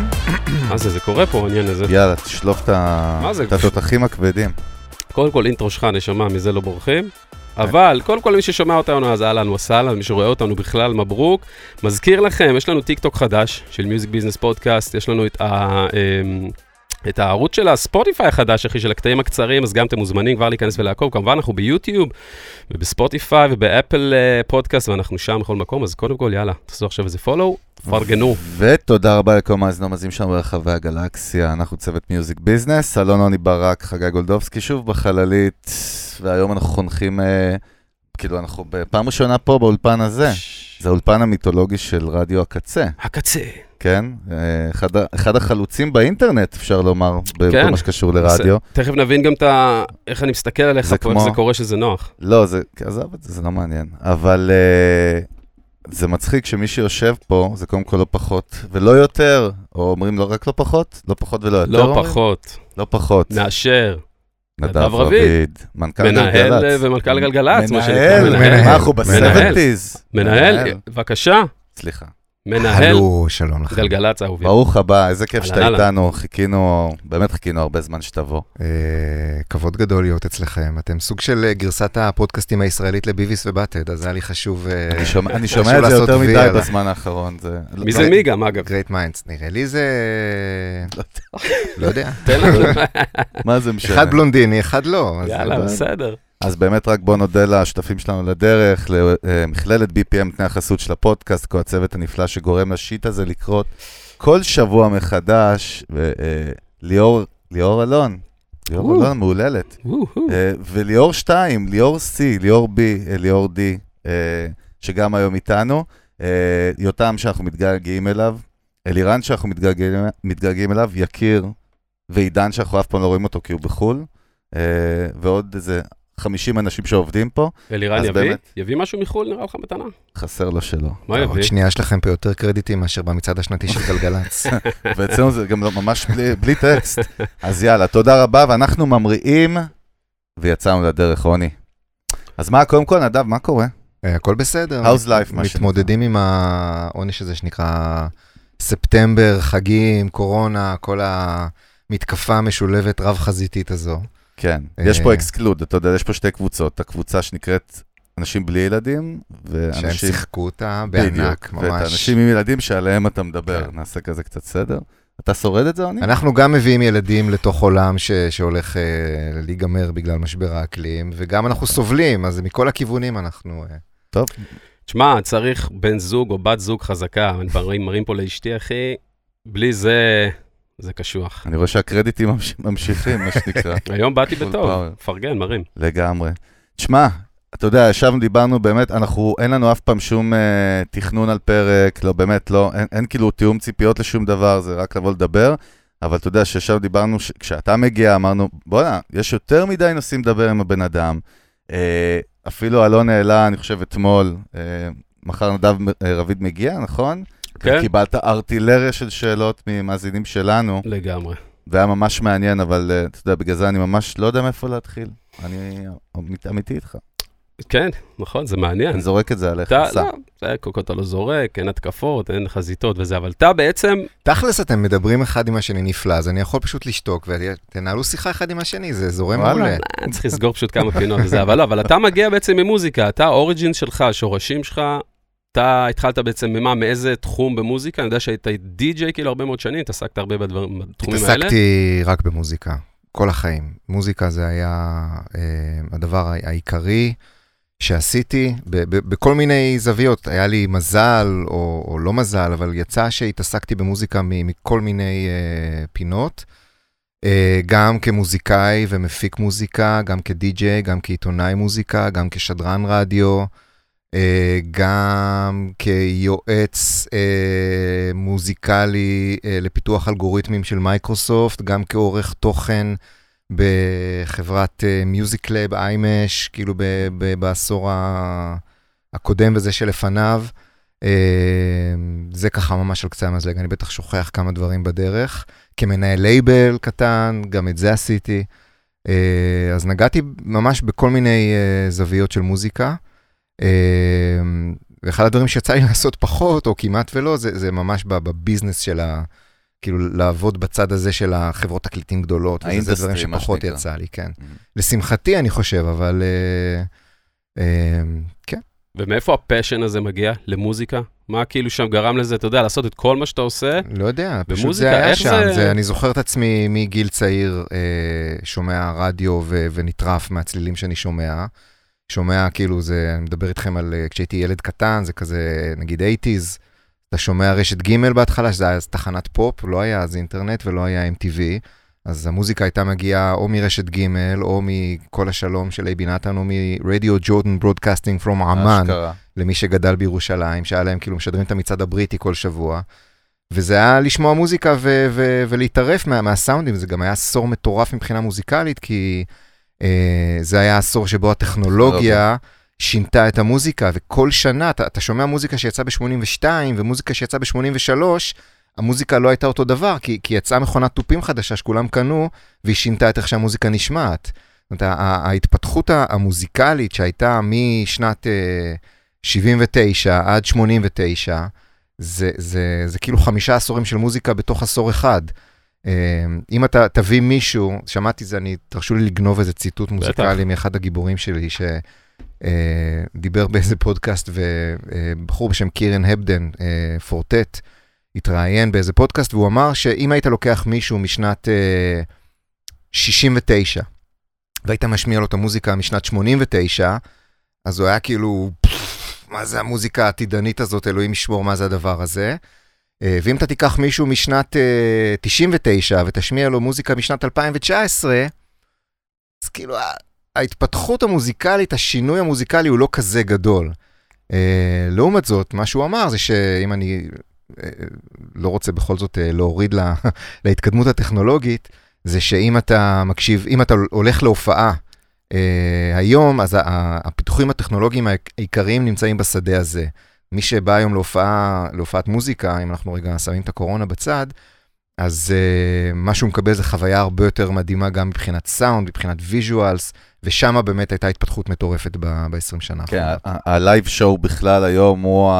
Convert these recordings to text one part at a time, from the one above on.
בפנים? מה זה, זה קורה פה, העניין הזה. יאללה, תשלוף? את התותחים הכבדים. קודם כל, intro שלך, נשמה, מזה לא בורחים. אבל קודם כל מי ששומע אותנו אז אהלן וסהלן, מי שרואה אותנו בכלל מברוק. מזכיר לכם, יש לנו טיק טוק חדש של Music Business Podcast, יש לנו את, ה, אמ, את הערוץ של הספוטיפיי החדש, אחי, של הקטעים הקצרים, אז גם אתם מוזמנים כבר להיכנס ולעקוב. כמובן, אנחנו ביוטיוב ובספוטיפיי ובאפל אה, פודקאסט, ואנחנו שם בכל מקום, אז קודם כל, יאללה, תעשו עכשיו איזה follow, פרגנו. ותודה רבה לכל מאזינים ומאזינים שלנו ברחבי הגלקסיה, אנחנו צוות מיוזיק ביזנס, אלון עוני ברק, חגי גולדובסקי, שוב בחללית, והיום אנחנו חונכים, אה, כאילו אנחנו בפעם ראשונה פה באולפן הזה, זה האולפן המיתולוגי של רדיו הקצה, הקצה. כן? אה, אחד, אחד החלוצים באינטרנט, אפשר לומר, בכל כן. מה שקשור לרדיו. תכף נבין גם את ה... איך אני מסתכל עליך זה פה, איך כמו- זה קורה שזה נוח. לא, זה, עזוב את זה, זה לא מעניין. אבל uh, זה מצחיק שמי שיושב פה, זה קודם כל לא פחות ולא יותר, או אומרים לא רק לא פחות, לא פחות ולא יותר. לא אומרים? פחות, לא פחות. מאשר. נדב רביד. מנכ"ל מנהל גלגלצ. אה, ומנכ"ל גלגלצ, מה שנקרא. מנהל, מנהל. אנחנו מנהל. בסבנטיז? מנהל, בבקשה, סליחה. מנהל הלו, שלום לכם. גלגלצ אהובי. ברוך הבא, איזה כיף שאתה. איתנו, חיכינו, באמת חיכינו הרבה זמן שתבוא. אה, כבוד גדול להיות אצלכם. אתם סוג של אה, גרסת הפודקאסטים הישראלית לביוויס ובאטהד, אז היה לי חשוב... אה, אני שומע- אני חשוב שומע את זה יותר מדי בזמן האחרון. זה- מי לא- זה מי גם, אגב? great minds. נראה לי זה... לא יודע. לנו. מה זה משנה? אחד בלונדיני, אחד לא. יאללה, בסדר. אז באמת רק בוא נודה לשותפים שלנו לדרך, למכללת BPM, נותני החסות של הפודקאסט, כל הצוות הנפלא שגורם ל shit הזה לקרות כל שבוע מחדש, וליאור, ליאור אלון, ליאור או. אלון מהוללת, אה, וליאור 2, ליאור C, ליאור B, אה, ליאור D, אה, שגם היום איתנו, אה, יותם שאנחנו מתגעגעים אליו, אלירן שאנחנו מתגעגעים, מתגעגעים אליו, יקיר ועידן שאנחנו אף פעם לא רואים אותו כי הוא בחו"ל, אה, ועוד איזה 50 אנשים שעובדים פה, אלירן יביא? באמת. יביא משהו מחו"ל נראה לך מתנה? חסר לו שלא. מה עוד יביא? שנייה יש לכם פה יותר קרדיטים מאשר במצעד השנתי של גלגלצ. ואצלנו זה גם לא ממש בלי, בלי טקסט. אז יאללה, תודה רבה, ואנחנו ממריאים, ויצאנו לדרך, רוני. אז מה, קודם כל, נדב, מה קורה? אה, הכל בסדר. How's life, מה מתמודדים עם העונש הזה שנקרא ספטמבר, חגים, קורונה, כל המתקפה המשולבת רב-חזיתית הזו. כן, יש פה אה. אקסקלוד, אתה יודע, יש פה שתי קבוצות, הקבוצה שנקראת אנשים בלי ילדים, שהם ואנשים... שיחקו אותה בדיוק, בענק, ואת ממש. האנשים עם ילדים שעליהם אתה מדבר, כן. נעשה כזה קצת סדר. אתה שורד את זה, עוני? אנחנו גם מביאים ילדים לתוך עולם ש- שהולך אה, להיגמר בגלל משבר האקלים, וגם אנחנו סובלים, אז מכל הכיוונים אנחנו... אה, טוב, תשמע, צריך בן זוג או בת זוג חזקה, מראים מראים פה לאשתי, אחי, בלי זה, זה קשוח. אני רואה שהקרדיטים ממש- ממשיכים, מה שנקרא. היום באתי בטוב. מפרגן, מרים. לגמרי. תשמע, אתה יודע, ישבנו, דיברנו, באמת, אנחנו, אין לנו אף פעם שום אה, תכנון על פרק, לא, באמת, לא, אין, אין כאילו תיאום ציפיות לשום דבר, זה רק לבוא לדבר, אבל אתה יודע, שישבנו, דיברנו, ש- כשאתה מגיע, אמרנו, בואנה, יש יותר מדי נושאים לדבר עם הבן אדם. אה, אפילו אלון העלה, אני חושב, אתמול, אה, מחר נדב אה, רביד מגיע, נכון? כן. קיבלת ארטילריה של שאלות ממאזינים שלנו, לגמרי. והיה ממש מעניין, אבל אה, אתה יודע, בגלל זה אני ממש לא יודע מאיפה להתחיל. אני אמית- אמיתי איתך. כן, נכון, זה מעניין. אני זורק את זה עליך, סע. לא, קודם כל אתה לא זורק, אין התקפות, אין חזיתות וזה, אבל אתה בעצם, תכלס אתם מדברים אחד עם השני נפלא, אז אני יכול פשוט לשתוק ותנהלו שיחה אחד עם השני, זה זורם. מעולה. אה, צריך לסגור פשוט כמה פינות וזה, אבל לא, אבל אתה מגיע בעצם ממוזיקה, אתה האוריג'ין שלך, השורשים שלך, אתה התחלת בעצם ממה, מאיזה תחום במוזיקה? אני יודע שהיית די-ג'יי כאילו הרבה מאוד שנים, התעסקת הרבה בדברים, בתחומים האלה. התעסקתי רק במוזיקה, כל החיים. מוזיקה זה היה אה, הדבר העיקרי. שעשיתי ב- ב- בכל מיני זוויות. היה לי מזל או, או לא מזל, אבל יצא שהתעסקתי במוזיקה מכל מיני אה, פינות. אה, גם כמוזיקאי ומפיק מוזיקה, גם כדי-ג'יי, גם כעיתונאי מוזיקה, גם כשדרן רדיו, גם כיועץ אה, מוזיקלי אה, לפיתוח אלגוריתמים של מייקרוסופט, גם כעורך תוכן בחברת מיוזיק קלאב, איימש, כאילו בעשור הקודם וזה שלפניו. אה, זה ככה ממש על קצה המזלג, אני בטח שוכח כמה דברים בדרך. כמנהל לייבל קטן, גם את זה עשיתי. אה, אז נגעתי ממש בכל מיני אה, זוויות של מוזיקה. אה, ואחד הדברים שיצא לי לעשות פחות, או כמעט ולא, זה, זה ממש ב business של ה... כאילו לעבוד בצד הזה של החברות תקליטים גדולות, וזה זה ה industry, דברים מה שפחות שנקרא. יצא לי, כן. Mhm. לשמחתי, אני חושב, אבל אה, אה, כן. ומאיפה ה passion הזה מגיע למוזיקה? מה כאילו שם גרם לזה, אתה יודע, לעשות את כל מה שאתה עושה? לא יודע, פשוט במוזיקה, זה היה שם. זה- זה... אני זוכר את עצמי מגיל צעיר, אה, שומע רדיו ו- ונטרף מהצלילים שאני שומע. שומע, כאילו, זה, אני מדבר איתכם על אה, כשהייתי ילד קטן, זה כזה, נגיד 80's, אתה שומע רשת ג' בהתחלה, שזה היה אז תחנת פופ, לא היה אז אינטרנט ולא היה MTV, אז המוזיקה הייתה מגיעה או מרשת ג' או מקול השלום של אייבי נתן, או מרדיו Jordan Broadcasting פרום עמן. אשכרה. למי שגדל בירושלים, שהיה להם כאילו משדרים את המצעד הבריטי כל שבוע. וזה היה לשמוע מוזיקה ו- ו- ולהיטרף מה- מהסאונדים, זה גם היה עשור מטורף מבחינה מוזיקלית, כי זה היה עשור שבו הטכנולוגיה שינתה את המוזיקה, וכל שנה, אתה, אתה שומע מוזיקה שיצאה ב-82 ומוזיקה שיצאה ב-83, המוזיקה לא הייתה אותו דבר, כי, כי יצאה מכונת תופים חדשה שכולם קנו, והיא שינתה את איך שהמוזיקה נשמעת. זאת אומרת, ההתפתחות המוזיקלית שהייתה משנת אה, 79 עד 89, זה, זה, זה כאילו חמישה עשורים של מוזיקה בתוך עשור אחד. אה, אם אתה תביא מישהו, שמעתי זה, אני, תרשו לי לגנוב איזה ציטוט מוזיקלי מאחד הגיבורים שלי, שדיבר באיזה פודקאסט, ובחור בשם קירן הבדן, אה, פורטט, התראיין באיזה פודקאסט, והוא אמר שאם היית לוקח מישהו משנת אה, 69, והיית משמיע לו את המוזיקה משנת 89, אז הוא היה כאילו, "פפ, מה זה המוזיקה העתידנית הזאת, אלוהים ישמור, מה זה הדבר הזה. אה, ואם אתה תיקח מישהו משנת אה, 99 ותשמיע לו מוזיקה משנת 2019, אז כאילו ההתפתחות המוזיקלית, השינוי המוזיקלי הוא לא כזה גדול. אה, לעומת זאת, מה שהוא אמר זה שאם אני אה, לא רוצה בכל זאת אה, להוריד לה, להתקדמות הטכנולוגית, זה שאם אתה מקשיב, אם אתה הולך להופעה אה, היום, אז הפיתוחים הטכנולוגיים העיקריים נמצאים בשדה הזה. מי שבא היום להופעה, להופעת מוזיקה, אם אנחנו רגע שמים את הקורונה בצד, אז uh, מה שהוא מקבל זה חוויה הרבה יותר מדהימה גם מבחינת סאונד, מבחינת visuals, ושם באמת הייתה התפתחות מטורפת ב-20 שנה. כן, ה live show בכלל היום הוא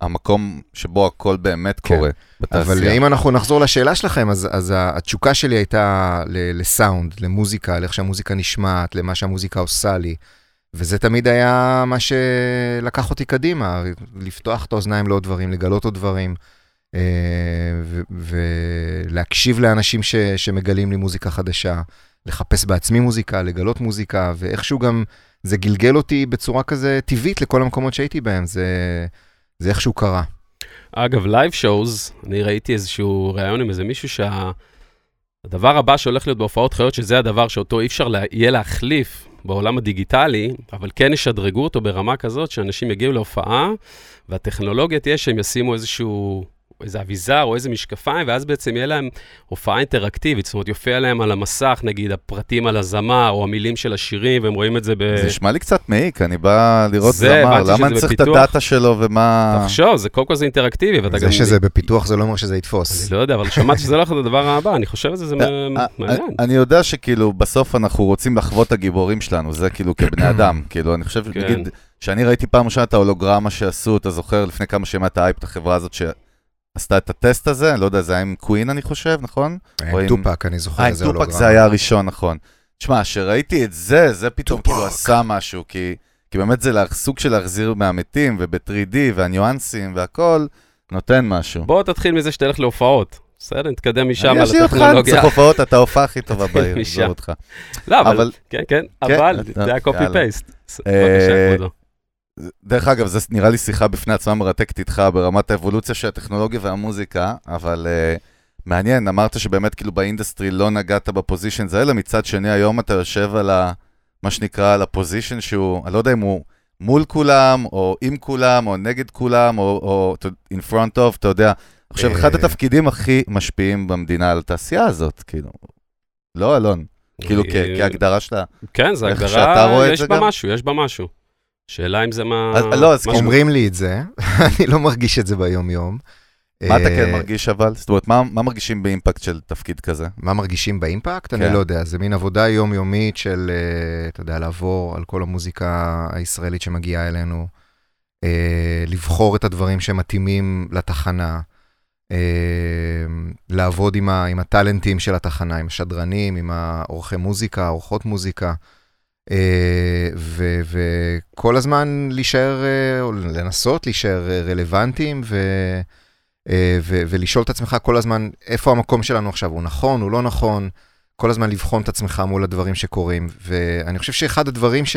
המקום שבו הכל באמת כן. קורה בתעשייה. אבל אם אנחנו נחזור לשאלה שלכם, אז, אז התשוקה שלי הייתה לסאונד, למוזיקה, לאיך שהמוזיקה נשמעת, למה שהמוזיקה עושה לי. וזה תמיד היה מה שלקח אותי קדימה, לפתוח את האוזניים לעוד דברים, לגלות עוד דברים, אה, ולהקשיב לאנשים ש- שמגלים לי מוזיקה חדשה, לחפש בעצמי מוזיקה, לגלות מוזיקה, ואיכשהו גם זה גלגל אותי בצורה כזה טבעית לכל המקומות שהייתי בהם, זה, זה איכשהו קרה. אגב, live shows, אני ראיתי איזשהו ראיון עם איזה מישהו שהדבר הבא שהולך להיות בהופעות חיות, שזה הדבר שאותו אי אפשר לה... יהיה להחליף בעולם הדיגיטלי, אבל כן ישדרגו אותו ברמה כזאת שאנשים יגיעו להופעה, והטכנולוגיה תהיה שהם ישימו איזשהו... איזה אביזר או איזה משקפיים, ואז בעצם יהיה להם הופעה אינטראקטיבית, זאת אומרת, יופיע להם על המסך, נגיד, הפרטים על הזמר, או המילים של השירים, והם רואים את זה ב... זה נשמע לי קצת מעיק, אני בא לראות זה, זמר, למה אני שזה צריך את בפיתוח. הדאטה שלו ומה... תחשוב, זה קודם כל זה אינטראקטיבי, ואתה גם... זה שזה בפיתוח זה לא אומר שזה יתפוס. אני לא יודע, אבל שמעתי שזה להיות הדבר הבא, אני חושב על זה, זה מ- אה, מעניין. אני יודע שכאילו בסוף אנחנו רוצים לחוות את הגיבורים שלנו, זה כאילו כבני אדם, כאילו אני חושב, כן. נגיד, שאני ראיתי פעם ראשונה את ההולוגרמה שעשו, אתה זוכר לפני כמה שנים את האייפ, את החברה הזאת שעשתה את הטסט הזה, אני לא יודע, זה היה עם קווין אני חושב, נכון? עם עם- טופק, אני זוכר אה, עם איזה טופק הולוגרמה. זה היה הראשון, נכון. תשמע, כשראיתי את זה, זה פתאום טופק. כאילו עשה משהו, כי, כי באמת זה לה- סוג של להחזיר מהמתים, וב-3D, והניואנסים והכל, נותן משהו. בוא תתחיל מזה שתלך להופעות. בסדר, נתקדם משם אני על אשאיר אותך, אני הטכנולוגיה. צריך הופעות, אתה ההופעה הכי טובה בעיר. עזוב אותך. לא, אבל, כן, כן, כן, אבל זה היה קופי. פייסט. אה, בבקשה, כבודו. דרך אגב, זה נראה לי שיחה בפני עצמה מרתקת איתך ברמת האבולוציה של הטכנולוגיה והמוזיקה, אבל uh, מעניין, אמרת שבאמת כאילו ב industry לא נגעת ב positions האלה, מצד שני היום אתה יושב על ה... מה שנקרא, על ה position שהוא, אני לא יודע אם הוא מול כולם, או עם כולם, או נגד כולם, או, או in front of, אתה יודע. עכשיו, אה. אחד התפקידים הכי משפיעים במדינה על התעשייה הזאת, כאילו. לא, אלון. כאילו, אה, כהגדרה שלה. כן, זו הגדרה, יש זה בה? משהו, יש בה משהו. שאלה אם זה מה... אז- לא, אז משהו- אומרים לי את זה, אני לא מרגיש את זה ביום-יום. מה אתה אה, כן מרגיש אבל? זאת אומרת, מה, מה מרגישים באימפקט של תפקיד כזה? מה מרגישים באימפקט? כן. אני לא יודע, זה מין עבודה יומיומית של, אה, אתה יודע, לעבור על כל המוזיקה הישראלית שמגיעה אלינו, אה, לבחור את הדברים שמתאימים לתחנה, לעבוד עם, ה, עם הטאלנטים של התחנה, עם השדרנים, עם האורחי מוזיקה, אורחות מוזיקה, וכל הזמן להישאר, אה, או לנסות להישאר אה, רלוונטיים, ו, אה, ולשאול את עצמך כל הזמן איפה המקום שלנו עכשיו, הוא נכון, הוא לא נכון, כל הזמן לבחון את עצמך מול הדברים שקורים. ואני חושב שאחד הדברים ש,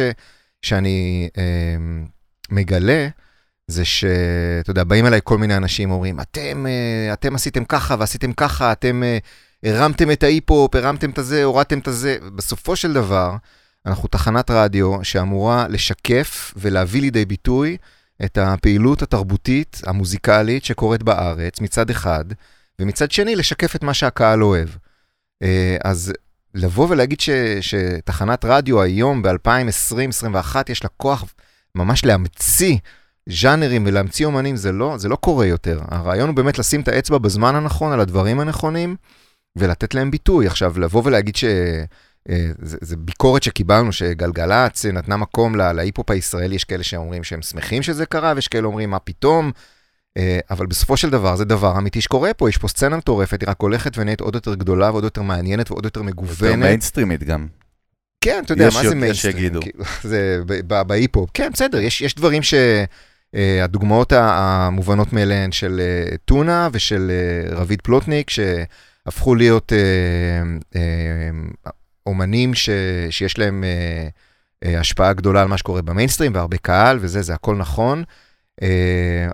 שאני אה, מגלה, זה שאתה יודע, באים אליי כל מיני אנשים, אומרים, אתם, אה, אתם עשיתם ככה ועשיתם ככה, אתם אה, הרמתם את ההיפ-הופ, הרמתם את הזה, הורדתם את הזה. בסופו של דבר, אנחנו תחנת רדיו שאמורה לשקף ולהביא לידי ביטוי את הפעילות התרבותית, המוזיקלית שקורית בארץ, מצד אחד, ומצד שני, לשקף את מה שהקהל אוהב. אה, אז לבוא ולהגיד ש, שתחנת רדיו היום, ב-2020-2021, יש לה כוח ממש להמציא ז'אנרים ולהמציא אומנים, זה לא, זה לא קורה יותר. הרעיון הוא באמת לשים את האצבע בזמן הנכון, על הדברים הנכונים, ולתת להם ביטוי. עכשיו, לבוא ולהגיד ש... אה, זה, זה ביקורת שקיבלנו, שגלגלצ נתנה מקום להיפ-הופ הישראלי, יש כאלה שאומרים שהם שמחים שזה קרה, ויש כאלה אומרים, מה פתאום? אה, אבל בסופו של דבר, זה דבר אמיתי שקורה פה, יש פה סצנה מטורפת, היא רק הולכת ונהיית עוד יותר גדולה ועוד יותר מעניינת ועוד יותר מגוונת. יותר מיינסטרימית גם. כן, אתה יודע, מה זה מיינסטרים? זה בהיפ-הופ. כן, בסדר, יש, יש דברים ש... Uh, הדוגמאות המובנות מאליהן של טונה ושל רביד פלוטניק, שהפכו להיות אומנים ש, שיש להם uh, uh, השפעה גדולה על מה שקורה במיינסטרים והרבה קהל וזה, זה הכל נכון. Uh,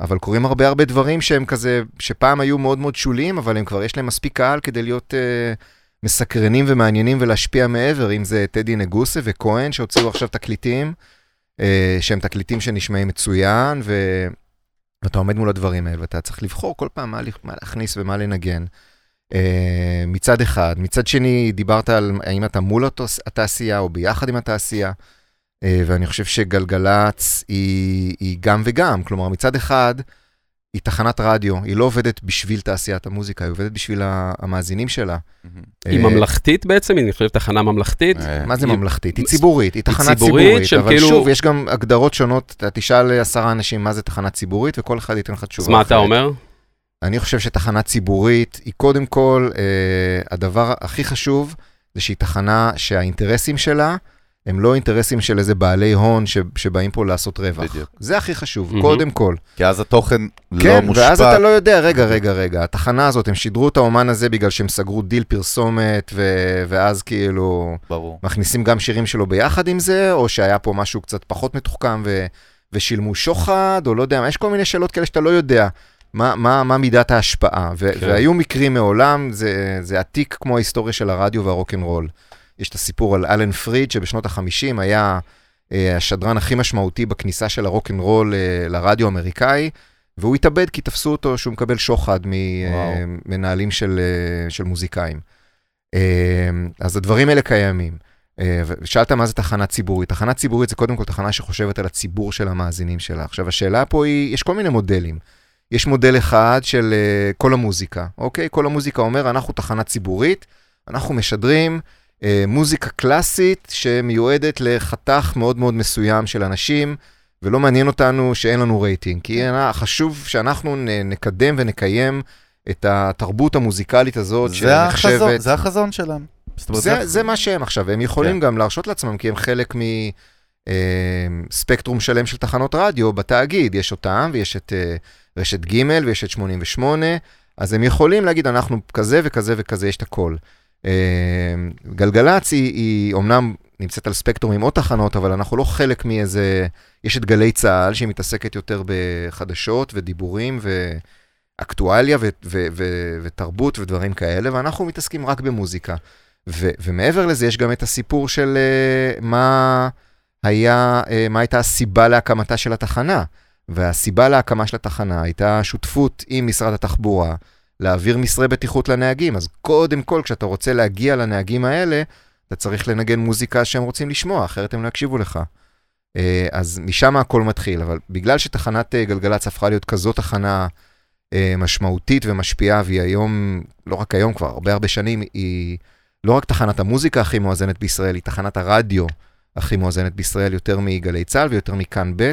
אבל קורים הרבה הרבה דברים שהם כזה, שפעם היו מאוד מאוד שוליים, אבל הם כבר יש להם מספיק קהל כדי להיות uh, מסקרנים ומעניינים ולהשפיע מעבר, אם זה טדי נגוסה וכהן שהוציאו עכשיו תקליטים. אה, שהם תקליטים שנשמעים מצוין, ו... ואתה עומד מול הדברים האלה, ואתה צריך לבחור כל פעם מה, מה להכניס ומה לנגן. Uh, מצד אחד. מצד שני, דיברת על האם אתה מול התעשייה או ביחד עם התעשייה, uh, ואני חושב שגלגלצ היא, היא גם וגם. כלומר, מצד אחד, היא תחנת רדיו, היא לא עובדת בשביל תעשיית המוזיקה, היא עובדת בשביל המאזינים שלה. היא ממלכתית בעצם? היא נחשבת תחנה ממלכתית? אה, מה זה ממלכתית? היא ציבורית, היא תחנה ציבורית, אבל כאילו- שוב, יש גם הגדרות שונות, אתה תשאל עשרה אנשים מה זה תחנה ציבורית, וכל אחד ייתן לך תשובה. אז מה אתה אומר? אני חושב שתחנה ציבורית היא קודם כל, אה, הדבר הכי חשוב זה שהיא תחנה שהאינטרסים שלה, הם לא אינטרסים של איזה בעלי הון ש, שבאים פה לעשות רווח. בדיוק. זה הכי חשוב, mm-hmm. קודם כל. כי אז התוכן כן, לא מושפע. כן, ואז אתה לא יודע, רגע, רגע, רגע, התחנה הזאת, הם שידרו את האומן הזה בגלל שהם סגרו דיל פרסומת, ו- ואז כאילו... ברור. מכניסים גם שירים שלו ביחד עם זה, או שהיה פה משהו קצת פחות מתוחכם ו- ושילמו שוחד, או לא יודע, יש כל מיני שאלות כאלה שאתה לא יודע. מה, מה, מה מידת ההשפעה, ו- כן. והיו מקרים מעולם, זה, זה עתיק כמו ההיסטוריה של הרדיו והרוקנרול. יש את הסיפור על אלן פריד, שבשנות ה-50 היה אה, השדרן הכי משמעותי בכניסה של הרוקנרול אה, לרדיו האמריקאי, והוא התאבד כי תפסו אותו שהוא מקבל שוחד ממנהלים אה, של, אה, של מוזיקאים. אה, אז הדברים האלה קיימים. אה, ושאלת מה זה תחנה ציבורית. תחנה ציבורית זה קודם כל תחנה שחושבת על הציבור של המאזינים שלה. עכשיו, השאלה פה היא, יש כל מיני מודלים. יש מודל אחד של uh, כל המוזיקה, אוקיי? כל המוזיקה אומר, אנחנו תחנה ציבורית, אנחנו משדרים אה, מוזיקה קלאסית שמיועדת לחתך מאוד מאוד מסוים של אנשים, ולא מעניין אותנו שאין לנו רייטינג, כי חשוב שאנחנו נקדם ונקיים את התרבות המוזיקלית הזאת זה שנחשבת... החזון, זה החזון שלהם. זה, זה, זה מה שהם עכשיו, הם יכולים כן. גם להרשות לעצמם, כי הם חלק מספקטרום אה, שלם של תחנות רדיו בתאגיד, יש אותם, ויש את אה, רשת ג' ויש את 88, אז הם יכולים להגיד, אנחנו כזה וכזה וכזה, יש את הכל. אה, גלגלצ היא, היא אומנם נמצאת על ספקטרום עם עוד תחנות, אבל אנחנו לא חלק מאיזה... יש את גלי צה"ל, שהיא מתעסקת יותר בחדשות ודיבורים ואקטואליה ו- ו- ו- ותרבות ודברים כאלה, ואנחנו מתעסקים רק במוזיקה. ו- ומעבר לזה, יש גם את הסיפור של uh, מה, היה, uh, מה הייתה הסיבה להקמתה של התחנה. והסיבה להקמה של התחנה הייתה שותפות עם משרד התחבורה, להעביר מסרי בטיחות לנהגים. אז קודם כל, כשאתה רוצה להגיע לנהגים האלה, אתה צריך לנגן מוזיקה שהם רוצים לשמוע, אחרת הם לא יקשיבו לך. אה, אז משם הכל מתחיל, אבל בגלל שתחנת אה, גלגלצ הפכה להיות כזאת תחנה אה, משמעותית ומשפיעה, והיא היום, לא רק היום, כבר הרבה הרבה שנים, היא לא רק תחנת המוזיקה הכי מואזנת בישראל, היא תחנת הרדיו הכי מואזנת בישראל, יותר מגלי צה"ל ויותר מכאן ב'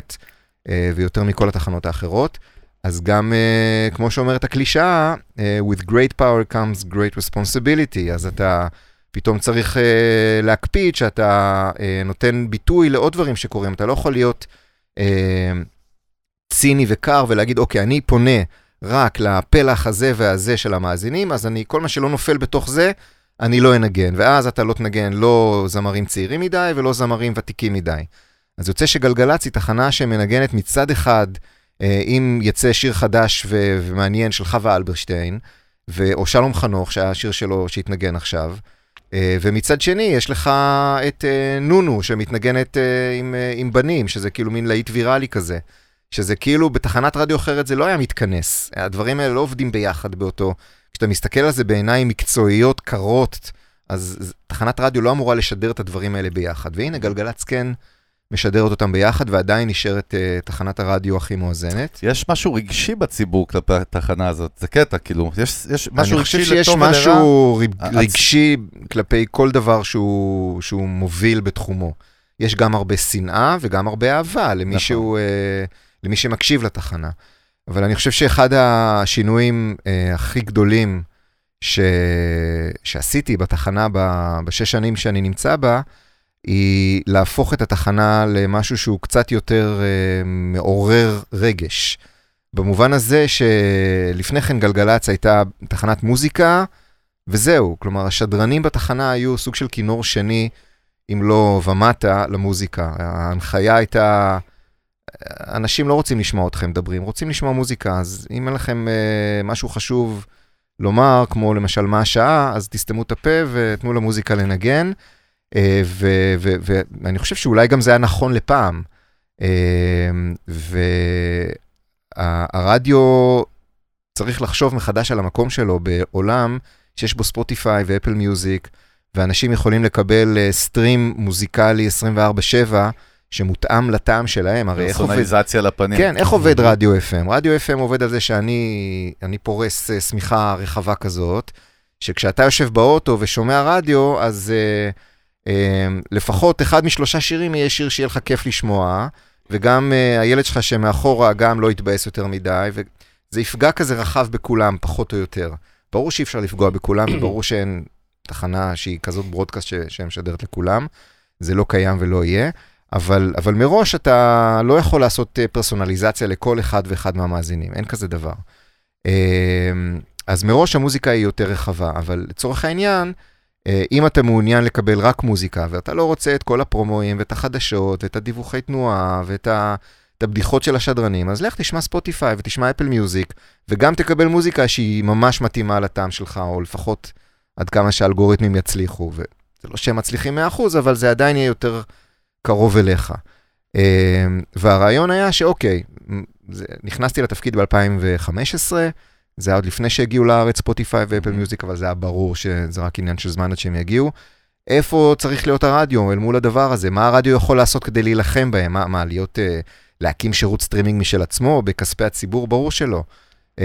ויותר מכל התחנות האחרות. אז גם, uh, כמו שאומרת הקלישאה, uh, with great power comes great responsibility, אז אתה פתאום צריך uh, להקפיד שאתה uh, נותן ביטוי לעוד דברים שקורים. אתה לא יכול להיות uh, ציני וקר ולהגיד, אוקיי, אני פונה רק לפלח הזה והזה של המאזינים, אז אני, כל מה שלא נופל בתוך זה, אני לא אנגן. ואז אתה לא תנגן לא זמרים צעירים מדי ולא זמרים ותיקים מדי. אז יוצא שגלגלצ היא תחנה שמנגנת מצד אחד, אה, אם יצא שיר חדש ו- ומעניין של חווה אלברשטיין, ו- או שלום חנוך, שהיה השיר שלו שהתנגן עכשיו, אה, ומצד שני, יש לך את אה, נונו, שמתנגנת עם, עם בנים, שזה כאילו מין להיט ויראלי כזה. שזה כאילו בתחנת רדיו אחרת זה לא היה מתכנס. הדברים האלה לא עובדים ביחד באותו... כשאתה מסתכל על זה בעיניים מקצועיות, קרות, אז תחנת רדיו לא אמורה לשדר את הדברים האלה ביחד. והנה, גלגלצ כן משדרת אותם ביחד, ועדיין נשארת uh, תחנת הרדיו הכי מואזנת. יש משהו רגשי בציבור כלפי התחנה הזאת, זה קטע, כאילו, יש, יש משהו רגשי לטוב ולרע. אני חושב שיש משהו רגשי כלפי כל דבר שהוא, שהוא מוביל בתחומו. יש גם הרבה שנאה וגם הרבה אהבה למי, נכון. שהוא, uh, למי שמקשיב לתחנה. אבל אני חושב שאחד השינויים uh, הכי גדולים ש... שעשיתי בתחנה ב... בשש שנים שאני נמצא בה, היא להפוך את התחנה למשהו שהוא קצת יותר uh, מעורר רגש. במובן הזה שלפני כן גלגלצ הייתה תחנת מוזיקה, וזהו. כלומר, השדרנים בתחנה היו סוג של כינור שני, אם לא ומטה, למוזיקה. ההנחיה הייתה, אנשים לא רוצים לשמוע אתכם מדברים, רוצים לשמוע מוזיקה, אז אם אין לכם uh, משהו חשוב לומר, כמו למשל מה השעה, אז תסתמו את הפה ותנו למוזיקה לנגן. אה, ואני חושב שאולי גם זה היה נכון לפעם. אה, והרדיו צריך לחשוב מחדש על המקום שלו בעולם שיש בו ספוטיפיי ואפל מיוזיק, ואנשים יכולים לקבל סטרים אה, מוזיקלי 24/7. שמותאם לטעם שלהם, הרי איך עובד... פרסונליזציה לפנים. כן, איך עובד רדיו FM? רדיו FM עובד על זה שאני פורס שמיכה רחבה כזאת, שכשאתה יושב באוטו ושומע רדיו, אז uh, לפחות אחד משלושה שירים יהיה שיר שיהיה לך כיף לשמוע, וגם uh, הילד שלך שמאחורה גם לא יתבאס יותר מדי, וזה יפגע כזה רחב בכולם, פחות או יותר. ברור שאי אפשר לפגוע בכולם, וברור שאין תחנה שהיא כזאת ברודקאסט ש- שמשדרת לכולם, זה לא קיים ולא יהיה, אבל, אבל מראש אתה לא יכול לעשות אה, פרסונליזציה לכל אחד ואחד מהמאזינים, אין כזה דבר. אמ, אז מראש המוזיקה היא יותר רחבה, אבל לצורך העניין, אה, אם אתה מעוניין לקבל רק מוזיקה, ואתה לא רוצה את כל הפרומואים ואת החדשות ואת הדיווחי תנועה ואת ה... את הבדיחות של השדרנים, אז לך תשמע ספוטיפיי ותשמע אפל מיוזיק, וגם תקבל מוזיקה שהיא ממש מתאימה לטעם שלך, או לפחות עד כמה שהאלגוריתמים יצליחו. וזה לא שהם מצליחים 100%, אבל זה עדיין יהיה יותר קרוב אליך. אה, והרעיון היה שאוקיי, נכנסתי לתפקיד ב-2015, זה היה עוד לפני שהגיעו לארץ ספוטיפיי ואפל מיוזיק, אבל זה היה ברור שזה רק עניין של זמן עד שהם יגיעו. איפה צריך להיות הרדיו אל מול הדבר הזה? מה הרדיו יכול לעשות כדי להילחם בהם? מה, מה להיות, uh, להקים שירות סטרימינג משל עצמו בכספי הציבור? ברור שלא. Uh,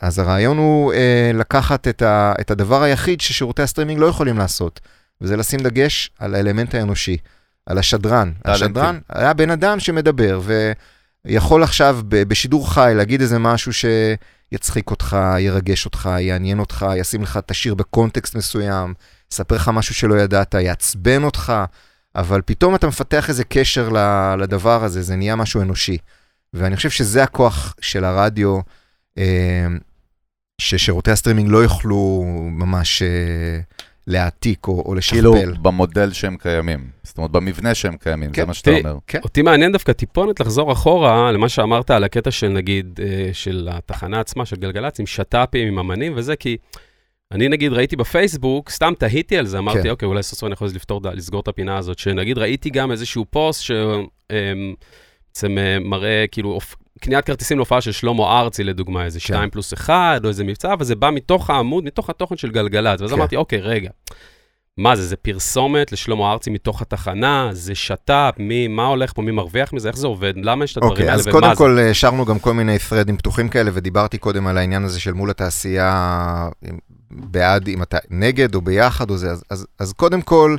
אז הרעיון הוא uh, לקחת את, ה, את הדבר היחיד ששירותי הסטרימינג לא יכולים לעשות, וזה לשים דגש על האלמנט האנושי, על השדרן. השדרן היה בן אדם שמדבר, ויכול עכשיו בשידור חי להגיד איזה משהו ש... יצחיק אותך, ירגש אותך, יעניין אותך, ישים לך את השיר בקונטקסט מסוים, יספר לך משהו שלא ידעת, יעצבן אותך, אבל פתאום אתה מפתח איזה קשר לדבר הזה, זה נהיה משהו אנושי. ואני חושב שזה הכוח של הרדיו, אה, ששירותי הסטרימינג לא יוכלו ממש אה, להעתיק או, או לשכפל. כאילו במודל שהם קיימים, זאת אומרת במבנה שהם קיימים, כן, זה מה שאתה אומר. כן. אותי מעניין דווקא טיפונת לחזור אחורה למה שאמרת על הקטע של נגיד, אה, של התחנה עצמה, של גלגלצ, עם שת"פים, עם אמנים וזה, כי אני נגיד ראיתי בפייסבוק, סתם תהיתי על זה, אמרתי, כן. אוקיי, אולי סוף סוף אני יכול לפתור, לסגור את הפינה הזאת, שנגיד ראיתי גם איזשהו פוסט שבעצם אה, מראה כאילו קניית כרטיסים להופעה של שלמה ארצי, לדוגמה, איזה 2 כן. פלוס 1, או איזה מבצע, וזה בא מתוך העמוד, מתוך התוכן של גלגלצ. ואז כן. אמרתי, אוקיי, רגע, מה זה, זה פרסומת לשלמה ארצי מתוך התחנה, זה שת"פ, מי, מה הולך פה, מי מרוויח מזה, איך זה עובד, למה יש את הדברים אוקיי, האלה, ומה זה? אז קודם כל השארנו גם כל מיני פרדים פתוחים כאלה, ודיברתי קודם על העניין הזה של מול התעשייה, בעד, אם אתה נגד או ביחד או זה, אז, אז, אז קודם כל,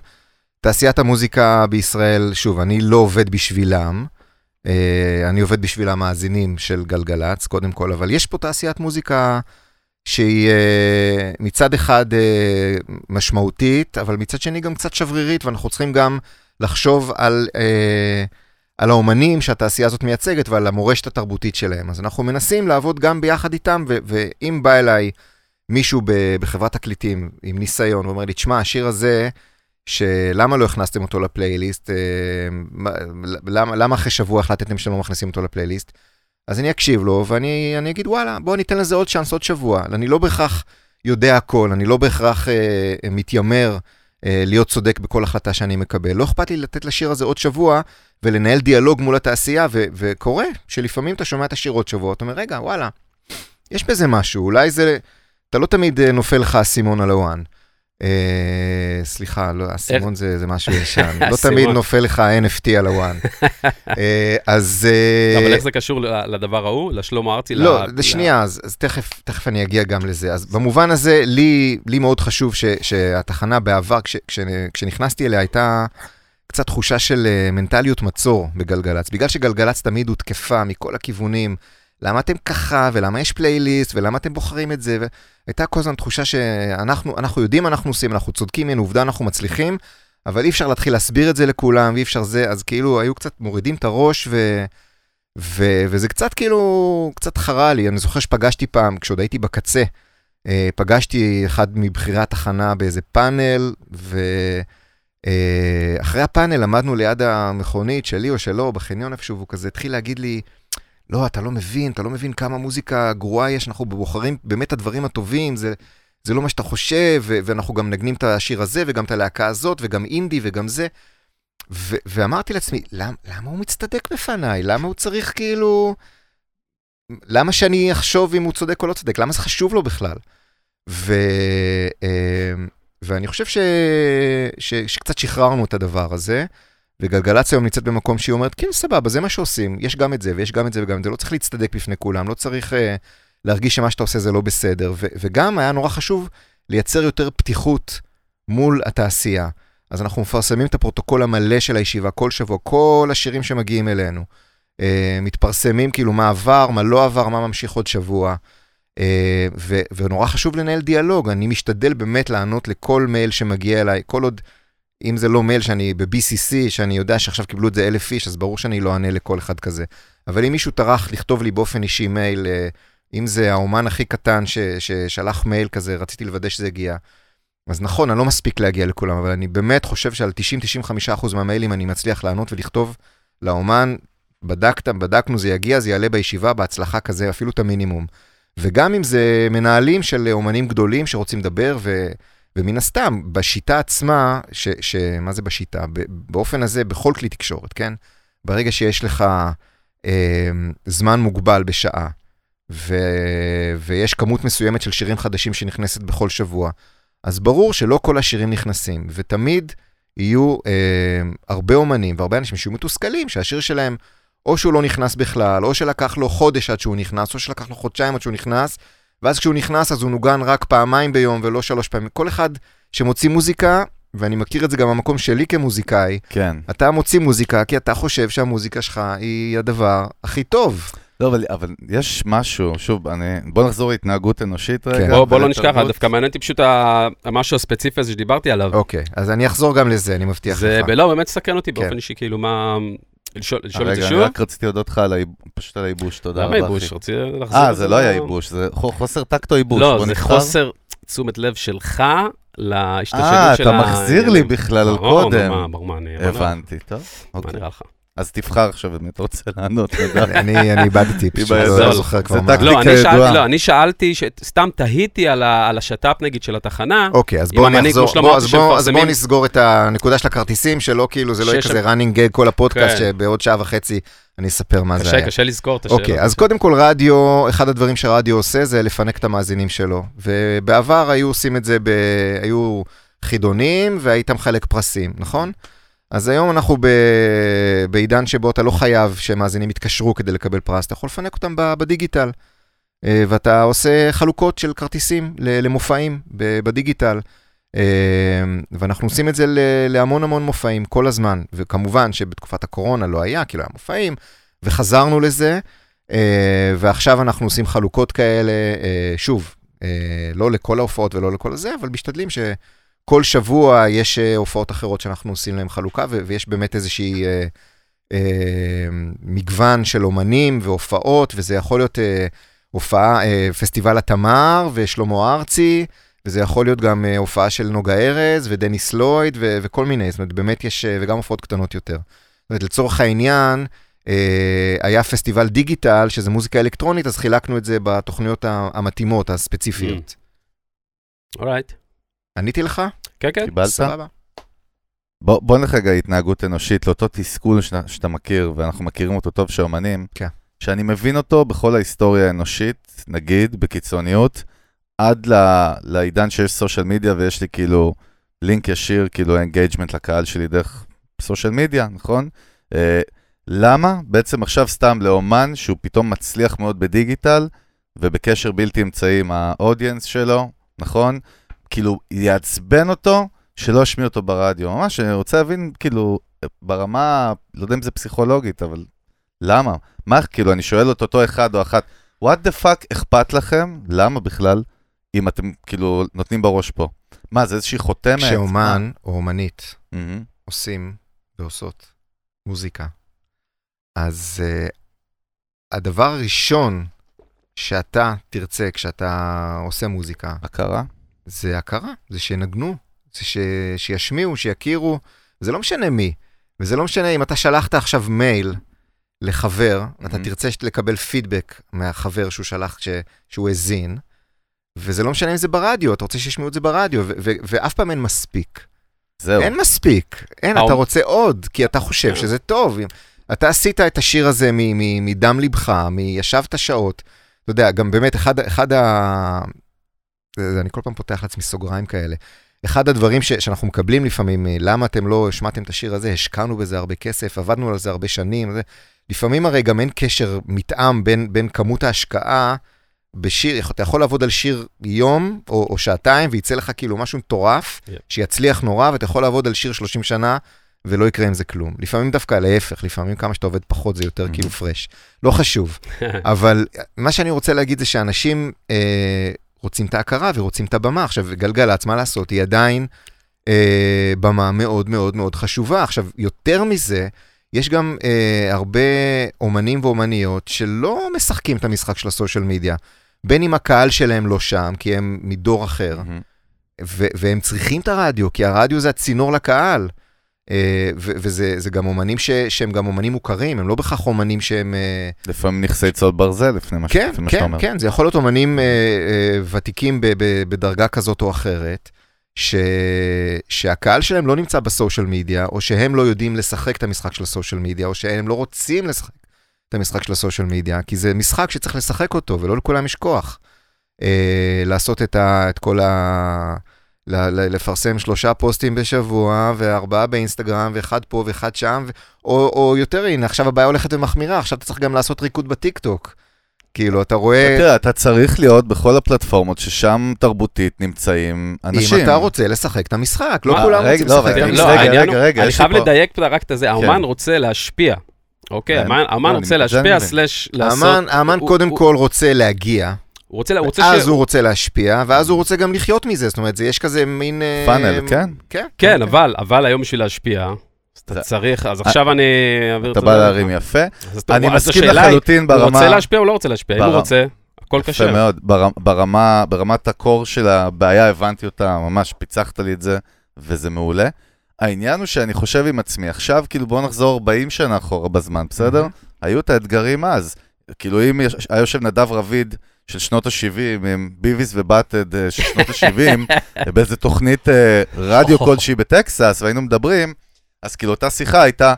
תעשיית המוזיקה בישראל, שוב, אני לא עובד בשבילם, אה, אני עובד בשביל המאזינים של גלגלצ, קודם כל, אבל יש פה תעשיית מוזיקה שהיא אה, מצד אחד אה, משמעותית, אבל מצד שני גם קצת שברירית, ואנחנו צריכים גם לחשוב על, אה, על האומנים שהתעשייה הזאת מייצגת ועל המורשת התרבותית שלהם. אז אנחנו מנסים לעבוד גם ביחד איתם, ואם בא אליי מישהו בחברת תקליטים עם ניסיון ואומר לי, תשמע, השיר הזה, שלמה לא הכנסתם אותו לפלייליסט? אה, מה- למה, למה אחרי שבוע החלטתם שאתם לא מכניסים אותו לפלייליסט? אז אני אקשיב לו, ואני אני אגיד, וואלה, בוא ניתן לזה עוד צ'אנס, עוד שבוע. אני לא בהכרח יודע הכל, אני לא בהכרח אה, מתיימר אה, להיות צודק בכל החלטה שאני מקבל. לא אכפת לי לתת לשיר הזה עוד שבוע, ולנהל דיאלוג מול התעשייה, ו- וקורה שלפעמים אתה שומע את השיר עוד שבוע, אתה אומר, רגע, וואלה, יש בזה משהו, אולי זה... אתה לא תמיד אה, נופל לך האסימון על הוואן. אה, סליחה, לא, האסימון זה, זה משהו ישן. לא תמיד. נופל לך ה-NFT על הוואן. אה, אז... אה, אבל איך זה קשור לדבר ההוא? לשלמה ארצי? לא, שנייה, אז, אז תכף, תכף אני אגיע גם לזה. אז במובן הזה, לי, לי מאוד חשוב ש, שהתחנה בעבר, כש, כש, כשנכנסתי אליה, הייתה קצת תחושה של מנטליות מצור בגלגלצ. בגלל שגלגלצ תמיד הותקפה מכל הכיוונים, למה אתם ככה, ולמה יש פלייליסט, ולמה אתם בוחרים את זה, והייתה כל הזמן תחושה שאנחנו אנחנו יודעים מה אנחנו עושים, אנחנו צודקים, הנה עובדה, אנחנו מצליחים, אבל אי אפשר להתחיל להסביר את זה לכולם, ואי אפשר זה, אז כאילו היו קצת מורידים את הראש, ו... ו- וזה קצת כאילו, קצת חרה לי. אני זוכר שפגשתי פעם, כשעוד הייתי בקצה, אה, פגשתי אחד מבכירי התחנה באיזה פאנל, ואחרי הפאנל עמדנו ליד המכונית שלי או שלו, בחניון איפשהו, והוא כזה התחיל להגיד לי, לא, אתה לא מבין, אתה לא מבין כמה מוזיקה גרועה יש, אנחנו בוחרים באמת את הדברים הטובים, זה, זה לא מה שאתה חושב, ו- ואנחנו גם מנגנים את השיר הזה, וגם את הלהקה הזאת, וגם אינדי, וגם זה. ו- ואמרתי לעצמי, למ- למה הוא מצטדק בפניי? למה הוא צריך כאילו... למה שאני אחשוב אם הוא צודק או לא צודק? למה זה חשוב לו בכלל? ו... אה, ואני חושב ש... ש... שקצת שחררנו את הדבר הזה, וגלגלצ היום נמצאת במקום שהיא אומרת, כן, סבבה, זה מה שעושים, יש גם את זה, ויש גם את זה וגם את זה, לא צריך להצטדק בפני כולם, לא צריך uh, להרגיש שמה שאתה עושה זה לא בסדר, ו... וגם היה נורא חשוב לייצר יותר פתיחות מול התעשייה. אז אנחנו מפרסמים את הפרוטוקול המלא של הישיבה כל שבוע, כל השירים שמגיעים אלינו. Uh, מתפרסמים כאילו מה עבר, מה לא עבר, מה ממשיך עוד שבוע. Uh, ו- ונורא חשוב לנהל דיאלוג, אני משתדל באמת לענות לכל מייל שמגיע אליי, כל עוד, אם זה לא מייל שאני ב-BCC, שאני יודע שעכשיו קיבלו את זה אלף איש, אז ברור שאני לא אענה לכל אחד כזה. אבל אם מישהו טרח לכתוב לי באופן אישי מייל, uh, אם זה האומן הכי קטן ש- ששלח מייל כזה, רציתי לוודא שזה הגיע. אז נכון, אני לא מספיק להגיע לכולם, אבל אני באמת חושב שעל 90-95% מהמיילים אני מצליח לענות ולכתוב לאומן, בדקת, בדקנו, זה יגיע, זה יעלה בישיבה, בהצלחה כזה, אפילו את המינימום. וגם אם זה מנהלים של אומנים גדולים שרוצים לדבר, ו, ומן הסתם, בשיטה עצמה, ש, ש, מה זה בשיטה? באופן הזה, בכל כלי תקשורת, כן? ברגע שיש לך אה, זמן מוגבל בשעה, ו, ויש כמות מסוימת של שירים חדשים שנכנסת בכל שבוע, אז ברור שלא כל השירים נכנסים, ותמיד יהיו אה, הרבה אומנים והרבה אנשים שיהיו מתוסכלים, שהשיר שלהם, או שהוא לא נכנס בכלל, או שלקח לו חודש עד שהוא נכנס, או שלקח לו חודשיים עד שהוא נכנס, ואז כשהוא נכנס אז הוא נוגן רק פעמיים ביום ולא שלוש פעמים. כל אחד שמוציא מוזיקה, ואני מכיר את זה גם במקום שלי כמוזיקאי, כן. אתה מוציא מוזיקה כי אתה חושב שהמוזיקה שלך היא הדבר הכי טוב. לא, אבל, אבל יש משהו, שוב, אני, בוא נחזור להתנהגות אנושית רגע. כן. בוא בוא לא נשכח. דווקא מעניין אותי פשוט המשהו הספציפי הזה שדיברתי עליו. אוקיי, אז אני אחזור גם לזה, אני מבטיח זה לך. לא, באמת סקרן אותי כן. באופן אישי, כאילו מה... לשאול לשאול את זה רגע, שוב? אני רק רציתי להודות לך על פשוט על הייבוש, תודה למה רבה, ייבוש? אחי. רציתי לחזור אה, זה לא היה ייבוש, זה חו- חוסר טקט או ייבוש. לא, זה. חוסר תשומת לב שלך להשתלשלות אה, של אתה ה... מחזיר לי בכלל על ברור, קודם. ברור. מה הבנתי, טוב, מה אוקיי. נראה לך? אז תבחר עכשיו אם אתה רוצה לענות. אני אני איבדתי, פשוט. לא זוכר כבר מה. לא, אני. שאלתי, לא, אני שאלתי, ש- סתם תהיתי על השת"פ נגיד של התחנה. אוקיי, אז בואו שאמרתי, אז בואו נסגור את הנקודה של הכרטיסים, שלא כאילו, זה לא יהיה כזה running gag כל הפודקאסט, כן. שבעוד שעה וחצי אני אספר מה זה קשה, היה. קשה לזכור את השאלות. אוקיי, אז קודם כל רדיו, אחד הדברים שרדיו עושה זה לפנק את המאזינים שלו. ובעבר היו עושים את זה, ב... היו חידונים והיית מחלק פרסים, נכון? אז היום אנחנו ב... בעידן שבו אתה לא חייב שמאזינים יתקשרו כדי לקבל פרס, אתה יכול לפנק אותם בדיגיטל. אה, ואתה עושה חלוקות של כרטיסים למופעים בדיגיטל. אה, ואנחנו עושים את זה להמון המון מופעים כל הזמן. וכמובן שבתקופת הקורונה לא היה, כי לא היה מופעים, וחזרנו לזה, אה, ועכשיו אנחנו עושים חלוקות כאלה, שוב, לא לכל ההופעות ולא לכל הזה, אבל משתדלים שכל שבוע יש אה, הופעות אחרות שאנחנו עושים להם חלוקה, ויש באמת איזושהי אה, אה, מגוון של אומנים והופעות, וזה יכול להיות אה, הופעה, אה, פסטיבל התמר ושלמה ארצי, וזה יכול להיות גם אה, הופעה של נוגה ארז ודניס לויד ו- וכל מיני, זאת אומרת, באמת יש, אה, וגם הופעות קטנות יותר. זאת אומרת, לצורך העניין, אה, היה פסטיבל דיגיטל, שזה מוזיקה אלקטרונית, אז חילקנו את זה בתוכניות המתאימות, הספציפיות. אורייט. עניתי לך? כן, כן. קיבלת? סבבה. בוא, בוא נלך רגע התנהגות אנושית לאותו תסכול שאתה, שאתה מכיר, ואנחנו מכירים אותו טוב שאומנים, כן. שאני מבין אותו בכל ההיסטוריה האנושית, נגיד, בקיצוניות, עד ל, לעידן שיש social media ויש לי כאילו לינק ישיר, כאילו engagement לקהל שלי דרך social media, נכון? אה, למה בעצם עכשיו סתם לאומן שהוא פתאום מצליח מאוד בדיגיטל ובקשר בלתי אמצעי עם ה audience שלו, נכון? כאילו יעצבן אותו שלא ישמיע אותו ברדיו. ממש, אני רוצה להבין, כאילו, ברמה, לא יודע אם זה פסיכולוגית, אבל למה? מה, כאילו, אני שואל את אותו אחד או אחת, what the fuck אכפת לכם? למה בכלל? אם אתם, כאילו, נותנים בראש פה. מה, זה איזושהי חותמת? כשאומן או אומנית? מהמם. עושים ועושות מוזיקה, אז uh, הדבר הראשון שאתה תרצה כשאתה עושה מוזיקה, הכרה? זה הכרה, זה שינגנו, זה ש... שישמיעו, שיכירו, זה לא משנה מי. וזה לא משנה אם אתה שלחת עכשיו מייל לחבר, mm-hmm. אתה. תרצה לקבל פידבק מהחבר שהוא שלח, ש... שהוא האזין, וזה לא משנה אם זה ברדיו, אתה רוצה שישמעו את זה ברדיו, ו... ו... ואף פעם אין מספיק. זהו. אין מספיק, אין, האום- אתה רוצה עוד, כי אתה חושב. שזה טוב. אתה עשית את השיר הזה מ- מ- מדם ליבך, מישבת שעות. אתה יודע, גם באמת, אחד, אחד ה... אני כל פעם פותח לעצמי סוגריים כאלה. אחד הדברים ש, שאנחנו מקבלים לפעמים, אה, למה אתם לא השמעתם את השיר הזה, השקענו בזה הרבה כסף, עבדנו על זה הרבה שנים. זה... לפעמים הרי גם אין קשר מתאם בין, בין כמות ההשקעה בשיר, אתה יכול לעבוד על שיר יום או, או שעתיים, וייצא לך כאילו משהו מטורף, Yeah. שיצליח נורא, ואתה יכול לעבוד על שיר 30 שנה, ולא יקרה עם זה כלום. לפעמים דווקא להפך, לפעמים כמה שאתה עובד פחות זה יותר Mhm. כאילו פרש. לא חשוב. אבל מה שאני רוצה להגיד זה שאנשים אה, רוצים את ההכרה ורוצים את הבמה. עכשיו, גלגלצ, מה לעשות, היא עדיין אה, במה מאוד מאוד מאוד חשובה. עכשיו, יותר מזה, יש גם אה, הרבה אומנים ואומניות שלא משחקים את המשחק של הסושיאל מדיה. בין אם הקהל שלהם לא שם, כי הם מדור אחר, מהמם. ו- והם צריכים את הרדיו, כי הרדיו זה הצינור לקהל. אה, וזה זה גם אומנים שהם גם אומנים מוכרים, הם לא בהכרח אומנים שהם... אה, לפעמים נכסי צוד ברזל, לפני מה כן, שאתה כן, אומר. כן, זה יכול להיות אומנים אה, ותיקים בדרגה כזאת או אחרת, ש... שהקהל שלהם לא נמצא בסושיאל מדיה, או שהם לא יודעים לשחק את המשחק של הסושיאל מדיה, או שהם לא רוצים לשחק את המשחק של הסושיאל מדיה, כי זה משחק שצריך לשחק אותו, ולא לכולם יש כוח. אה, לעשות את, ה... את כל ה... ל- ל- לפרסם שלושה פוסטים בשבוע, וארבעה באינסטגרם, ואחד פה ואחד שם, ו... או, או יותר, הנה, עכשיו הבעיה הולכת ומחמירה, עכשיו אתה צריך גם לעשות ריקוד בטיקטוק. כאילו, אתה רואה, תראה, אתה צריך להיות בכל הפלטפורמות ששם תרבותית נמצאים אנשים. אם אתה רוצה לשחק את המשחק, לא כולם רוצים לא, לשחק את המשחק. רגע, רגע, רגע, אני חייב לדייק פה רק את האומן כן. רוצה להשפיע. אוקיי, כן. האמן- האמן לא, רוצה זה להשפיע. סלאש לעשות... האמן, האמן קודם כל רוצה להגיע, הוא רוצה, הוא רוצה אז ש... הוא רוצה להשפיע, ואז הוא רוצה גם לחיות מזה, זאת אומרת, זה יש כזה מין... אה, פאנל, כן? כן. כן, אבל, אבל היום בשביל להשפיע, אז אתה צריך, אז עכשיו אני אעביר את אתה זה. בא להרים יפה. אז אתה- אני אז מסכים לחלוטין הוא ברמה... רוצה להשפיע או לא רוצה להשפיע? אם הוא רוצה, הכל יפה כשר. מאוד. בר- ברמה, ברמת הקור של הבעיה הבנתי אותה, ממש פיצחת לי את זה, וזה מעולה. העניין הוא שאני חושב עם עצמי, עכשיו כאילו בואו נחזור 40 שנה אחורה בזמן, בסדר? היו את האתגרים אז. כאילו אם היה יושב נדב רביד של שנות ה-70, עם ביביס ובאטד אה, של שנות ה-70, באיזה תוכנית אה, רדיו כלשהי בטקסס, והיינו מדברים, אז כאילו אותה שיחה הייתה,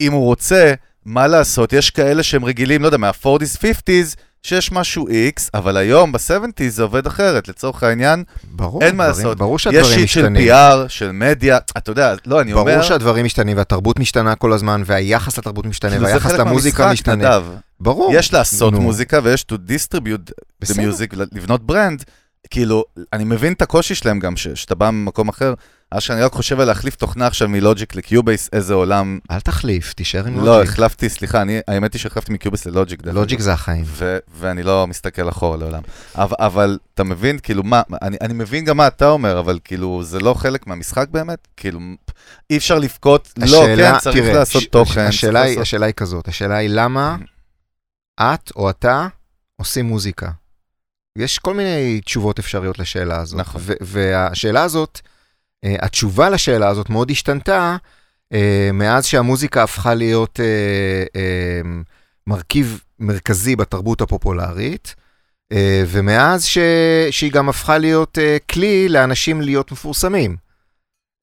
אם הוא רוצה, מה לעשות, יש כאלה שהם רגילים, לא יודע, מה-40's, 50's, שיש משהו X, אבל היום, ב-70's זה עובד אחרת, לצורך העניין, ברור, אין מה דברים- לעשות. ברור יש שהדברים שיט של משתנים. PR, של מדיה, אתה יודע, לא, אני אומר, ברור שהדברים משתנים, והתרבות משתנה כל הזמן, והיחס לתרבות משתנה, כאילו, והיחס למוזיקה משתנה. נדב. ברור. יש לעשות נו. מוזיקה ויש to distribute the בסדר. music, לבנות ברנד. כאילו, אני מבין את הקושי שלהם גם, ש- שאתה בא ממקום אחר, אז שאני רק חושב על להחליף תוכנה עכשיו מלוג'יק לקיובייס, איזה עולם... אל תחליף, תישאר עם לא, לוג'יק. החלפתי, סליחה, אני, האמת היא שהחלפתי מקיובייס ללוג'יק. לוג'יק זה החיים. ו- ואני לא מסתכל אחורה לעולם. אבל, אבל אתה מבין, כאילו, מה, אני, אני מבין גם מה אתה אומר, אבל כאילו, זה לא חלק מהמשחק באמת? כאילו, אי אפשר לבכות, לא, כן, צריך תראה, לעשות ש- תוכן. השאלה היא, לעשות... השאלה היא כזאת, השאלה היא למה את או אתה עושים מוזיקה. יש כל מיני תשובות אפשריות לשאלה הזאת. נכון. ו- והשאלה הזאת, התשובה לשאלה הזאת מאוד השתנתה אה, מאז שהמוזיקה הפכה להיות אה, אה, מרכיב מרכזי בתרבות הפופולרית, אה, ומאז ש- שהיא גם הפכה להיות אה, כלי לאנשים להיות מפורסמים.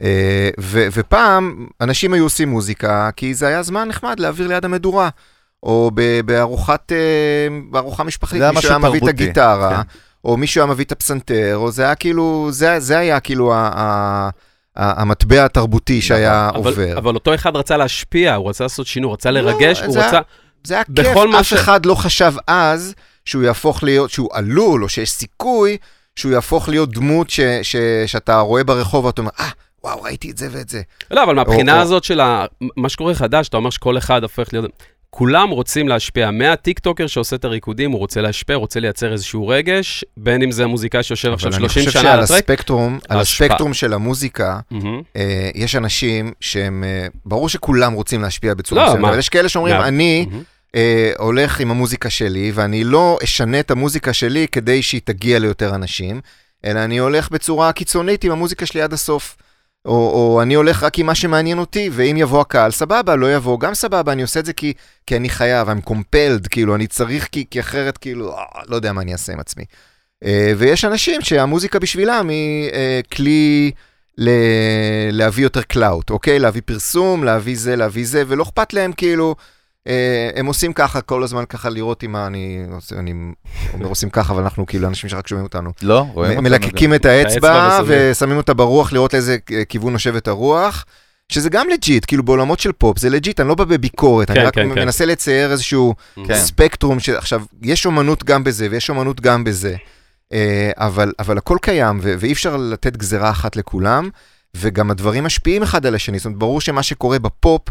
אה, ו- ופעם אנשים היו עושים מוזיקה כי זה היה זמן נחמד להעביר ליד המדורה. או ב- בארוחת, אה, בארוחה משפחתית, היה מישהו היה מביא את הגיטרה, כן. או מישהו היה מביא את הפסנתר, או זה היה כאילו, זה, זה היה כאילו ה- ה- המטבע התרבותי שהיה אבל, עובר. אבל אותו אחד רצה להשפיע, הוא רצה לעשות שינוי, רצה לרגש, לא, הוא זה רצה... זה היה כיף, אף ש- אחד לא חשב אז שהוא יהפוך להיות, שהוא עלול, או שיש סיכוי שהוא יהפוך להיות דמות ש, ש, שאתה רואה ברחוב ואתה אומר, אה, וואו, ראיתי את זה ואת זה. לא, אבל מהבחינה או- הזאת של ה... מה שקורה חדש, אתה אומר שכל אחד הופך להיות... כולם רוצים להשפיע. מהטיקטוקר שעושה את הריקודים, הוא רוצה להשפיע, רוצה לייצר איזשהו רגש, בין אם זה המוזיקאי שיושב עכשיו אבל 30 אני חושב שנה על שעל הטרק. הספקטרום, על ההשפעה. הספקטרום של המוזיקה. אה, יש אנשים שהם, אה, ברור שכולם רוצים להשפיע בצורה לא, מסוימת, אבל יש כאלה שאומרים, אני. אה, הולך עם המוזיקה שלי, ואני לא אשנה את המוזיקה שלי כדי שהיא תגיע ליותר אנשים, אלא אני הולך בצורה קיצונית עם המוזיקה שלי עד הסוף. או, או אני הולך רק עם מה שמעניין אותי, ואם יבוא הקהל, סבבה, לא יבוא, גם סבבה, אני עושה את זה כי, כי אני חייב, I'm compelled, כאילו, אני צריך כי, כי אחרת, כאילו, אה, לא יודע מה אני אעשה עם עצמי. אה, ויש אנשים שהמוזיקה בשבילם היא אה, כלי ל... להביא יותר clout, אוקיי? להביא פרסום, להביא זה, להביא זה, ולא אכפת להם, כאילו, הם עושים ככה כל הזמן, ככה לראות מה אני אני אומר עושים ככה, אבל אנחנו כאילו אנשים שרק שומעים אותנו. לא, רואים אותנו. מלקקים את האצבע ושמים. אותה ברוח לראות לאיזה אה, כיוון נושבת הרוח. שזה גם legit, כאילו בעולמות של פופ זה legit, אני לא בא בביקורת, אני כן, רק כן, כן. מנסה לצייר איזשהו כן. ספקטרום עכשיו, יש אומנות גם בזה ויש אומנות גם בזה, אה, אבל, אבל הכל קיים ו- ואי אפשר לתת גזירה אחת לכולם, וגם הדברים משפיעים אחד על השני, זאת אומרת, ברור שמה שקורה בפופ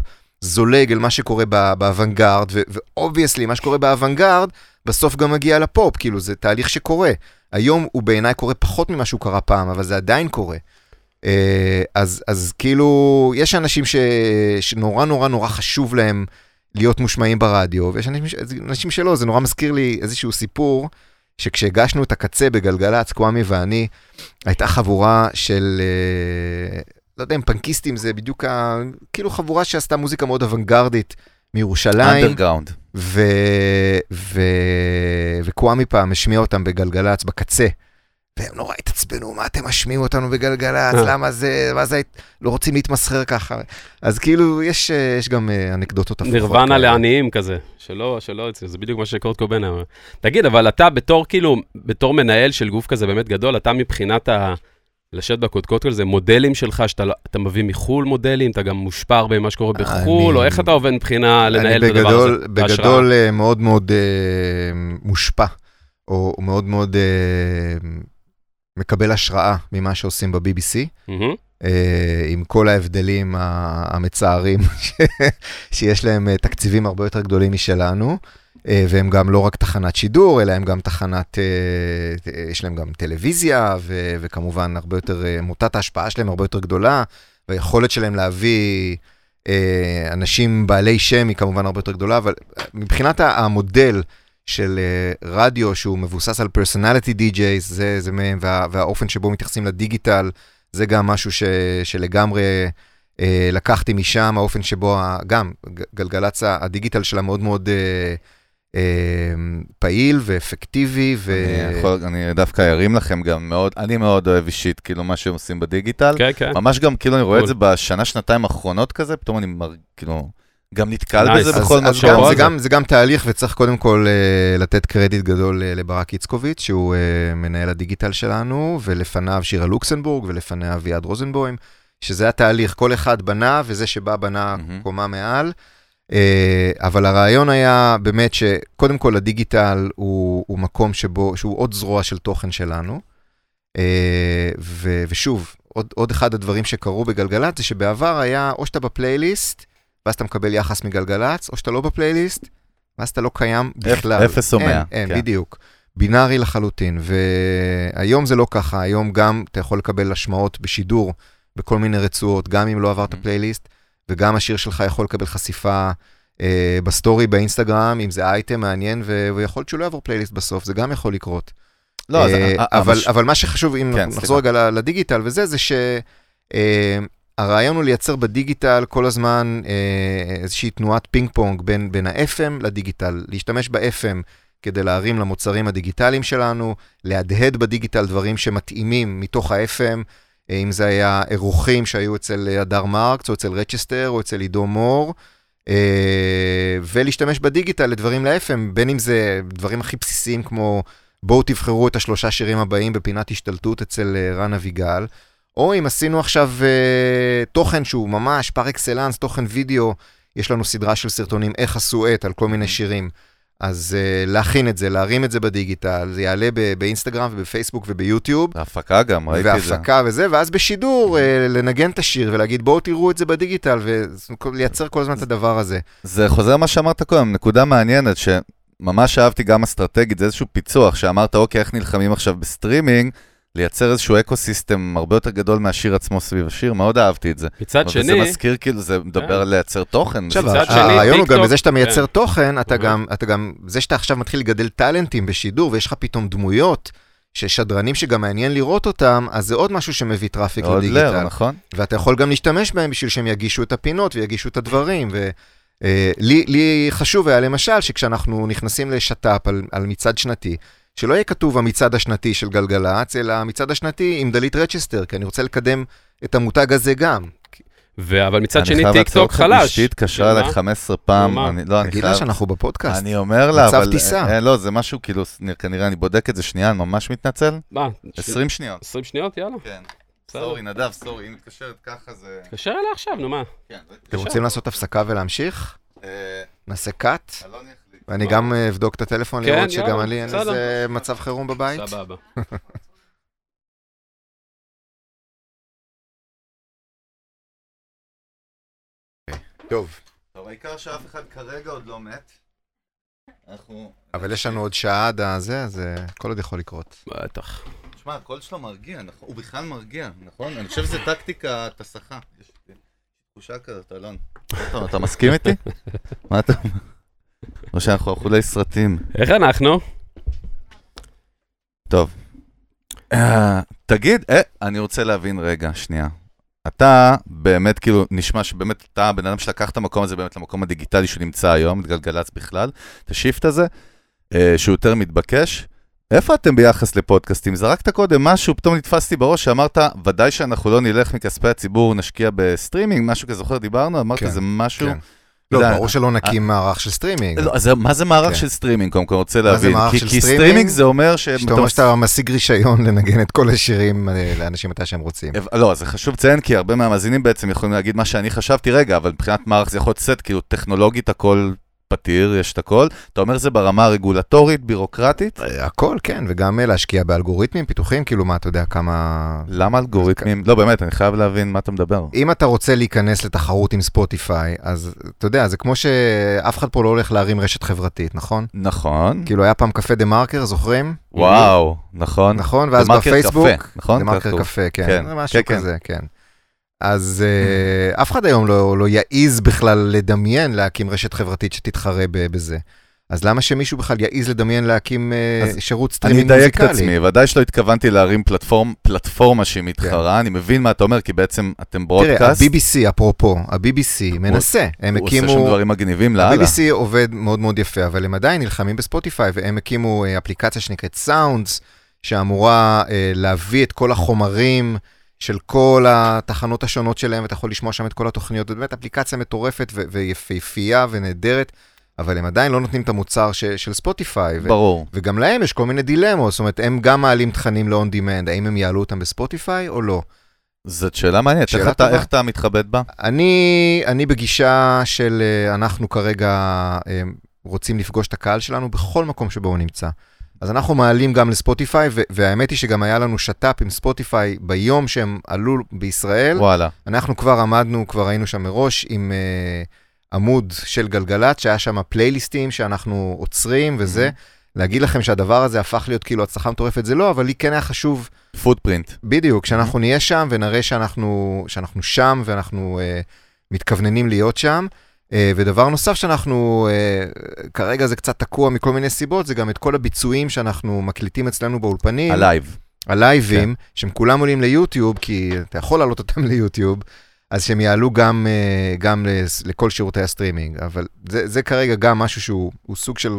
זולג אל מה שקורה באוונגרד, ו obviously מה שקורה באוונגרד בסוף גם מגיע לפופ, כאילו זה תהליך שקורה. היום הוא בעיניי קורה פחות ממה שהוא קרה פעם, אבל זה עדיין קורה. אה, אז, אז כאילו, יש אנשים ש, שנורא נורא נורא חשוב להם להיות מושמעים ברדיו, ויש אנשים, אנשים שלא, זה נורא מזכיר לי איזשהו סיפור, שכשהגשנו את הקצה בגלגלצ, קוואמי ואני, הייתה חבורה של, אה, לא יודע אם פנקיסטים זה בדיוק, ה, כאילו חבורה שעשתה מוזיקה מאוד אוונגרדית מירושלים, אנדרגראונד. ו... ו... וקוואמי פעם השמיע אותם בגלגלצ בקצה. והם נורא התעצבנו, מה אתם משמיעים אותנו בגלגלצ, אה. למה זה, מה זה, לא רוצים להתמסחר ככה. אז כאילו, יש, אה, יש גם אה, אנקדוטות הפוכות. נירוונה. לעניים כזה, שלא, שלא, זה בדיוק מה שקורט קובן אמר. תגיד, אבל אתה בתור, כאילו, בתור מנהל של גוף כזה באמת גדול, אתה מבחינת ה... לשבת בקודקוד כזה, מודלים שלך, שאתה לא- מביא מחו"ל מודלים, אתה גם מושפע הרבה ממה שקורה בחו"ל, אני- או איך אתה עובד מבחינה לנהל את אני הדבר הזה? בגדול, בהשראה? בגדול אה, מאוד מאוד אה, מושפע, או מאוד מאוד אה, מקבל השראה ממה שעושים ב-BBC. מהמם. אה, עם כל ההבדלים המצערים שיש להם אה, תקציבים הרבה יותר גדולים משלנו, והם גם לא רק תחנת שידור, אלא הם גם תחנת, אה, אה, יש להם גם טלוויזיה, ו- וכמובן הרבה יותר, אה, מוטת ההשפעה שלהם הרבה יותר גדולה, והיכולת שלהם להביא אה, אנשים בעלי שם היא כמובן הרבה יותר גדולה, אבל מבחינת המודל, של אה, רדיו שהוא מבוסס על פרסונליטי די-ג'ייז, זה, זה מהם, וה, והאופן שבו מתייחסים לדיגיטל, זה גם משהו ש, שלגמרי אה, לקחתי משם, האופן שבו, ה- גם גלגלצ הדיגיטל שלה מאוד מאוד אה, אה, פעיל ואפקטיבי, ו... אני יכול- אני דווקא ארים לכם גם מאוד, אני מאוד אוהב אישית, כאילו, מה שהם עושים בדיגיטל. כן, כן. ממש גם, כאילו, אני רואה את. זה בשנה, שנתיים האחרונות כזה, פתאום אני מר... כאילו, גם נתקל Nice. בזה אז- בכל אז. גם, זה, גם, זה גם תהליך, וצריך קודם כל uh, לתת קרדיט גדול uh, לברק איצקוביץ', שהוא uh, מנהל הדיגיטל שלנו, ולפניו שירה לוקסנבורג, ולפניה אביעד רוזנבוים, שזה התהליך, כל אחד בנה, וזה שבא בנה מהמם. קומה מעל. Uh, אבל הרעיון היה באמת שקודם כל הדיגיטל הוא, הוא מקום שבו, שהוא עוד זרוע של תוכן שלנו. Uh, ו, ושוב, עוד, עוד אחד הדברים שקרו בגלגלצ זה שבעבר היה או שאתה בפלייליסט, ואז אתה מקבל יחס מגלגלצ, או שאתה לא בפלייליסט, ואז אתה לא קיים בכלל. אפס או מאה. אין, כן. בדיוק. בינארי לחלוטין, והיום זה לא ככה, היום גם אתה יכול לקבל השמעות בשידור בכל מיני רצועות, גם אם לא עברת Mhm. פלייליסט, וגם השיר שלך יכול לקבל חשיפה אה, בסטורי, באינסטגרם, אם זה אייטם מעניין, ו- ויכול להיות שהוא לא יעבור פלייליסט בסוף, זה גם יכול לקרות. לא, אז... אה, אה, אבל, המש- אבל מה שחשוב, אם כן, נחזור רגע ל- לדיגיטל וזה, זה שהרעיון הוא לייצר בדיגיטל כל הזמן אה, איזושהי תנועת פינג פונג בין, בין ה-FM לדיגיטל, להשתמש ב-FM כדי להרים למוצרים הדיגיטליים שלנו, להדהד בדיגיטל דברים שמתאימים מתוך ה-FM, אה, אם זה היה אירוחים שהיו אצל אה, הדר מרקס, או אצל רצ'סטר, או אצל עידו מור, אה, ולהשתמש בדיגיטל לדברים ל-FM, בין אם זה דברים הכי בסיסיים כמו בואו תבחרו את השלושה שירים הבאים בפינת השתלטות אצל אה, רן אביגל, או אם עשינו עכשיו אה, תוכן שהוא ממש par excellence, תוכן וידאו, יש לנו סדרה של סרטונים איך עשו את על כל מיני שירים. אז אה, להכין את זה, להרים את זה בדיגיטל, זה יעלה ב- באינסטגרם ובפייסבוק וביוטיוב, ההפקה גם, ראיתי את זה. והפקה וזה, ואז בשידור אה, לנגן את השיר ולהגיד בואו תראו את זה בדיגיטל, ולייצר כל הזמן את הדבר הזה. זה חוזר מה שאמרת קודם, נקודה מעניינת, שממש אהבתי גם אסטרטגית, זה איזשהו פיצוח, שאמרת, אוקיי, איך נלחמים עכשיו בסטרימינג, לייצר איזשהו ecosystem הרבה יותר גדול מהשיר עצמו סביב השיר, מאוד אהבתי את זה. מצד שני, מזכיר, כאילו, זה מדבר על לייצר תוכן. עכשיו, הרעיון הוא גם בזה שאתה מייצר כן. תוכן, אתה אהה. גם, אתה גם, זה שאתה עכשיו מתחיל לגדל טאלנטים בשידור, ויש לך פתאום דמויות, ששדרנים שגם מעניין לראות אותם, אז זה עוד משהו שמביא traffic עוד לדיגיטל. לר, נכון? ואתה יכול גם להשתמש בהם בשביל שהם יגישו את הפינות ויגישו את הדברים. אה, לי, חשוב היה למשל שכשאנחנו נכנסים לשת"פ על, על מצעד שנתי, שלא יהיה כתוב המצעד השנתי של גלגלצ, אלא המצעד השנתי עם דלית רצ'סטר, כי אני רוצה לקדם את המותג הזה גם. ו- אבל מצד שני אני חייב לעצור טיקטוק אותך, חלש. אשתי התקשרה? אליי 15 פעם? אני- לא, אני תגיד לה חייב... שאנחנו בפודקאסט. אני אומר לה, מצב אבל... טיסה. אה, לא, זה משהו, כאילו, כנראה, אני בודק את זה שנייה, אני ממש מתנצל. מה? 20 שניות. 20 שניות? יאללה. כן. sorry, נדב, sorry, אם מתקשרת ככה זה... תתקשר אליה עכשיו, נו מה? כן, אתם רוצים לעשות הפסקה ולהמשיך? אה, נעשה קאט? אלון. ואני גם אה, אבדוק את הטלפון כן, לראות שגם לי אין. איזה מצב חירום בבית. סבבה. טוב, טוב, העיקר שאף אחד כרגע עוד לא מת. אנחנו... אבל יש לנו עוד שעה עד הזה, אז אה, הכל עוד יכול לקרות. בטח. תשמע, הקול שלו מרגיע, נכון? הוא בכלל מרגיע, נכון? אני חושב שזה טקטיקת הסחה. יש לי תחושה כזאת, אלון. אתה- אתה מסכים איתי? מה אתה אומר? או שאנחנו אכולי סרטים. איך אנחנו? טוב. אה, תגיד, אה, אני רוצה להבין רגע, שנייה. אתה באמת, כאילו, נשמע שבאמת אתה הבן אדם שלקח את המקום הזה באמת למקום הדיגיטלי שהוא נמצא היום, את גלגלצ בכלל, את השיפט הזה, אה, שהוא יותר מתבקש. איפה אתם ביחס לפודקאסטים? זרקת קודם משהו, פתאום נתפסתי בראש, שאמרת, ודאי שאנחנו לא נלך מכספי הציבור, נשקיע בסטרימינג, משהו כזה, זוכר, דיברנו? אמרת, כן, זה משהו... כן. לא, ברור שלא נקים מערך של סטרימינג. לא, אז מה זה מערך כן. של סטרימינג? קודם כל, רוצה מה זה להבין. מערך כי- של כי סטרימינג? סטרימינג זה אומר ש... שאתה אומר שאתה משיג רישיון לנגן את כל השירים אה, לאנשים מתי שהם רוצים. אה, לא, זה חשוב לציין, כי הרבה מהמאזינים בעצם יכולים להגיד מה שאני חשבתי, רגע, אבל מבחינת מערך זה יכול להיות סט, כאילו טכנולוגית הכל פתיר, יש את הכל. אתה אומר זה ברמה הרגולטורית, בירוקרטית? אה, הכל, כן, וגם אה, להשקיע באלגוריתמים, פיתוחים, כאילו מה, אתה יודע כמה... למה אלגוריתמים? לא, באמת, אני חייב להבין מה אתה מדבר. אם אתה רוצה להיכנס לתחרות עם ספוטיפיי, אז אתה יודע, זה כמו שאף אחד פה לא הולך להרים רשת חברתית, נכון? נכון. כאילו היה פעם קפה דה מרקר, זוכרים? וואו, נכון. נכון? ואז בפייסבוק... קפה, נכון? דה מרקר. קפה, כן. כן, משהו כן, כן. כזה, כן. אז אה, אף אחד היום לא לא יעז בכלל לדמיין להקים רשת חברתית שתתחרה בזה. אז למה שמישהו בכלל יעז לדמיין להקים אה, שירות אני סטרימינג אדייק את מוזיקלי? עצמי, ודאי שלא התכוונתי להרים platform, פלטפורמה שהיא מתחרה, אני מבין מה אתה אומר, כי בעצם אתם תראה, broadcast, ה-BBC, אפרופו, ה-BBC מנסה, הם הוא עושה שם הקימו... דברים מגניבים לאללה. ה-BBC עובד מאוד מאוד יפה, אבל הם עדיין נלחמים בספוטיפיי, והם הקימו אה, אפליקציה שנקראת סאונדס, שאמורה להביא את כל החומרים של כל התחנות השונות שלהם, ואתה יכול לשמוע שם את כל התוכניות, זו באמת אפליקציה מטורפת ו- ויפהפייה ונהדרת, אבל הם עדיין לא נותנים את המוצר ש- של ספוטיפיי. ו- ברור. וגם להם יש כל מיני דילמות, זאת אומרת, הם גם מעלים תכנים ל-on demand, האם הם יעלו אותם בספוטיפיי או לא. זאת שאלה מעניינת, שאלה איך אתה-. איך אתה מתחבט בה? אני, אני בגישה של אה, אנחנו כרגע אה, רוצים לפגוש את הקהל שלנו בכל מקום שבו הוא נמצא. אז אנחנו מעלים גם לספוטיפיי, והאמת היא שגם היה לנו שת"פ עם ספוטיפיי ביום שהם עלו בישראל. וואלה. אנחנו כבר עמדנו, כבר היינו שם מראש עם uh, עמוד של גלגלצ, שהיה שם פלייליסטים שאנחנו עוצרים וזה. להגיד לכם שהדבר הזה הפך להיות כאילו הצלחה מטורפת, זה לא, אבל לי כן היה חשוב, footprint. בדיוק, שאנחנו נהיה שם ונראה שאנחנו, שאנחנו שם ואנחנו אה, מתכווננים להיות שם. אה, ודבר נוסף שאנחנו, אה, כרגע זה קצת תקוע מכל מיני סיבות, זה גם את כל הביצועים שאנחנו מקליטים אצלנו באולפנים. ה live. הלייבים, שהם כולם עולים ליוטיוב, כי אתה יכול להעלות אותם ליוטיוב, אז שהם יעלו גם, אה, גם לכל שירותי הסטרימינג. אבל זה, זה כרגע גם משהו שהוא הוא סוג של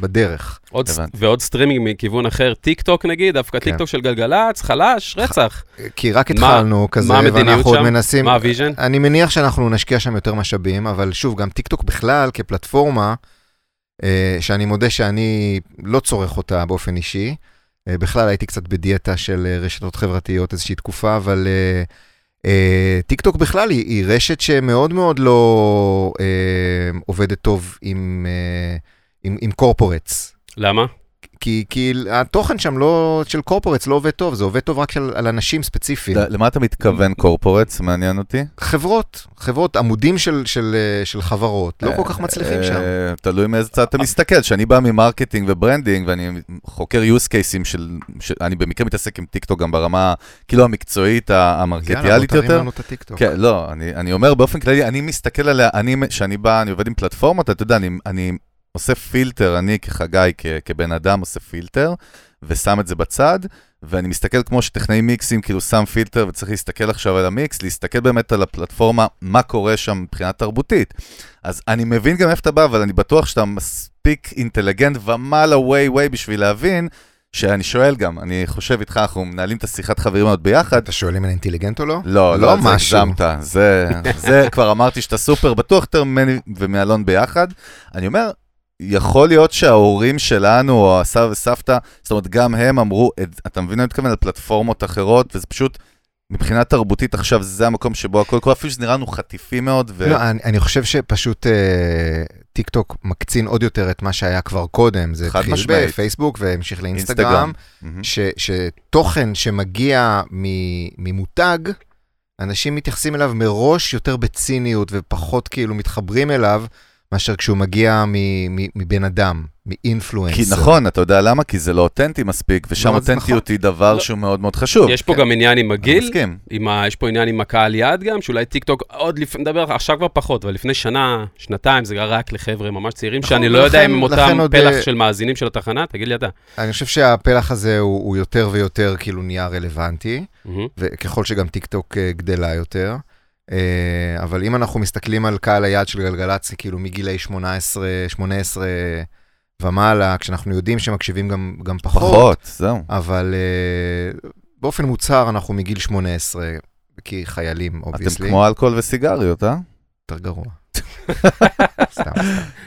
בדרך. עוד, ס-. ועוד סטרימינג מכיוון אחר, טיק טוק נגיד, דווקא כן. טיק טוק של גלגלצ, חלש, רצח. כי רק מה- התחלנו כזה, מה ואנחנו עוד? מנסים... מה ה vision? אני מניח שאנחנו נשקיע שם יותר משאבים, אבל שוב, גם טיקטוק בכלל כפלטפורמה, אה, שאני מודה שאני לא צורך אותה באופן אישי. אה, בכלל הייתי קצת בדיאטה של אה, רשתות חברתיות איזושהי תקופה, אבל אה, אה, טיקטוק בכלל היא, היא רשת שמאוד מאוד לא אה, עובדת טוב עם, אה, עם, עם קורפורטס. למה? כי, כי התוכן שם לא, של corporates לא עובד טוב, זה עובד טוב רק של, על אנשים ספציפיים. למה אתה מתכוון corporates? מעניין אותי. חברות, חברות, עמודים של, של, אה, של חברות, לא כל כך מצליחים שם. אה, תלוי מאיזה צד אתה מסתכל. כשאני בא מ marketing ו branding, ואני חוקר use cases של... של- אני במקרה מתעסק עם טיקטוק גם ברמה, כאילו המקצועית, יאללה, המרקטיאלית תרים יותר. לנו את הטיקטוק. כן, לא, אני, אני אומר באופן כללי, אני מסתכל עליה, אני, כשאני בא, אני עובד עם פלטפורמות, אתה יודע, אני, אני עושה פילטר, אני כחגי, כ, כבן אדם עושה פילטר, ושם את זה בצד, ואני מסתכל כמו שטכנאי מיקסים, כאילו שם פילטר וצריך להסתכל עכשיו על המיקס, להסתכל באמת על הפלטפורמה, מה קורה שם מבחינה תרבותית. אז אני מבין גם איפה אתה בא, אבל אני בטוח שאתה מספיק אינטליגנט ומעלה ווי ווי בשביל להבין, שאני שואל גם, אני חושב איתך, אנחנו מנהלים את השיחת חברים עוד ביחד, אתה שואל אם אני אינטליגנט או לא? לא, לא לא, זה. הגזמת. זה, זה כבר אמרתי שאתה סופר בטוח יותר ממני ומאלון ביחד. אני אומר, יכול להיות שההורים שלנו, או הסבא וסבתא, זאת אומרת, גם הם אמרו, את- אתה מבין, אני מתכוון על פלטפורמות אחרות, וזה פשוט, מבחינה תרבותית עכשיו, זה המקום שבו הכל קורה, אפילו שזה נראה לנו חטיפי מאוד, ו... לא, אני, אני חושב שפשוט אה, טיק טוק מקצין עוד יותר את מה שהיה כבר קודם. זה התחיל משמעית. בפייסבוק והמשיך לאינסטגרם. אינסטגרם. ש, שתוכן שמגיע מ- ממותג, אנשים מתייחסים אליו מראש יותר בציניות ופחות כאילו מתחברים אליו, מאשר כשהוא מגיע מ- מ- מבן אדם, מאינפלואנסר. כי נכון, אתה יודע למה? כי זה לא אותנטי מספיק, ושם לא, זה אותנטיות היא דבר לא. שהוא מאוד מאוד חשוב. יש פה כן. גם עניין עם אני הגיל, מסכים. עם ה... יש פה עניין עם הקהל יעד גם, שאולי טיק טוק עוד לפני, נדבר עכשיו כבר פחות, אבל לפני שנה, שנתיים, זה רק לחבר'ה ממש צעירים, נכון, שאני לא יודע אם הם אותם פלח אה, של מאזינים של התחנה, תגיד לי אתה. אני חושב שהפלח הזה הוא, הוא יותר ויותר כאילו נהיה רלוונטי. וככל שגם טיק טוק אה, גדלה יותר. אה, אבל אם אנחנו מסתכלים על קהל היעד של גלגלצ, כאילו מגילי 18, 18 ומעלה, כשאנחנו יודעים שמקשיבים גם, גם פחות, פחות, זהו. אבל אה, באופן מוצהר אנחנו מגיל 18, כי חיילים, אתם obviously. כמו אלכוהול וסיגריות, אה? יותר גרוע. סתם, סתם.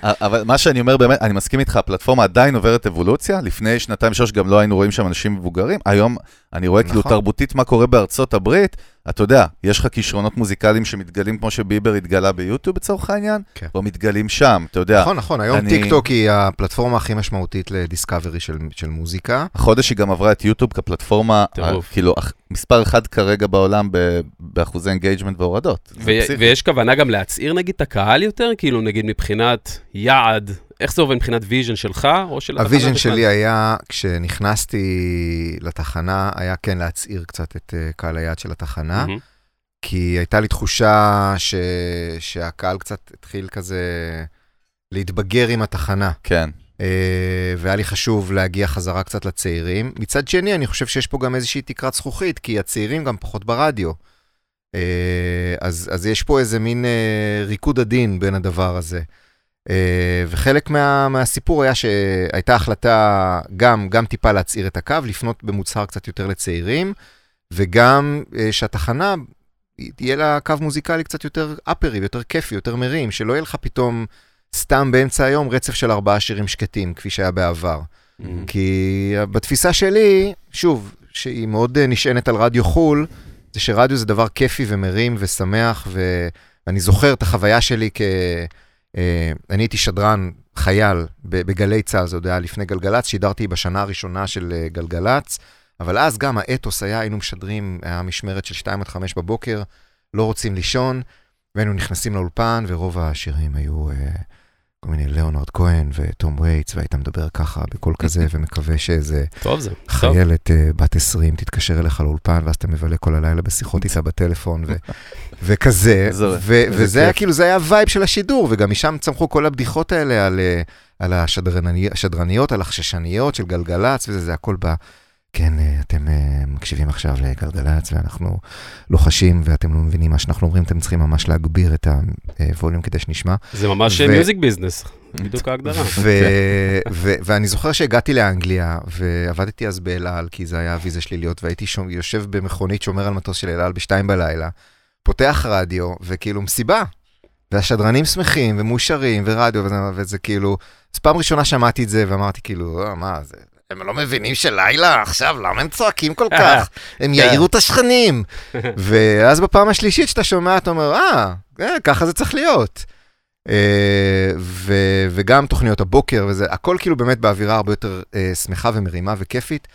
אבל מה שאני אומר באמת, אני מסכים איתך, הפלטפורמה עדיין עוברת אבולוציה. לפני שנתיים, שלוש גם לא היינו רואים שם אנשים מבוגרים. היום אני רואה כאילו נכון. תרבותית מה קורה בארצות הברית. אתה יודע, יש לך כישרונות מוזיקליים שמתגלים כמו שביבר התגלה ביוטיוב לצורך העניין, כן. או מתגלים שם, אתה יודע. נכון, נכון, היום אני- טיק טוק היא הפלטפורמה הכי משמעותית ל discovery של, של מוזיקה. החודש היא גם עברה את יוטיוב כפלטפורמה, טירוף. אה, כאילו, מספר אחד כרגע בעולם ב- באחוזי engagement והורדות. ו-. ויש כוונה גם להצעיר נגיד את הקהל יותר, כאילו נגיד מבחינת יעד, איך זה עובד מבחינת vision שלך, או של התחנה ה vision? שלי היה, כשנכנסתי לתחנה, היה כן להצעיר קצת את אה, קהל היעד של התחנה, מהמם. כי הייתה לי תחושה ש... שהקהל קצת התחיל כזה להתבגר עם התחנה, כן. אה, והיה לי חשוב להגיע חזרה קצת לצעירים. מצד שני, אני חושב שיש פה גם איזושהי תקרת זכוכית, כי הצעירים גם פחות ברדיו. אה, אז, אז יש פה איזה מין אה, ריקוד עדין בין הדבר הזה. אה, וחלק מה, מהסיפור היה שהייתה החלטה גם, גם טיפה להצעיר את הקו, לפנות במוצהר קצת יותר לצעירים, וגם אה, שהתחנה, יהיה לה קו מוזיקלי קצת יותר אפרי, יותר כיפי, יותר מרים, שלא יהיה לך פתאום סתם באמצע היום רצף של ארבעה שירים שקטים, כפי שהיה בעבר. מהמם. כי בתפיסה שלי, שוב, שהיא מאוד אה, נשענת על רדיו חו"ל, זה שרדיו זה דבר כיפי ומרים ושמח, ואני זוכר את החוויה שלי כ... אה, אני הייתי שדרן חייל בגלי צה"ל, זה עוד היה לפני גלגלצ, שידרתי בשנה הראשונה של אה, גלגלצ, אבל אז גם האתוס היה, היינו משדרים, היה משמרת של 2 עד 5 בבוקר, לא רוצים לישון, והיינו נכנסים לאולפן, ורוב השירים היו... Uh, כל מיני ליאונרד כהן וטום וייטס, והיית מדבר ככה בקול כזה, ומקווה שאיזה טוב זה, חיילת uh, בת 20 תתקשר אליך לאולפן, ואז אתה מבלה כל הלילה בשיחות איתה בטלפון, ו- וכזה, ו- וזה היה כאילו, זה היה ה vibe של השידור, וגם משם צמחו כל הבדיחות האלה על, על השדרני, השדרניות, על החששניות של גלגלצ, וזה, זה הכל בא... כן, אה, אתם אה, מקשיבים עכשיו לגלגלצ ואנחנו לוחשים ואתם לא מבינים מה שאנחנו אומרים, אתם צריכים ממש להגביר את ה volume כדי שנשמע. זה ממש music business, בדיוק ההגדרה. ואני זוכר שהגעתי לאנגליה ועבדתי אז באל על, כי זה היה הוויזה שלי להיות, והייתי יושב במכונית שומר על מטוס של אל על בשתיים בלילה, פותח רדיו וכאילו מסיבה. והשדרנים שמחים ומאושרים ורדיו וזה, וזה כאילו, אז פעם ראשונה שמעתי את זה ואמרתי כאילו, אה, מה זה, הם לא מבינים שלילה עכשיו, למה הם צועקים כל כך? הם יעירו את השכנים. ואז בפעם השלישית שאתה שומע, אתה אומר, אה, אה ככה זה צריך להיות. אה, וגם תוכניות הבוקר וזה, הכל כאילו באמת באווירה הרבה יותר אה, שמחה ומרימה וכיפית.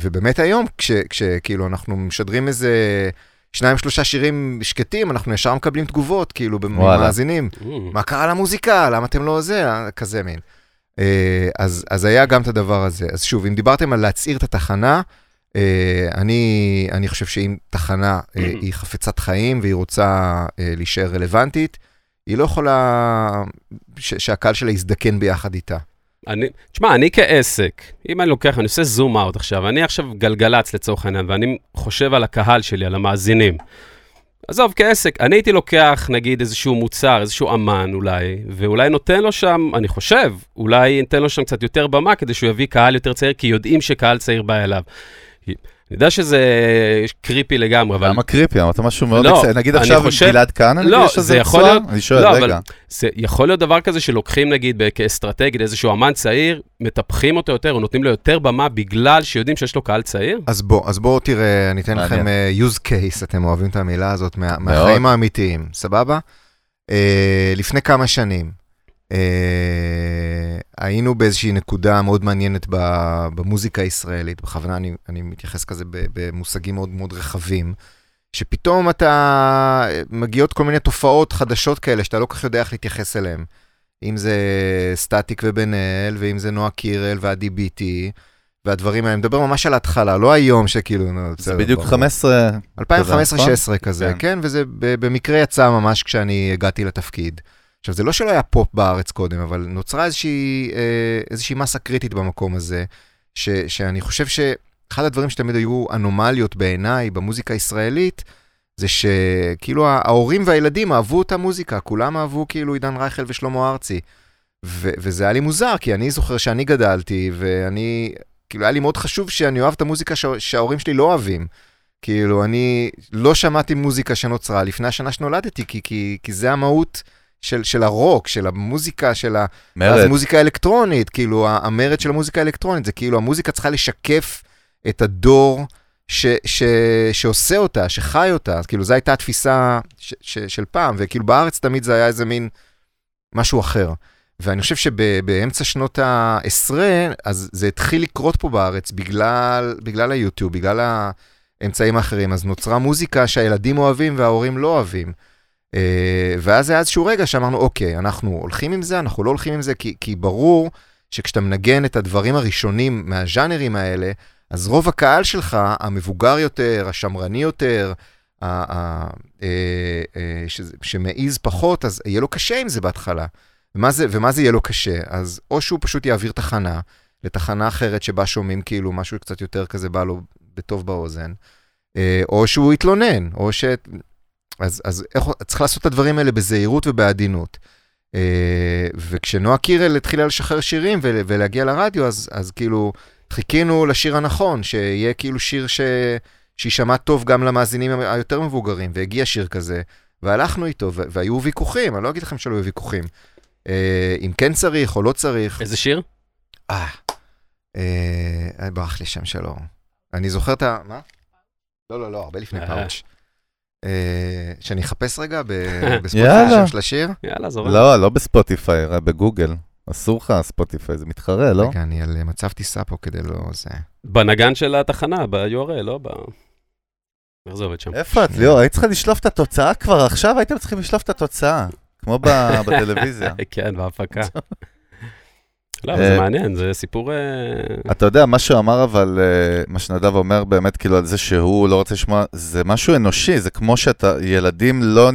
ובאמת היום, כשכאילו אנחנו משדרים איזה שניים, שלושה שירים שקטים, אנחנו ישר מקבלים תגובות, כאילו, במאזינים. מה קרה למוזיקה? למה אתם לא זה? כזה מין. אה, אז, אז היה גם את הדבר הזה. אז שוב, אם דיברתם על להצעיר את התחנה, אה, אני, אני חושב שאם תחנה אה, היא חפצת חיים והיא רוצה להישאר רלוונטית, היא לא יכולה ש, שהקהל שלה יזדקן ביחד איתה. אני, תשמע, אני כעסק, אם אני לוקח, אני עושה זום אאוט עכשיו, אני עכשיו גלגלצ לצורך העניין, ואני חושב על הקהל שלי, על המאזינים. עזוב, כעסק, אני הייתי לוקח, נגיד, איזשהו מוצר, איזשהו אמן אולי, ואולי נותן לו שם, אני חושב, אולי ניתן לו שם קצת יותר במה, כדי שהוא יביא קהל יותר צעיר, כי יודעים שקהל צעיר בא אליו. אני יודע שזה קריפי לגמרי, אבל... למה קריפי? אמרת משהו מאוד... לא, נגיד עכשיו חושב... גלעד כהנא, לא, זה יכול להיות... אני שואל, לא, רגע. זה יכול להיות דבר כזה שלוקחים, נגיד, כאסטרטגית, איזשהו אמן צעיר, מטפחים אותו יותר, או נותנים לו יותר במה בגלל שיודעים שיש לו קהל צעיר? אז בוא, אז בואו תראה, אני אתן לכם uh, use case, אתם אוהבים את המילה הזאת, מה, מהחיים האמיתיים, סבבה? Uh, לפני כמה שנים, היינו באיזושהי נקודה מאוד מעניינת במוזיקה הישראלית, בכוונה אני, אני מתייחס כזה במושגים מאוד מאוד רחבים, שפתאום אתה, מגיעות כל מיני תופעות חדשות כאלה שאתה לא כל כך יודע איך להתייחס אליהן. אם זה סטטיק ובן אל, ואם זה נועה קירל ועדי ביטי, והדברים האלה, אני מדבר ממש על ההתחלה, לא היום שכאילו, זה בדיוק 15... 2015-2016 כזה, כן. כן, וזה במקרה יצא ממש כשאני הגעתי לתפקיד. עכשיו, זה לא שלא היה פופ בארץ קודם, אבל נוצרה איזושהי, אה, איזושהי מסה קריטית במקום הזה, ש, שאני חושב שאחד הדברים שתמיד היו אנומליות בעיניי במוזיקה הישראלית, זה שכאילו ההורים והילדים אהבו את המוזיקה, כולם אהבו כאילו עידן רייכל ושלמה ארצי. ו- וזה היה לי מוזר, כי אני זוכר שאני גדלתי, ואני, כאילו היה לי מאוד חשוב שאני אוהב את המוזיקה ש- שההורים שלי לא אוהבים. כאילו, אני לא שמעתי מוזיקה שנוצרה לפני השנה שנולדתי, כי, כי, כי זה המהות של, של הרוק, של המוזיקה, של ה... מרד. אז מוזיקה אלקטרונית, כאילו, המרד של המוזיקה האלקטרונית, זה כאילו, המוזיקה צריכה לשקף את הדור ש, ש, שעושה אותה, שחי אותה, אז כאילו, זו הייתה התפיסה ש, ש, של פעם, וכאילו, בארץ תמיד זה היה איזה מין משהו אחר. ואני חושב שבאמצע שנות ה-10, אז זה התחיל לקרות פה בארץ בגלל, בגלל היוטיוב, בגלל האמצעים האחרים. אז נוצרה מוזיקה שהילדים אוהבים וההורים לא אוהבים. אה, ואז היה איזשהו רגע שאמרנו, אוקיי, אנחנו הולכים עם זה, אנחנו לא הולכים עם זה, כי, כי ברור שכשאתה מנגן את הדברים הראשונים מהז'אנרים האלה, אז רוב הקהל שלך, המבוגר יותר, השמרני יותר, ה- ה- אה, אה, ש- שמעיז פחות, אז יהיה לו קשה עם זה בהתחלה. ומה זה, ומה זה יהיה לו קשה? אז או שהוא פשוט יעביר תחנה לתחנה אחרת שבה שומעים כאילו משהו קצת יותר כזה בא לו בטוב באוזן, או שהוא יתלונן, או ש... אז, אז איך, צריך לעשות את הדברים האלה בזהירות ובעדינות. אה, וכשנועה קירל התחילה לשחרר שירים ולהגיע לרדיו, אז, אז כאילו חיכינו לשיר הנכון, שיהיה כאילו שיר ש... שיישמע טוב גם למאזינים היותר מבוגרים, והגיע שיר כזה, והלכנו איתו, והיו ויכוחים, אני לא אגיד לכם שלא היו ויכוחים. אה, אם כן צריך או לא צריך. איזה שיר? אה, אה, ברח לי שם שלו. אני זוכר את ה... מה? לא, לא, לא, הרבה לפני פאוץ'. אה, שאני אחפש רגע בספוטיפיי של השיר? יאללה, זורק. לא, לא בספוטיפיי, בגוגל. אסור לך, ספוטיפיי, זה מתחרה, לא? רגע, אני על מצב טיסה פה כדי לא... זה... בנגן של התחנה, ב-URL, לא ב... איך זה עובד שם? איפה את, ליאור? היית צריכה לשלוף את התוצאה כבר עכשיו? הייתם צריכים לשלוף את התוצאה, כמו בטלוויזיה. כן, בהפקה. לא, אבל זה אה, מעניין, זה סיפור... אה, אתה יודע, מה שהוא אמר, אבל אה, מה שנדב אומר באמת, כאילו, על זה שהוא לא רוצה לשמוע, זה משהו אנושי, זה כמו שאתה, ילדים לא,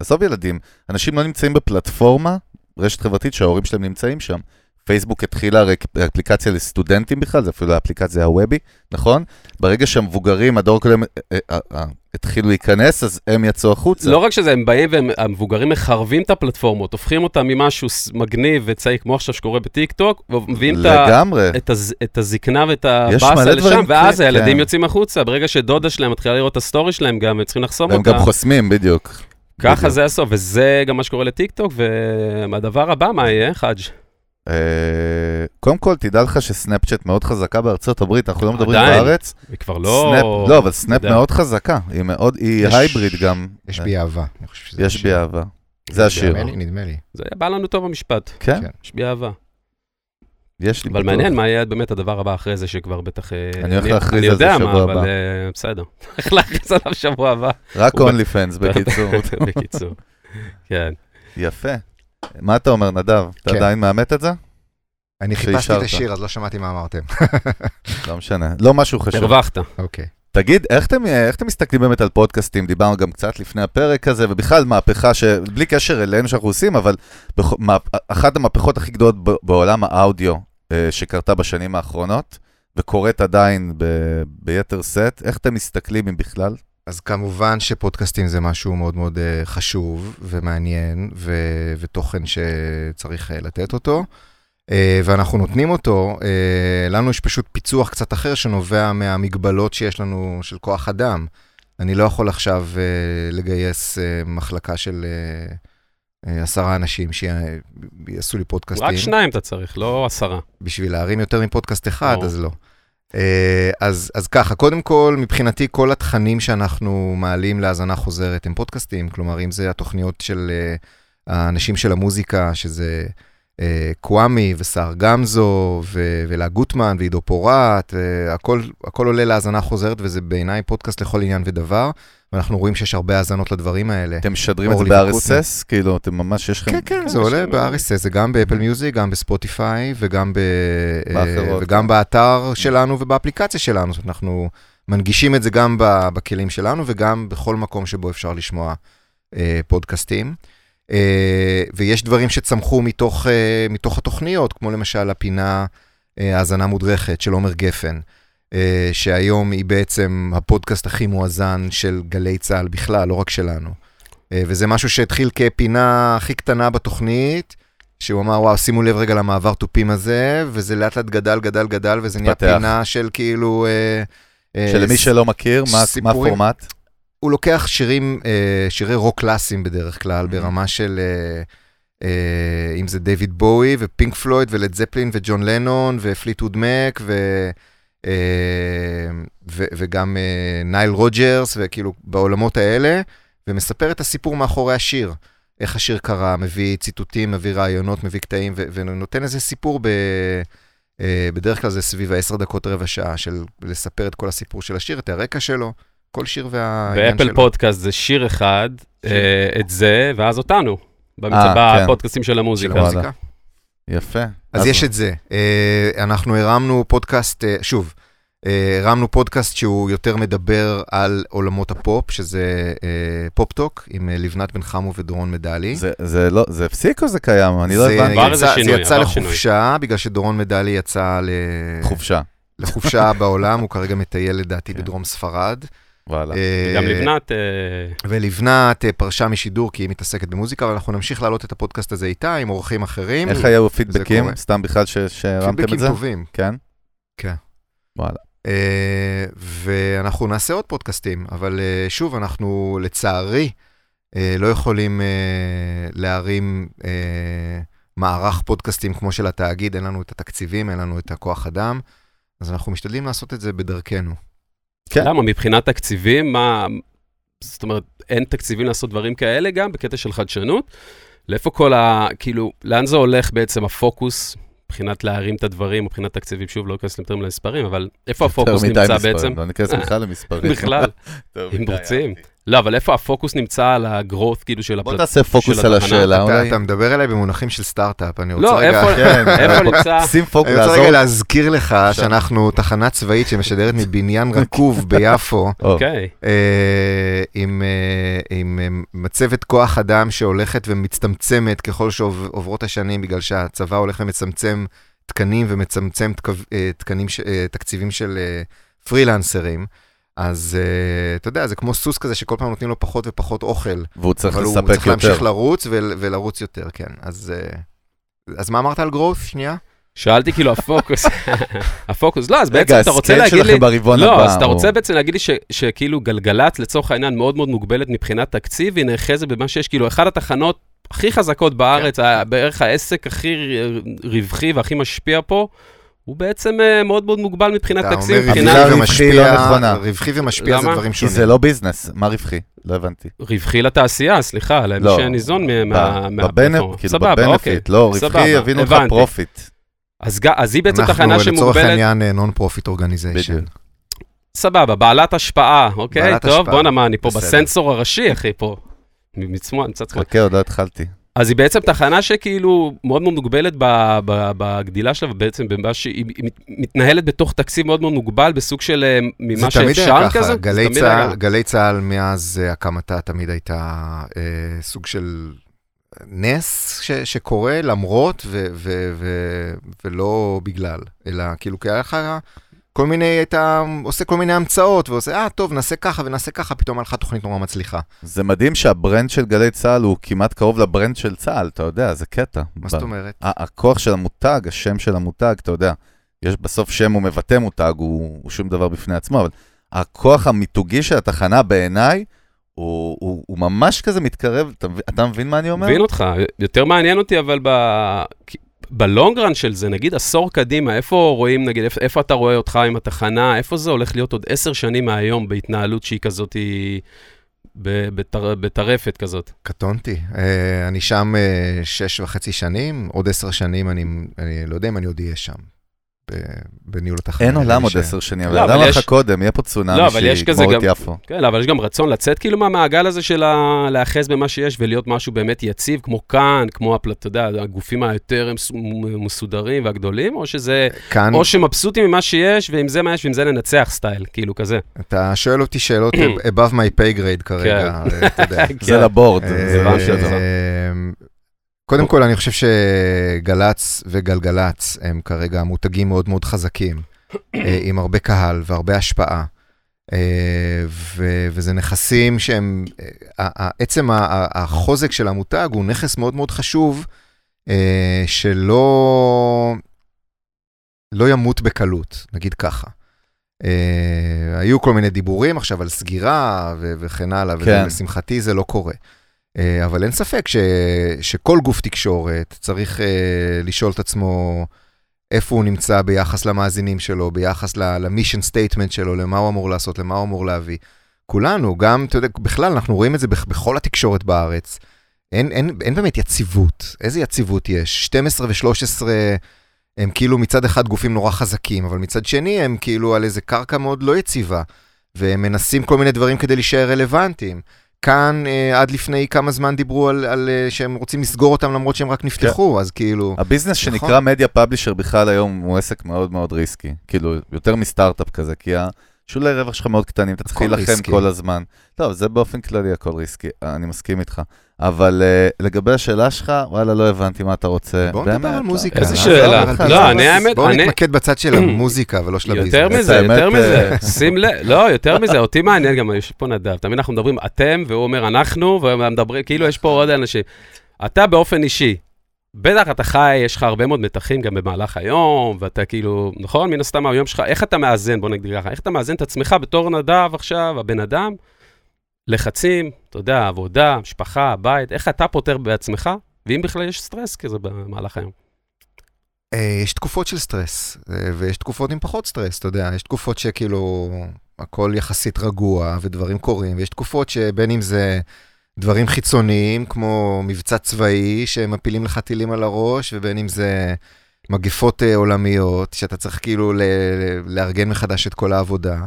עזוב ילדים, אנשים לא נמצאים בפלטפורמה, רשת חברתית שההורים שלהם נמצאים שם. פייסבוק התחילה אפליקציה לסטודנטים בכלל, זה אפילו האפליקציה הוובי, נכון? ברגע שהמבוגרים, הדור הקודם, אה, אה, אה, התחילו להיכנס, אז הם יצאו החוצה. לא רק שזה, הם באים והמבוגרים מחרבים את הפלטפורמות, הופכים אותם ממשהו מגניב וצעיר, כמו עכשיו שקורה בטיק טוק, ומביאים את הז- את הזקנה ואת הבאסה לשם, ואז כן, הילדים. יוצאים החוצה. ברגע שדודה שלהם מתחילה לראות את הסטורי שלהם גם, הם צריכים לחסום אותה. גם חוסמים, בדיוק. ככה בדיוק. זה הסוף, וזה גם מה שקורה לטיק טוק, והדבר הבא, מה יהיה, חאג'? אה, קודם כל, תדע לך שסנאפצ'אט מאוד חזקה בארצות הברית, אנחנו לא מדברים עדיין. בארץ. היא כבר לא... סנאפ, לא, אבל סנאפ יודע. מאוד חזקה, היא מאוד, היא יש- הייבריד גם. יש בי אהבה. אני יש. בי אהבה. זה השיר. נדמה לי. זה בא לנו טוב המשפט, כן, כן. יש בי אהבה. יש לי אבל בטוח. מעניין מה יהיה באמת הדבר הבא אחרי זה, שכבר בטח... אה, אני הולך להכריז אני על זה יודע שבוע מה, הבא. אבל אה, בסדר. הולך להכריז עליו שבוע הבא. רק אונלי פנס, בקיצור. בקיצור. כן. יפה. מה אתה אומר, נדב? אתה כן. עדיין מאמת את זה? אני חיפשתי את. השיר, אז לא שמעתי מה אמרתם. לא משנה. לא משהו חשוב. הרווחת. אוקיי. תגיד, איך אתם, איך אתם מסתכלים באמת על פודקאסטים? דיברנו גם קצת לפני הפרק הזה, ובכלל מהפכה שבלי קשר אלינו שאנחנו עושים, אבל בכ... מה... אחת המהפכות הכי גדולות. בעולם האודיו אה, שקרתה בשנים האחרונות, וקורית עדיין ב... ביתר שאת. איך אתם מסתכלים אם בכלל? אז כמובן שפודקאסטים זה משהו מאוד מאוד אה, חשוב ומעניין, ו- ותוכן שצריך אה, לתת אותו, אה, ואנחנו נותנים אותו. לנו יש פשוט פיצוח קצת אחר שנובע מהמגבלות שיש לנו של כוח אדם. אני לא יכול עכשיו לגייס מחלקה של עשרה אנשים שיעשו לי פודקאסטים. רק שניים אתה צריך, לא עשרה. בשביל להרים יותר מפודקאסט אחד, ברור. אז לא. אה, אז, אז ככה, קודם כל, מבחינתי, כל התכנים שאנחנו מעלים להאזנה חוזרת הם פודקאסטים, כלומר, אם זה התוכניות של אה, האנשים של המוזיקה, שזה אה, קוואמי וסער גמזו, ולה גוטמן ועידו פורט, הכל, הכל עולה להאזנה חוזרת, וזה בעיניי פודקאסט לכל עניין ודבר, ואנחנו רואים שיש הרבה האזנות לדברים האלה. אתם משדרים את זה. ב-RSS? כאילו, אתם ממש, יש לכם... כן, כן, זה עולה ב-RSS, זה גם באפל מיוזיק, גם בספוטיפיי וגם, ב... באחרות, וגם. באתר שלנו ובאפליקציה שלנו. זאת אומרת, אנחנו מנגישים את זה גם בכלים שלנו וגם בכל מקום שבו אפשר לשמוע אה, פודקאסטים. אה, ויש דברים שצמחו מתוך, אה, מתוך התוכניות, כמו למשל הפינה אה, האזנה מודרכת של עומר גפן. אה, שהיום היא בעצם הפודקאסט הכי מואזן של גלי צה"ל בכלל, לא רק שלנו. אה, וזה משהו שהתחיל כפינה הכי קטנה בתוכנית, שהוא אמר, וואו, שימו לב רגע למעבר תופים הזה, וזה לאט לאט גדל, גדל, גדל, וזה נהיה. פינה של כאילו... אה, שלמי שלא מכיר, מה-. הפורמט? הוא לוקח שירים, שירי רוק קלאסיים בדרך כלל, Mhm. ברמה של, אם זה דיוויד בואי ופינק פלויד ולד זפלין וג'ון לנון ופליטווד מק ו... אה, ו- וגם אה, נייל רוג'רס, וכאילו בעולמות האלה, ומספר את הסיפור מאחורי השיר. איך השיר קרה, מביא ציטוטים, מביא רעיונות, מביא קטעים, ו- ונותן איזה סיפור ב... אה, בדרך כלל זה סביב העשר דקות, רבע שעה, של לספר את כל הסיפור של השיר, את הרקע שלו, כל שיר והעניין שלו. באפל פודקאסט זה שיר אחד, שיר. את זה, ואז אותנו. במצ- כן. בפודקאסטים של של המוזיקה. וואלה. המוזיקה. יפה. אז יש את זה. אה, אנחנו הרמנו פודקאסט, אה, שוב, אה, הרמנו פודקאסט שהוא יותר מדבר על עולמות הפופ, שזה פופ-טוק, עם לבנת בן חמו ודורון מדלי. זה, זה לא, זה הפסיק או זה קיים? אני לא זה הבנתי. זה יצא. לחופשה, בגלל שדורון מדלי יצא ל... חופשה. לחופשה בעולם, הוא כרגע מטייל לדעתי. בדרום ספרד. וואלה. אה, גם לבנת, אה, ולבנת אה, פרשה משידור כי היא מתעסקת במוזיקה, ואנחנו נמשיך להעלות את הפודקאסט הזה איתה עם אורחים אחרים. איך היו הפידבקים? קורה. סתם בכלל ש- שהרמתם את פידבקים זה? טובים. כן? כן. וואלה. ואנחנו נעשה עוד פודקאסטים, אבל שוב, אנחנו לצערי לא יכולים להרים מערך פודקאסטים כמו של התאגיד, אין לנו את התקציבים, אין לנו את הכוח אדם, אז אנחנו משתדלים לעשות את זה בדרכנו. כן. למה, מבחינת תקציבים, מה... זאת אומרת, אין תקציבים לעשות דברים כאלה גם, בקטע של חדשנות? לאיפה כל ה... כאילו, לאן זה הולך בעצם הפוקוס, מבחינת להרים את הדברים, מבחינת תקציבים, שוב, לא אכנס יותר מדי מספרים, אבל איפה הפוקוס יותר מדי נמצא מספרים, בעצם? לא ניכנס בכלל למספרים. בכלל, אם רוצים. לא, אבל איפה הפוקוס נמצא על ה-growth, כאילו, של בוא הפלט... נעשה פוקוס על. השאלה, אתה, אולי. אתה מדבר אליי במונחים של סטארט-אפ, אני רוצה לא, רגע... כן, איפה נמצא? שים פוקוס, אני רוצה לעזור. רגע להזכיר לך שאנחנו תחנה צבאית שמשדרת מבניין רקוב ביפו, או, אוקיי. אה, עם, אה, עם אה, מצבת כוח אדם שהולכת ומצטמצמת ככל שעוברות השנים, בגלל שהצבא הולך ומצמצם תקנים ומצמצם תקו- תקנים, ש- תקציבים של פרילנסרים. אז אה, אתה יודע, זה כמו סוס כזה שכל פעם נותנים לו פחות ופחות אוכל. והוא צריך אבל הוא לספק צריך להמשיך יותר. לרוץ ול, ולרוץ יותר, כן. אז, אה, אז מה אמרת על growth? שנייה? שאלתי כאילו הפוקוס, הפוקוס, לא, אז בעצם רגע, אתה רוצה להגיד לי, שלכם ברבעון הבא. לא, אז אתה רוצה בעצם להגיד לי ש- שכאילו גלגלצ לצורך העניין מאוד מאוד מוגבלת מבחינת תקציב, היא נאחזת במה שיש, כאילו אחת התחנות הכי חזקות בארץ, ה- בערך העסק הכי רווחי והכי משפיע פה, הוא בעצם אה, מאוד מאוד מוגבל מבחינת אתה תקציב, אומר המילה רווחי לא נכונה. רווחי ומשפיע זה? דברים כי שונים. זה לא ביזנס, מה רווחי? לא הבנתי. רווחי לתעשייה, סליחה, למי לא, שניזון מהפלטפורמה. בבנ- כאילו סבבה, אוקיי. ב benefit, לא, רווחי יבינו לך הבנתי. profit. אז היא בעצם אנחנו תחנה לצורך שמוגבלת, העניין non profit organization. סבבה, בעלת השפעה, אוקיי? טוב. בואנה, מה, אני פה. בסנסור הראשי, אחי, פה. מצד שמאל. חכה, עוד לא התחלתי. אז היא בעצם תחנה שכאילו מאוד מאוד מוגבלת בגדילה שלה, ובעצם במה שהיא היא מת- מתנהלת בתוך תקציב מאוד מאוד מוגבל, בסוג של אה, ממה שאפשר כזה. ככה, זה גלי תמיד היה צה"ל, ככה. גלי צה"ל מאז אה, הקמתה תמיד הייתה אה, סוג של נס ש, שקורה למרות ו, ו, ו, ולא בגלל, אלא כאילו לך כל מיני, הייתה עושה כל מיני המצאות ועושה, אה, טוב, נעשה ככה ונעשה ככה, פתאום היה לך תוכנית נורא מצליחה. זה מדהים שהברנד של גלי צה"ל הוא כמעט קרוב לברנד של צה"ל, אתה יודע, זה קטע. מה זאת אומרת? ה- הכוח של המותג, השם של המותג, אתה יודע, יש בסוף שם הוא מבטא מותג, הוא, הוא שום דבר בפני עצמו, אבל הכוח המיתוגי של התחנה בעיניי, הוא, הוא, הוא ממש כזה מתקרב, אתה, מבין- אתה מבין מה אני אומר? מבין אותך, יותר מעניין אותי, אבל ב... בלונגרן של זה, נגיד עשור קדימה, איפה רואים, נגיד, איפה, איפה אתה רואה אותך עם התחנה, איפה זה הולך להיות עוד עשר שנים מהיום בהתנהלות שהיא כזאת, היא בטרפת כזאת? קטונתי. אה, אני שם אה, שש וחצי שנים, עוד עשר שנים אני, אני לא יודע אם אני עוד אהיה שם, בניהול התחנה. אין עולם עוד עשר שנים, לא, אבל אבל למה יש- לך קודם? יהיה פה לא, צונאמי אבל יש כזה שיגמור את גם- יפו. כן, אבל יש גם רצון לצאת כאילו מהמעגל הזה של להיאחז במה שיש ולהיות משהו באמת יציב, כמו כאן, כמו, אתה יודע, הגופים היותר מס- מסודרים והגדולים, או שזה, כאן, או שמבסוטים ממה שיש, ועם זה מה יש, ועם זה ננצח סטייל, כאילו כזה. אתה שואל אותי שאלות above my pay grade כרגע, אה, אתה יודע. זה כן. לבורד, אה, זה את זה. אחר. קודם כל, אני חושב שגל"צ וגלגלצ הם כרגע מותגים מאוד מאוד חזקים, אה, עם הרבה קהל והרבה השפעה. אה, ו- וזה נכסים שהם, אה, עצם החוזק של המותג הוא נכס מאוד מאוד חשוב, שלא לא ימות בקלות, נגיד ככה. היו כל מיני דיבורים עכשיו על סגירה ו- וכן הלאה, כן. ולשמחתי זה לא קורה. אה, אבל אין ספק ש, שכל גוף תקשורת צריך אה, לשאול את עצמו איפה הוא נמצא ביחס למאזינים שלו, ביחס ל mission statement שלו, למה הוא אמור לעשות, למה הוא אמור להביא. כולנו, גם, אתה יודע, בכלל, אנחנו רואים את זה בכ- בכל התקשורת בארץ. אין, אין, אין באמת יציבות. איזה יציבות יש? 12 ו-13 הם כאילו מצד אחד גופים נורא חזקים, אבל מצד שני הם כאילו על איזה קרקע מאוד לא יציבה, והם מנסים כל מיני דברים כדי להישאר רלוונטיים. כאן, אה, עד לפני כמה זמן דיברו על, על אה, שהם רוצים לסגור אותם למרות שהם רק נפתחו, אז כאילו... הביזנס נכון. שנקרא media publisher בכלל היום הוא עסק מאוד מאוד ריסקי. כאילו, יותר מסטארט-אפ כזה, כי השולי רווח שלך מאוד קטנים, אתה צריך להילחם. כל הזמן. טוב, זה באופן כללי הכל ריסקי, אני מסכים איתך. אבל uh, לגבי השאלה שלך, וואלה, לא הבנתי מה אתה רוצה. בואו נדבר על לא. מוזיקה. איזה שאלה. לא, אני האמת- בואו אני- נתמקד בצד של המוזיקה ולא של הביזנס. יותר מזה, יותר מזה, אה, שים לב, לא, יותר מזה, אותי מעניין גם, יש פה נדב, תמיד אנחנו מדברים אתם, והוא אומר אנחנו, ומדברים, כאילו יש פה עוד אנשים. אתה באופן אישי, בטח אתה חי, יש לך הרבה מאוד מתחים גם במהלך היום, ואתה כאילו, נכון? מן הסתם היום שלך, איך אתה מאזן, בוא נגדיר ככה, איך אתה מאזן את עצמך בתור נדב עכשיו, הבן אדם, לחצים, אתה יודע, עבודה, משפחה, בית, איך אתה פותר בעצמך, ואם בכלל יש סטרס כזה במהלך היום. אה, יש תקופות של סטרס, אה, ויש תקופות עם פחות סטרס, אתה יודע, יש תקופות שכאילו הכל יחסית רגוע ודברים קורים, ויש תקופות שבין אם זה דברים חיצוניים, כמו מבצע צבאי, שמפילים לך טילים על הראש, ובין אם זה מגפות אה, עולמיות, שאתה צריך כאילו לארגן מחדש את כל העבודה,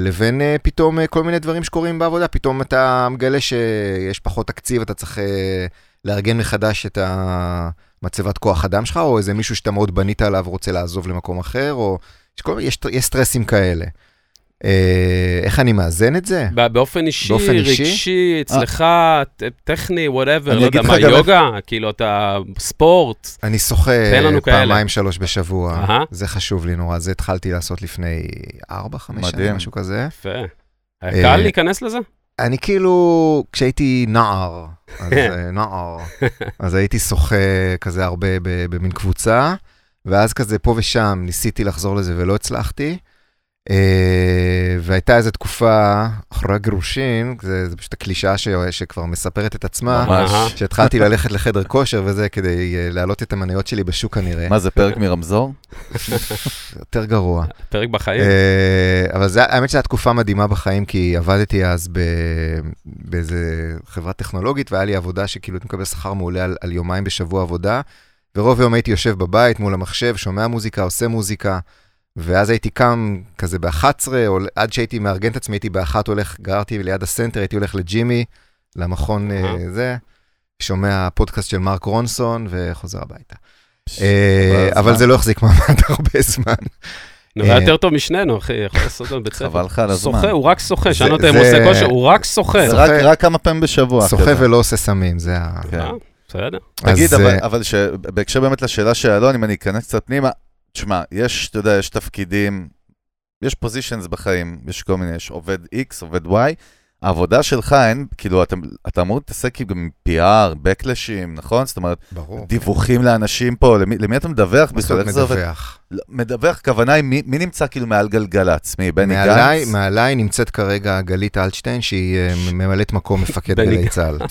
לבין אה, פתאום אה, כל מיני דברים שקורים בעבודה. פתאום אתה מגלה שיש פחות תקציב, אתה צריך אה, לארגן מחדש את המצבת כוח אדם שלך, או איזה מישהו שאתה מאוד בנית עליו רוצה לעזוב למקום אחר, או יש, יש, יש סטרסים כאלה. אה, איך אני מאזן את זה? ב- באופן אישי, באופן אישי? רגשי, אצלך, ט- טכני, whatever, אני לא יודע מה, יוגה, כאילו אתה ספורט. אני שוחה. פעמיים שלוש בשבוע. זה חשוב לי נורא, זה התחלתי לעשות לפני ארבע, חמש שנים. משהו כזה. יפה. היה אה, קל להיכנס לזה? אני כאילו, כשהייתי נער, אז אה, נער, אז הייתי שוחה כזה הרבה במין קבוצה, ואז כזה פה ושם ניסיתי לחזור לזה ולא הצלחתי. אה, והייתה איזו תקופה אחרי הגירושין, זה, זה פשוט הקלישאה ש, שכבר מספרת את עצמה, ממש. שהתחלתי ללכת לחדר כושר וזה כדי אה, להעלות את המניות שלי בשוק כנראה. מה זה, פרק מרמזור? יותר גרוע. פרק בחיים? אה, אבל זה, האמת שזו הייתה תקופה מדהימה בחיים, כי עבדתי אז ב, באיזה חברה טכנולוגית, והיה לי עבודה שכאילו הייתי מקבל שכר מעולה על, על יומיים בשבוע עבודה, ורוב היום הייתי יושב בבית מול המחשב, שומע מוזיקה, עושה מוזיקה, ואז הייתי קם כזה ב-11, או עד שהייתי מארגן את עצמי, הייתי באחת הולך, גררתי ליד הסנטר, הייתי הולך לג'ימי, למכון אהה. זה, שומע פודקאסט של מרק רונסון, וחוזר הביתה. אה, אבל הזמן. זה לא החזיק מעמד הרבה זמן. נו, היה אה, יותר טוב משנינו, אחי, יכול לעשות לנו בית ספר. חבל לך על הזמן. שוחה, הוא רק שוחה, שאלנו אותו אם הוא עושה כושר, הוא רק שוחה. זה רק- כמה פעמים בשבוע. שוחה. ולא עושה סמים, זה ה... כן. בסדר. תגיד, אבל. בהקשר באמת לשאלה של אלון, אם אני אכנס קצת פנימה, תשמע, יש, אתה יודע, יש תפקידים, יש פוזיישנס בחיים, יש כל מיני, יש עובד X, עובד Y, העבודה שלך אין, כאילו, אתה, אתה אמור להתעסק גם עם PR, בקלשים, נכון? זאת אומרת, ברור. דיווחים לאנשים פה, למי, למי אתה מדווח בכלל? אומרת איך זה עובד? מדווח? לא, מדווח, הכוונה היא, מי, מי נמצא כאילו מעל גלגלצ? מי, בני גנץ? מעליי נמצאת כרגע גלית אלטשטיין, שהיא אה, ממלאת מקום מפקד גלי. צה"ל.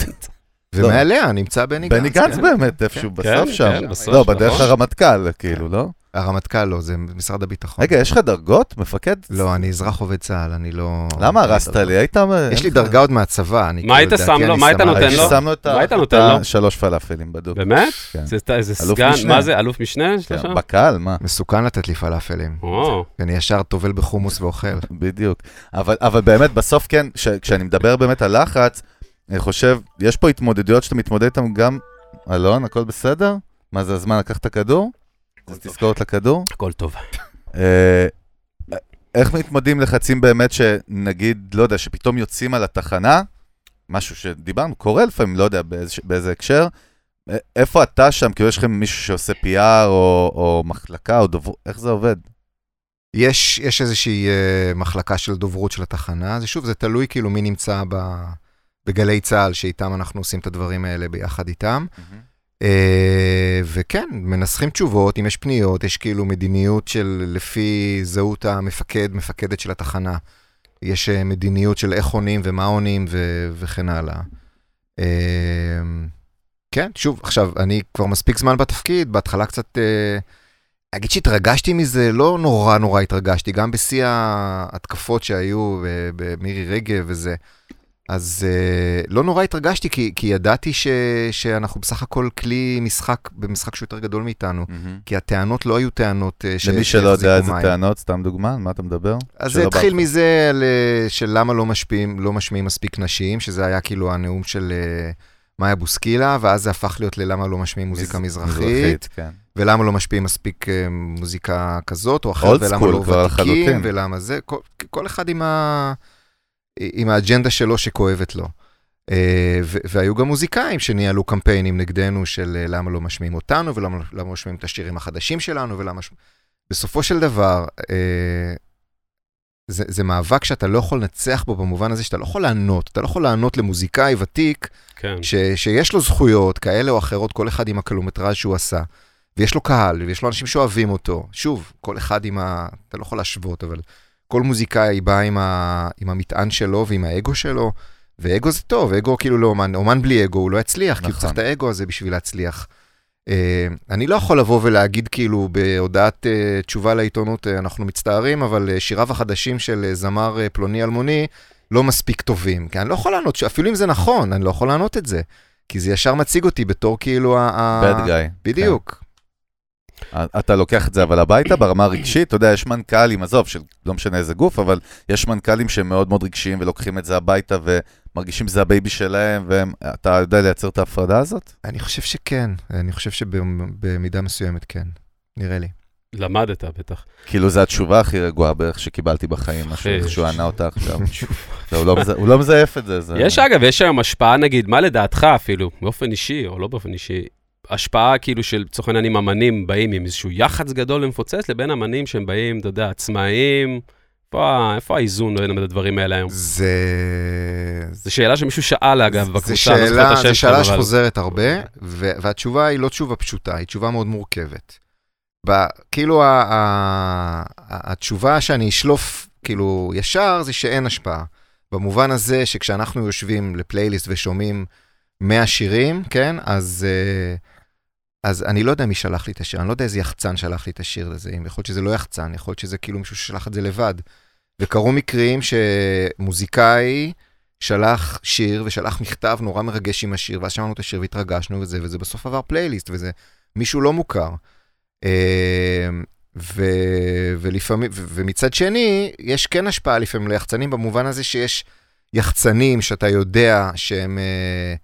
ומעליה נמצא בני גנץ. בני גנץ כן. באמת, איפשהו כן, בסוף כן, שם. לא, בדרך נכון. הרמטכ"ל, כאילו, לא? הרמטכ"ל לא, זה משרד הביטחון. רגע, יש לך דרגות? מפקד? לא, אני אזרח עובד צה"ל, אני לא... למה הרסת. לי? היית... יש לי דרגה עוד מהצבא, אני מה היית כאילו, שם לו? מה היית נותן. לו? שמנו את מה היית ה- נותן את לו? השלוש פלאפלים בדוק. באמת? זה איזה סגן. מה זה, אלוף משנה? בקהל, מה? מסוכן לתת לי פלאפלים. אני ישר טובל בחומוס ואוכל. בדיוק. אבל, אבל באמת, בסוף כן, ש, כשאני מדבר באמת על לחץ, אני חושב, יש פה התמודדויות שאתה מתמודד איתן גם... אלון, הכל בסדר? מה זה הזמן לקחת את הכדור? אז תזכורת לכדור. הכל טוב. אה, איך מתמודדים לחצים באמת שנגיד, לא יודע, שפתאום יוצאים על התחנה, משהו שדיברנו, קורה לפעמים, לא יודע באיזה, באיזה הקשר, א- איפה אתה שם? כאילו יש לכם מישהו שעושה PR או, או מחלקה או דובר, איך זה עובד? יש, יש איזושהי uh, מחלקה של דוברות של התחנה, זה שוב, זה תלוי כאילו מי נמצא ב, בגלי צה"ל, שאיתם אנחנו עושים את הדברים האלה ביחד איתם. Uh, וכן, מנסחים תשובות, אם יש פניות, יש כאילו מדיניות של לפי זהות המפקד, מפקדת של התחנה. יש uh, מדיניות של איך עונים ומה עונים ו- וכן הלאה. Uh, כן, שוב, עכשיו, אני כבר מספיק זמן בתפקיד, בהתחלה קצת... אגיד שהתרגשתי מזה, לא נורא נורא התרגשתי, גם בשיא ההתקפות שהיו במירי רגב וזה. אז uh, לא נורא התרגשתי, כי, כי ידעתי ש, שאנחנו בסך הכל כלי משחק, במשחק שהוא יותר גדול מאיתנו. כי הטענות לא היו טענות uh, ש- למי שלא יודע איזה. טענות, סתם דוגמה, על מה אתה מדבר? אז זה התחיל מזה על, אה, של למה לא משפיעים, לא משמיעים מספיק נשים, שזה היה כאילו הנאום של אה, מאיה בוסקילה, ואז זה הפך להיות ללמה לא משמיעים מוזיקה מז- מזרחית. כן. ולמה לא משפיעים מספיק אה, מוזיקה כזאת או אחרת, ולמה לא ותיקים. ולמה זה, כל, כל אחד עם, ה, עם האג'נדה שלו שכואבת לו. ו- והיו גם מוזיקאים שניהלו קמפיינים נגדנו של אה, למה לא משמיעים אותנו, ולמה למה לא משמיעים את השירים החדשים שלנו, ולמה... בסופו של דבר, אה, זה, זה מאבק שאתה לא יכול לנצח בו במובן הזה שאתה לא יכול לענות, אתה לא יכול לענות למוזיקאי ותיק כן. ש, שיש לו זכויות כאלה או אחרות, כל אחד עם הקילומטראז' שהוא עשה, ויש לו קהל, ויש לו אנשים שאוהבים אותו. שוב, כל אחד עם ה... אתה לא יכול להשוות, אבל כל מוזיקאי בא עם, ה, עם המטען שלו ועם האגו שלו, ואגו זה טוב, אגו כאילו לא אומן, אומן בלי אגו הוא לא יצליח, כי הוא נכון. צריך את האגו הזה בשביל להצליח. Uh, אני לא יכול לבוא ולהגיד כאילו בהודעת uh, תשובה לעיתונות, uh, אנחנו מצטערים, אבל uh, שיריו החדשים של uh, זמר uh, פלוני אלמוני לא מספיק טובים. כי אני לא יכול לענות, אפילו אם זה נכון, אני לא יכול לענות את זה. כי זה ישר מציג אותי בתור כאילו ה... bad guy. בדיוק. אתה לוקח את זה אבל הביתה ברמה הרגשית, אתה יודע, יש מנכ"לים, עזוב, של לא משנה איזה גוף, אבל יש מנכ"לים שהם מאוד מאוד רגשיים ולוקחים את זה הביתה ומרגישים שזה הבייבי שלהם, ואתה יודע לייצר את ההפרדה הזאת? אני חושב שכן, אני חושב שבמידה מסוימת כן, נראה לי. למדת בטח. כאילו, זו התשובה הכי רגועה בערך שקיבלתי בחיים, משהו, איך שהוא ענה אותה עכשיו. הוא לא הוא לא מזייף את זה. זה- יש אגב, יש היום השפעה נגיד, מה לדעתך אפילו, באופן אישי או לא באופן אישי, השפעה כאילו של, לצורך העניין, אם אמנים באים עם איזשהו יח"צ גדול ומפוצץ, לבין אמנים שהם באים, אתה יודע, עצמאיים, איפה, איפה האיזון בין הדברים האלה היום? זה... זו שאלה שמישהו שאל אגב זו בקבוצה, אני לא זוכר את שאלה, השם זו שלו, שאלה אבל... שחוזרת הרבה, ו- והתשובה היא לא תשובה פשוטה, היא תשובה מאוד מורכבת. ב- כאילו ה- ה- ה- התשובה שאני אשלוף כאילו ישר זה שאין השפעה. במובן הזה שכשאנחנו יושבים לפלייליסט ושומעים 100 שירים, כן, אז, אה, אז אני לא יודע מי שלח לי את השיר, אני לא יודע איזה יחצן שלח לי את השיר לזה, יכול להיות שזה לא יחצן, יכול להיות שזה כאילו מישהו ששלח את זה לבד. וקרו מקרים שמוזיקאי שלח שיר ושלח מכתב נורא מרגש עם השיר, ואז שמענו את השיר והתרגשנו וזה, וזה בסוף עבר פלייליסט, וזה מישהו לא מוכר. אה, ו, ולפעמים, ו, ומצד שני, יש כן השפעה לפעמים ליחצנים במובן הזה שיש יחצנים שאתה יודע שהם אה,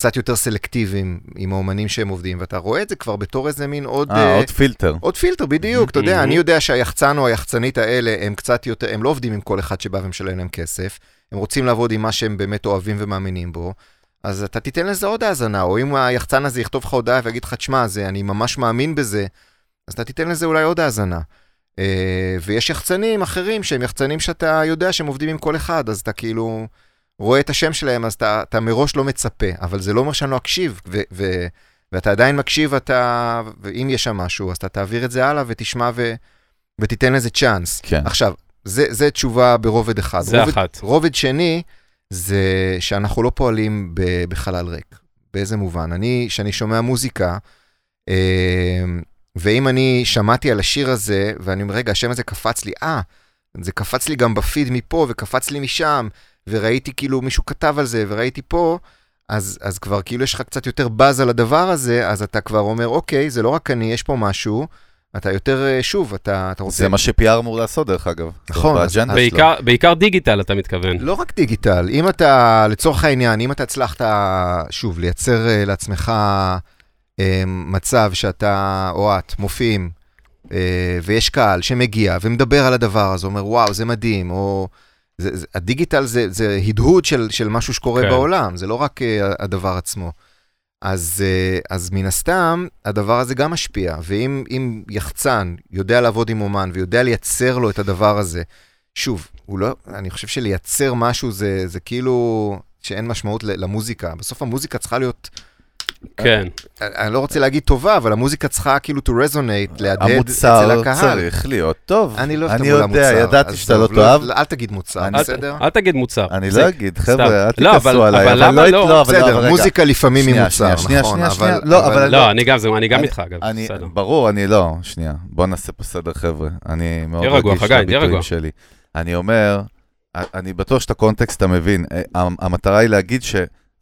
קצת יותר סלקטיביים עם האומנים שהם עובדים, ואתה רואה את זה כבר בתור איזה מין עוד... אה, אה, עוד פילטר. עוד פילטר, בדיוק, אתה יודע. אני יודע שהיחצן או היחצנית האלה הם קצת יותר, הם לא עובדים עם כל אחד שבא ומשלם להם כסף, הם רוצים לעבוד עם מה שהם באמת אוהבים ומאמינים בו, אז אתה תיתן לזה עוד האזנה, או אם היחצן הזה יכתוב לך הודעה ויגיד לך, תשמע, זה, אני ממש מאמין בזה, אז אתה תיתן לזה אולי עוד האזנה. אה, ויש יחצנים אחרים שהם יחצנים שאתה יודע שהם עובדים עם כל אחד, אז אתה כאילו רואה את השם שלהם, אז אתה, אתה מראש לא מצפה, אבל זה לא אומר שאני לא אקשיב, ו- ו- ואתה עדיין מקשיב, אתה, ואם יש שם משהו, אז אתה תעביר את זה הלאה ותשמע ו, ותיתן לזה צ'אנס. כן. עכשיו, זה, זה תשובה ברובד אחד. זה רובד, אחת. רובד שני, זה שאנחנו לא פועלים ב, בחלל ריק. באיזה מובן? אני, כשאני שומע מוזיקה, אה, ואם אני שמעתי על השיר הזה, ואני אומר, רגע, השם הזה קפץ לי, אה, זה קפץ לי גם בפיד מפה, וקפץ לי משם, וראיתי כאילו מישהו כתב על זה, וראיתי פה, אז, אז כבר כאילו יש לך קצת יותר באז על הדבר הזה, אז אתה כבר אומר, אוקיי, זה לא רק אני, יש פה משהו, אתה יותר, אה, שוב, אתה, אתה רוצה... זה מה ש-PR אמור לעשות, דרך אגב. נכון, אז- באג'נדה אז שלו. בעיקר, בעיקר דיגיטל, אתה מתכוון. לא רק דיגיטל, אם אתה, לצורך העניין, אם אתה הצלחת, שוב, לייצר אה, לעצמך אה, מצב שאתה או את מופיעים, אה, ויש קהל שמגיע ומדבר על הדבר הזה, אומר, וואו, זה מדהים, או... זה, זה, הדיגיטל זה, זה הדהוד של, של משהו שקורה כן. בעולם, זה לא רק אה, הדבר עצמו. אז, אה, אז מן הסתם, הדבר הזה גם משפיע, ואם אם יחצן יודע לעבוד עם אומן ויודע לייצר לו את הדבר הזה, שוב, לא, אני חושב שלייצר משהו זה, זה כאילו שאין משמעות למוזיקה. בסוף המוזיקה צריכה להיות, כן. אני אני לא רוצה להגיד טובה, אבל המוזיקה צריכה כאילו to resonate, להדהד אצל המוצר הקהל. צריך להיות טוב. אני לא אוהב את אני המילה יודע, ידעתי שאתה לא תאהב. אל תגיד מוצר, אני- בסדר? אל תגיד מוצר. אני זה- לא אגיד. חבר'ה, אל לא, תכעסו עליי. אבל למה לא, לא? לא, אבל לא, בסדר. מוזיקה לפעמים היא מוצר, שנייה, שנייה, נכון, שנייה, שנייה. אבל... לא, לא, אני גם, זה- אני גם אני- איתך, אגב. אני, בסדר. ברור, אני לא, שנייה, בוא נעשה פה סדר, חבר'ה. אני מאוד רגיש. לביטויים שלי. אני אומר, אני בטוח שאת הקונטקסט אתה מבין. אה, המטרה היא להגיד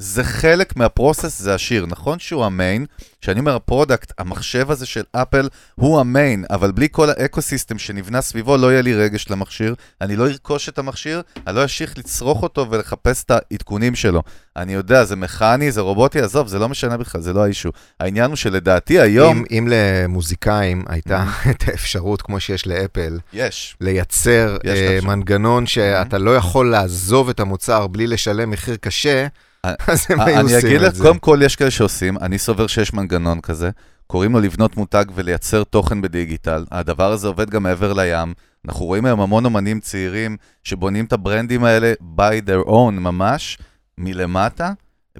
שזה חלק מה process, זה השיר. נכון שהוא ה main, שאני אומר ה product, המחשב הזה של אפל, הוא ה main, אבל בלי כל ה ecosystem שנבנה סביבו, לא יהיה לי רגש למכשיר. אני לא ארכוש את המכשיר, אני לא אמשיך לצרוך אותו ולחפש את העדכונים שלו. אני יודע, זה מכני, זה רובוטי, עזוב, זה לא משנה בכלל, זה לא ה issue. העניין הוא שלדעתי היום, אם, אם למוזיקאים הייתה את האפשרות, כמו שיש לאפל, יש. לייצר יש אפשרות. מנגנון שאתה לא יכול לעזוב את המוצר בלי לשלם מחיר קשה, אז הם היו אני עושים אגיד את לך, זה. קודם כל יש כאלה שעושים, אני סובר שיש מנגנון כזה, קוראים לו לבנות מותג ולייצר תוכן בדיגיטל. הדבר הזה עובד גם מעבר לים. אנחנו רואים היום המון אומנים צעירים שבונים את הברנדים האלה by their own ממש, מלמטה,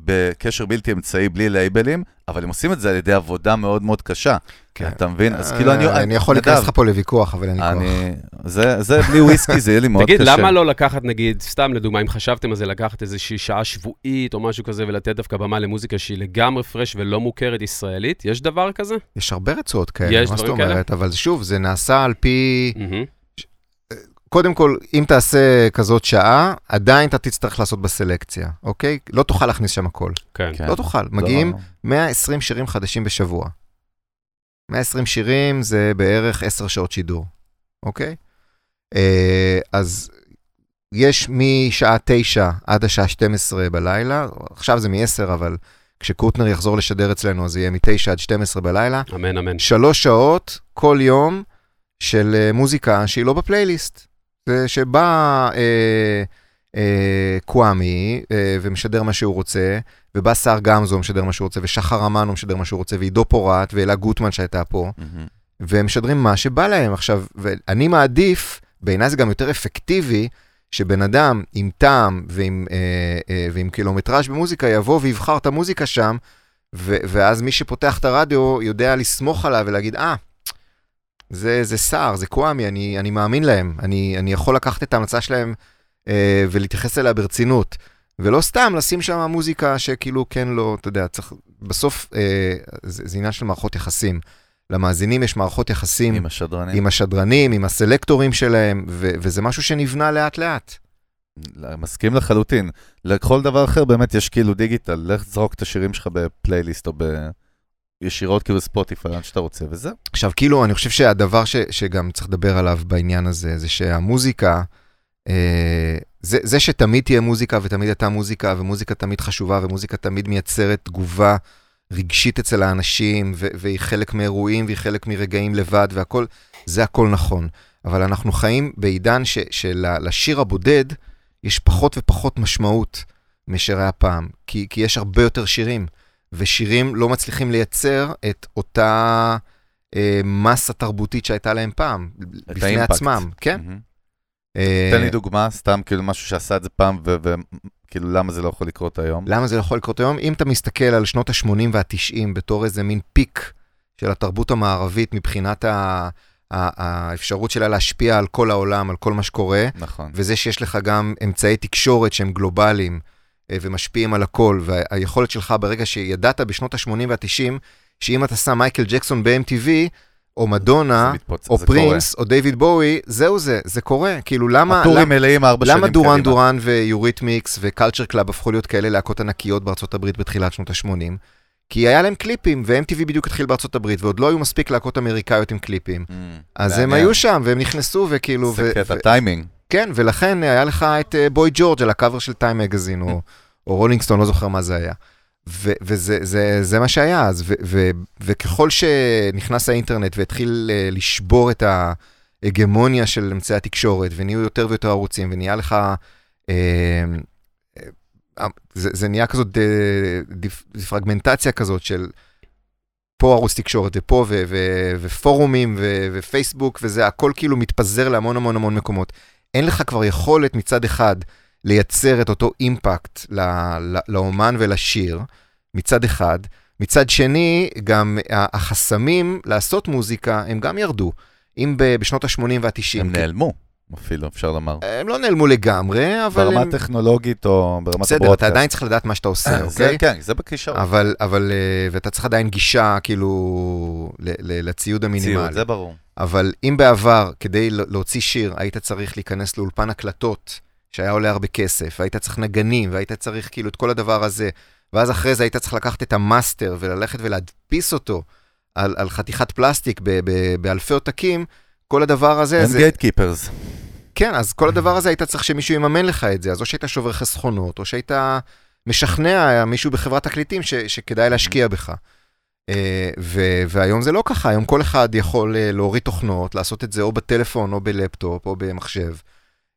בקשר בלתי אמצעי, בלי לייבלים, אבל הם עושים את זה על ידי עבודה מאוד מאוד קשה. כן. אתה מבין? אז כאילו אני... אה, אני יכול להיכנס לך פה לוויכוח, אבל אין לי כוח. אני... זה, זה בלי וויסקי, זה יהיה לי מאוד תגיד, קשה. למה לא לקחת, נגיד, סתם לדוגמה, אם חשבתם על זה, לקחת איזושהי שעה שבועית או משהו כזה, ולתת דווקא במה למוזיקה שהיא לגמרי פרש ולא מוכרת ישראלית? יש דבר כזה? יש הרבה רצועות כאלה, יש מה זאת? אומרת? אבל שוב, זה נעשה על פי... קודם כל, אם תעשה כזאת שעה, עדיין אתה תצטרך לעשות בסלקציה, אוקיי? לא תוכל להכניס שם הכל. כן. כן. לא תוכל. לא- מגיעים 120 שירים חדשים בשבוע. 120 שירים זה בערך 10 שעות שידור, אוקיי? אה, אז יש משעה 9 עד השעה 12 בלילה, עכשיו זה מ-10, אבל כשקוטנר יחזור לשדר אצלנו, אז זה יהיה מ-9 עד 12 בלילה. אמן, אמן. שלוש שעות כל יום של אה, מוזיקה שהיא לא בפלייליסט. שבא אה, אה, קוואמי אה, ומשדר מה שהוא רוצה, ובא שר גמזו משדר מה שהוא רוצה, ושחר אמנו משדר מה שהוא רוצה, ועידו פורט, ואלה גוטמן שהייתה פה, מהמם. והם משדרים מה שבא להם. עכשיו, ואני מעדיף, בעיניי זה גם יותר אפקטיבי, שבן אדם עם טעם ועם, אה, אה, ועם קילומטראז' במוזיקה יבוא ויבחר את המוזיקה שם, ו- ואז מי שפותח את הרדיו יודע לסמוך עליו ולהגיד, אה, זה, זה סער, זה קוואמי, אני, אני מאמין להם, אני, אני יכול לקחת את ההמלצה שלהם אה, ולהתייחס אליה ברצינות. ולא סתם לשים שם מוזיקה שכאילו כן לא, אתה יודע, צריך, בסוף אה, זה, זה עניין של מערכות יחסים. למאזינים יש מערכות יחסים עם השדרנים. עם השדרנים, עם הסלקטורים שלהם, ו- וזה משהו שנבנה לאט-לאט. מסכים לחלוטין. לכל דבר אחר באמת יש כאילו דיגיטל, לך תזרוק את השירים שלך בפלייליסט או ב... ישירות כאילו בספוטיפיי, לאן שאתה רוצה, וזהו. עכשיו, כאילו, אני חושב שהדבר ש- שגם צריך לדבר עליו בעניין הזה, זה שהמוזיקה, אה, זה, זה שתמיד תהיה מוזיקה ותמיד הייתה מוזיקה, ומוזיקה תמיד חשובה, ומוזיקה תמיד מייצרת תגובה רגשית אצל האנשים, ו- והיא חלק מאירועים, והיא חלק מרגעים לבד, והכל, זה הכל נכון. אבל אנחנו חיים בעידן ש- שלשיר הבודד יש פחות ופחות משמעות מאשר היה פעם, כי, כי יש הרבה יותר שירים, ושירים לא מצליחים לייצר את אותה אה, מסה תרבותית שהייתה להם פעם, בפני האימפקט. עצמם, כן? מהמם. אה, תן לי דוגמה, סתם כאילו משהו שעשה את זה פעם, וכאילו למה זה לא יכול לקרות היום? למה זה לא יכול לקרות היום? אם אתה מסתכל על שנות ה-80 וה-90 בתור איזה מין פיק של התרבות המערבית מבחינת ה- האפשרות שלה להשפיע על כל העולם, על כל מה שקורה, נכון. וזה שיש לך גם אמצעי תקשורת שהם גלובליים ומשפיעים על הכל, והיכולת שלך ברגע שידעת בשנות ה-80 וה-90, שאם אתה שם מייקל ג'קסון ב-MTV, או מדונה, זה מתפוצץ, או זה קורה. פרינס, או דיוויד בואי, זהו זה, זה קורה. כאילו, למה... הטורים למה- מלאים ארבע שנים למה דוראן. דוראן ויוריתמיקס וקלצ'ר קלאב הפכו להיות כאלה להקות ענקיות בארצות הברית בתחילת שנות ה-80? כי היה להם קליפים, ו-MTV בדיוק התחיל בארצות הברית, ועוד לא היו מספיק להקות אמריקאיות עם קליפים. ממ, אז הם. היו שם, והם נכנסו, וכאילו... זה קטע, טיימינג. כן, ולכן היה לך את אה, בוי ג'ורג' על הקאבר של טיים מגזין, או, או רולינג סטון, לא זוכר מה זה היה. ו- וזה זה, זה מה שהיה אז, ו- ו- וככל שנכנס האינטרנט והתחיל אה, לשבור את ההגמוניה של אמצעי התקשורת, ונהיו יותר ויותר ערוצים, ונהיה לך... אה, אה, זה, זה נהיה כזאת אה, דיפ, דיפרגמנטציה כזאת של פה ערוץ תקשורת ופה ו- ו- ופורומים ו- ופייסבוק וזה הכל כאילו מתפזר להמון המון המון מקומות. אין לך כבר יכולת מצד אחד לייצר את אותו אימפקט ל- ל- לאומן ולשיר, מצד אחד. מצד שני, גם החסמים לעשות מוזיקה, הם גם ירדו. אם בשנות ה-80 וה-90... הם נעלמו, אפילו, אפשר לומר. הם לא נעלמו לגמרי, אבל ברמה הם... טכנולוגית או ברמת בסדר, אתה הברודקאסט. עדיין צריך לדעת מה שאתה עושה, אה, זה- אוקיי? כן, זה בכישרון. אבל, אבל, אה, ואתה צריך עדיין גישה, כאילו, לציוד המינימלי. ציוד, זה ברור. אבל אם בעבר, כדי להוציא שיר, היית צריך להיכנס לאולפן הקלטות, שהיה עולה הרבה כסף, והיית צריך נגנים, והיית צריך כאילו את כל הדבר הזה, ואז אחרי זה היית צריך לקחת את המאסטר וללכת ולהדפיס אותו על, על חתיכת פלסטיק ב- ב- באלפי עותקים, כל הדבר הזה, הם gatekeepers. כן, אז כל הדבר הזה היית צריך שמישהו יממן לך את זה, אז או שהיית שובר חסכונות, או שהיית משכנע מישהו בחברת תקליטים ש, שכדאי להשקיע בך. אה, והיום זה לא ככה, היום כל אחד יכול אה, להוריד תוכנות, לעשות את זה או בטלפון, או בלפטופ, או במחשב,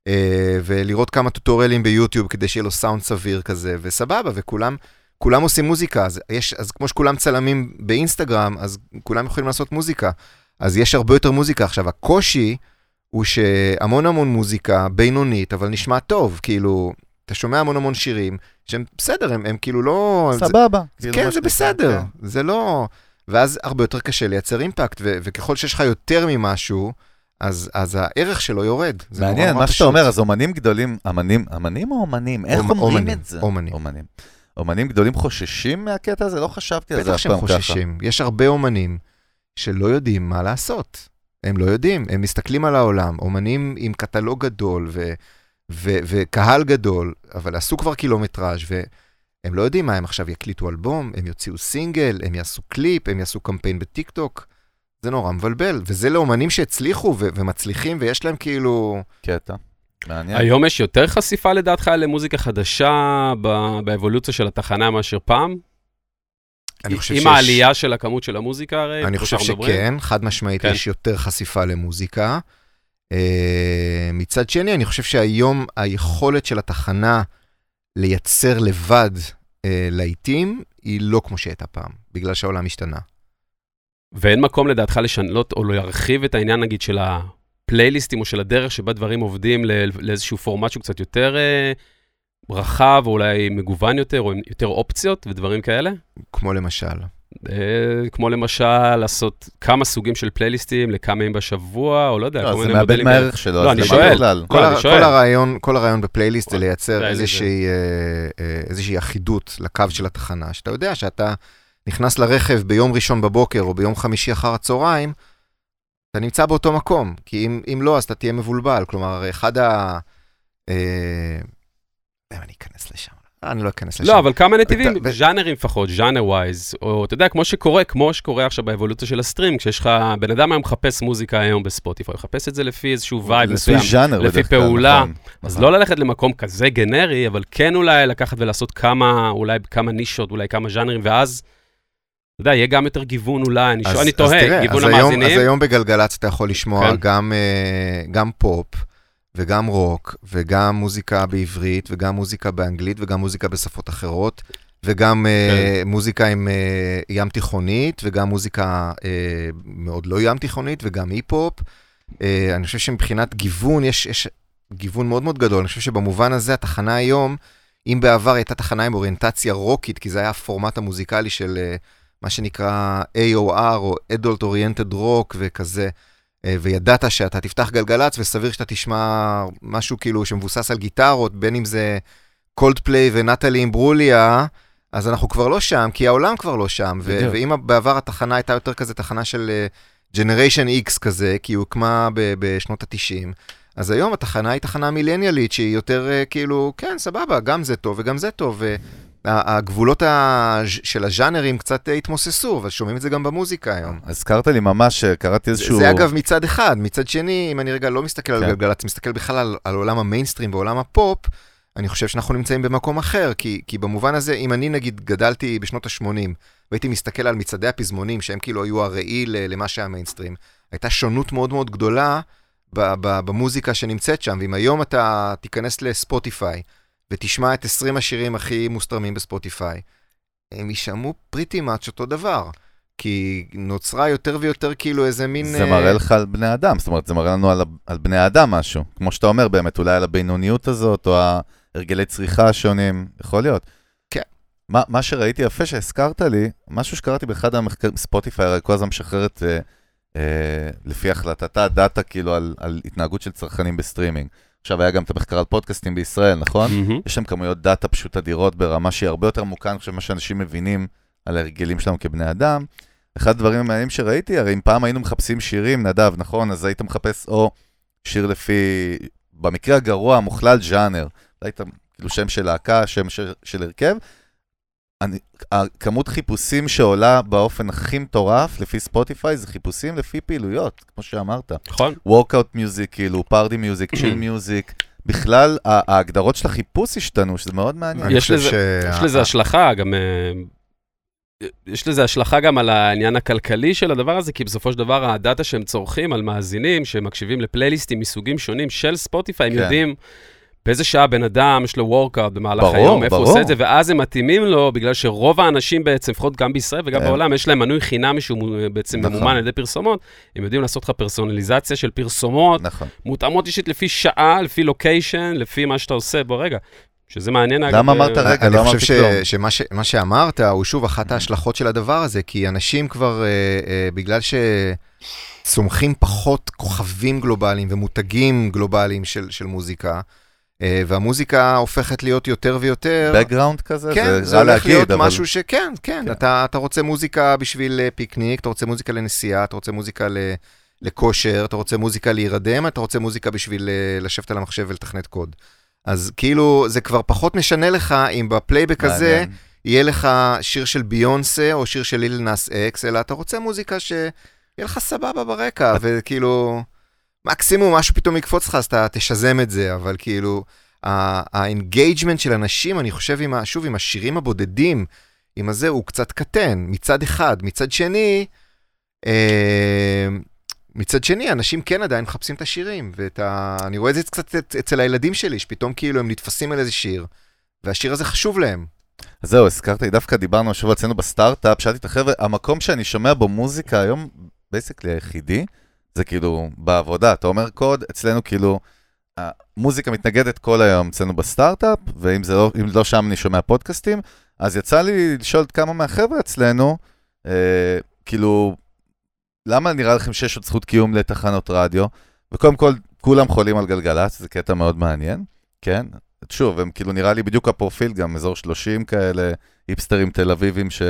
אה, ולראות כמה טוטוריאלים ביוטיוב כדי שיהיה לו סאונד סביר כזה, וסבבה, וכולם כולם עושים מוזיקה, אז, יש, אז כמו שכולם צלמים באינסטגרם, אז כולם יכולים לעשות מוזיקה. אז יש הרבה יותר מוזיקה. עכשיו, הקושי הוא שהמון המון מוזיקה בינונית, אבל נשמע טוב, כאילו, אתה שומע המון המון שירים, שהם בסדר, הם, הם כאילו לא... זה- סבבה. כאילו, כן, זה בסדר, כן. זה לא... ואז הרבה יותר קשה לייצר אימפקט, ו- וככל שיש לך יותר ממשהו, אז, אז הערך שלו יורד. זה מעניין, מה שאתה. אומר, אז אומנים גדולים, אמנים, אמנים או אומנים? איך אומ- אומרים אומנים, את זה? אומנים. אומנים. אומנים גדולים חוששים מהקטע הזה? לא חשבתי על זה בטח אף שהם פעם ככה. חוששים. יש הרבה אומנים שלא יודעים מה לעשות. הם לא יודעים, הם מסתכלים על העולם, אומנים עם קטלוג גדול ו- ו- וקהל גדול, אבל עשו כבר קילומטראז' והם לא יודעים מה, הם עכשיו יקליטו אלבום, הם יוציאו סינגל, הם יעשו קליפ, הם יעשו קמפיין בטיק טוק. זה נורא מבלבל, וזה לאומנים שהצליחו ו- ומצליחים ויש להם כאילו... קטע. מעניין. היום יש יותר חשיפה לדעתך למוזיקה חדשה ב- באבולוציה של התחנה מאשר פעם? אני חושב עם שיש... העלייה של הכמות של המוזיקה הרי? אני חושב מדברים? שכן, חד משמעית כן. יש יותר חשיפה למוזיקה. אה, מצד שני, אני חושב שהיום היכולת של התחנה לייצר לבד אה, להיטים, היא לא כמו שהייתה פעם, בגלל שהעולם השתנה. ואין מקום לדעתך לשנות או להרחיב את העניין, נגיד, של הפלייליסטים או של הדרך שבה דברים עובדים לא- לאיזשהו פורמט שהוא קצת יותר אה, רחב, או אולי מגוון יותר, או עם יותר אופציות ודברים כאלה? כמו למשל. אה, כמו למשל לעשות כמה סוגים של פלייליסטים לכמה ימים בשבוע, או לא יודע, לא, כל זה מיני מאבד מודלים מהערך שלו. לא, אני שואל. כל, לא, הר... אני שואל. כל, הרעיון, כל הרעיון בפלייליסט זה לייצר. איזושהי, אה, אה, איזושהי אחידות לקו של התחנה, שאתה יודע שאתה נכנס לרכב ביום ראשון בבוקר או ביום חמישי אחר הצהריים, אתה נמצא באותו מקום, כי אם, אם לא, אז אתה תהיה מבולבל. כלומר, אחד ה... אה, אני אכנס לשם. אני לא אכנס לשם. לא, אבל כמה נתיבים, ו- ז'אנרים לפחות, genre wise, או אתה יודע, כמו שקורה, כמו שקורה עכשיו באבולוציה של ה stream, כשיש לך, בן אדם היום מחפש מוזיקה היום בספוטיפיי, מחפש את זה לפי איזשהו vibe לפי מסוים. ז'אנר לפי בדרך כלל, פעולה. נכון. אז נכון. לא ללכת למקום כזה גנרי, אבל כן אולי לקחת ולעשות כמה, אולי כמה נישות, אולי כמה ז'אנרים, ואז, אתה יודע, יהיה גם יותר גיוון אולי, אני, אז- שואל, אני תוהה, גיוון אז היום, המאזינים. אז היום בגלגלצ אתה יכול לשמוע כן. גם, אה, גם פופ, וגם רוק, וגם מוזיקה בעברית, וגם מוזיקה באנגלית, וגם מוזיקה בשפות אחרות, וגם אה, מוזיקה עם אה, ים תיכונית, וגם מוזיקה אה, מאוד לא ים תיכונית, וגם היפ-הופ. אה, אני חושב שמבחינת גיוון, יש, יש גיוון מאוד מאוד גדול. אני חושב שבמובן הזה התחנה היום, אם בעבר הייתה תחנה עם אוריינטציה רוקית, כי זה היה הפורמט המוזיקלי של אה, מה שנקרא AOR, או Adult Oriented Rock וכזה, וידעת שאתה תפתח גלגלצ, וסביר שאתה תשמע משהו כאילו שמבוסס על גיטרות, בין אם זה קולדפליי ונטלי אימברוליה, אז אנחנו כבר לא שם, כי העולם כבר לא שם. ו-. ואם בעבר התחנה הייתה יותר כזה תחנה של generation אה, X כזה, כי היא הוקמה ב- בשנות ה-90, אז היום התחנה היא תחנה מילניאלית, שהיא יותר אה, כאילו, כן, סבבה, גם זה טוב וגם זה טוב. וה- הגבולות של הז'אנרים קצת התמוססו, אבל שומעים את זה גם במוזיקה היום. הזכרת לי ממש, קראתי איזשהו... זה אגב מצד אחד, מצד שני, אם אני רגע לא מסתכל על כן. גלגלצ, מסתכל בכלל על, על עולם המיינסטרים ועולם הפופ, אני חושב שאנחנו נמצאים במקום אחר, כי, כי במובן הזה, אם אני נגיד גדלתי בשנות ה-80, והייתי מסתכל על מצעדי הפזמונים, שהם כאילו היו הראי למה שהיה מיינסטרים, הייתה שונות מאוד מאוד גדולה במוזיקה שנמצאת שם, ואם היום אתה תיכנס לספוטיפיי, ותשמע את 20 השירים הכי מוסתרמים בספוטיפיי, הם יישמעו פריטי מאץ' אותו דבר. כי נוצרה יותר ויותר כאילו איזה מין... זה אה, מראה לך על בני אדם, זאת אומרת, זה מראה לנו על, על בני אדם משהו. כמו שאתה אומר באמת, אולי על הבינוניות הזאת, או ההרגלי צריכה השונים, יכול להיות. כן. מה, מה שראיתי יפה שהזכרת לי, משהו שקראתי באחד המחקרים, ספוטיפיי הרי כל הזמן משחררת אה, אה, לפי החלטתה דאטה כאילו על, על התנהגות של צרכנים בסטרימינג. עכשיו היה גם את המחקר על פודקאסטים בישראל, נכון? מהמם. יש שם כמויות דאטה פשוט אדירות ברמה שהיא הרבה יותר עמוקה, אני חושב, מה שאנשים מבינים על ההרגלים שלנו כבני אדם. אחד הדברים המעניינים שראיתי, הרי אם פעם היינו מחפשים שירים, נדב, נכון? אז היית מחפש או שיר לפי, במקרה הגרוע, מוכלל ז'אנר. היית כאילו שם של להקה, שם של, של הרכב. אני, הכמות חיפושים שעולה באופן הכי מטורף לפי ספוטיפיי זה חיפושים לפי פעילויות, כמו שאמרת. נכון. workout music, כאילו, party music, chill music. בכלל, ההגדרות של החיפוש השתנו, שזה מאוד מעניין. יש לזה- שה- יש לזה השלכה, גם... אה, יש לזה השלכה גם על העניין הכלכלי של הדבר הזה, כי בסופו של דבר הדאטה שהם צורכים על מאזינים שמקשיבים לפלייליסטים מסוגים שונים של ספוטיפיי, הם כן. יודעים באיזה שעה בן אדם יש לו וורקאוט במהלך ברור, היום, איפה הוא. עושה את זה, ואז הם מתאימים לו, בגלל שרוב האנשים בעצם, לפחות גם בישראל וגם כן. בעולם, יש להם מנוי חינמי שהוא בעצם נכון. ממומן על ידי פרסומות, הם יודעים לעשות לך פרסונליזציה של פרסומות, נכון. מותאמות אישית לפי שעה, לפי לוקיישן, לפי מה שאתה עושה בו, רגע. שזה מעניין, אגב. למה אה, אמרת רגע, אני לא חושב ש. שמה ש, מה שאמרת הוא שוב אחת ההשלכות של הדבר הזה, כי אנשים כבר, אה, אה, בגלל שצומחים פחות כוכבים גלובליים ומותגים גלובליים של, של מוזיקה, אה, והמוזיקה הופכת להיות יותר ויותר... background כזה, כן, זה זה הולך להגיד, להיות אבל... משהו שכן, כן, כן. אתה, אתה רוצה מוזיקה בשביל אה, פיקניק, אתה רוצה מוזיקה לנסיעה, אתה רוצה מוזיקה ל, לכושר, אתה רוצה מוזיקה להירדם, אתה רוצה מוזיקה בשביל אה, לשבת על המחשב ולתכנת קוד. אז כאילו, זה כבר פחות משנה לך אם בפלייבק הזה. יהיה לך שיר של ביונסה או שיר של ליל נאס אקס, אלא אתה רוצה מוזיקה שיהיה לך סבבה ברקע, וכאילו, מקסימום משהו פתאום יקפוץ לך, אז אתה תשזם את זה, אבל כאילו, ה engagement של אנשים, אני חושב, עם שוב, עם השירים הבודדים, עם הזה, הוא קצת קטן, מצד אחד. מצד שני, אה, מצד שני, אנשים כן עדיין מחפשים את השירים, ואת ה... אני רואה את זה קצת אצ- אצל הילדים שלי, שפתאום כאילו הם נתפסים על איזה שיר, והשיר הזה חשוב להם. אז זהו, הזכרת לי, דווקא דיברנו השבוע אצלנו בסטארט-אפ, שאלתי את החבר'ה, המקום שאני שומע בו מוזיקה היום, basically היחידי, זה כאילו בעבודה. אתה אומר code, אצלנו כאילו, המוזיקה מתנגנת כל היום אצלנו בסטארט-אפ, ואם לא, לא שם אני שומע פודקאסטים, אז יצא לי לשאול כמה מהחבר'ה אצלנו, אה, כאילו, למה נראה לכם שיש עוד זכות קיום לתחנות רדיו? וקודם כל, כולם חולים על גלגלצ, זה קטע מאוד מעניין, כן? שוב, הם כאילו נראה לי בדיוק הפרופיל, גם אזור 30 כאלה, היפסטרים תל אביבים ש...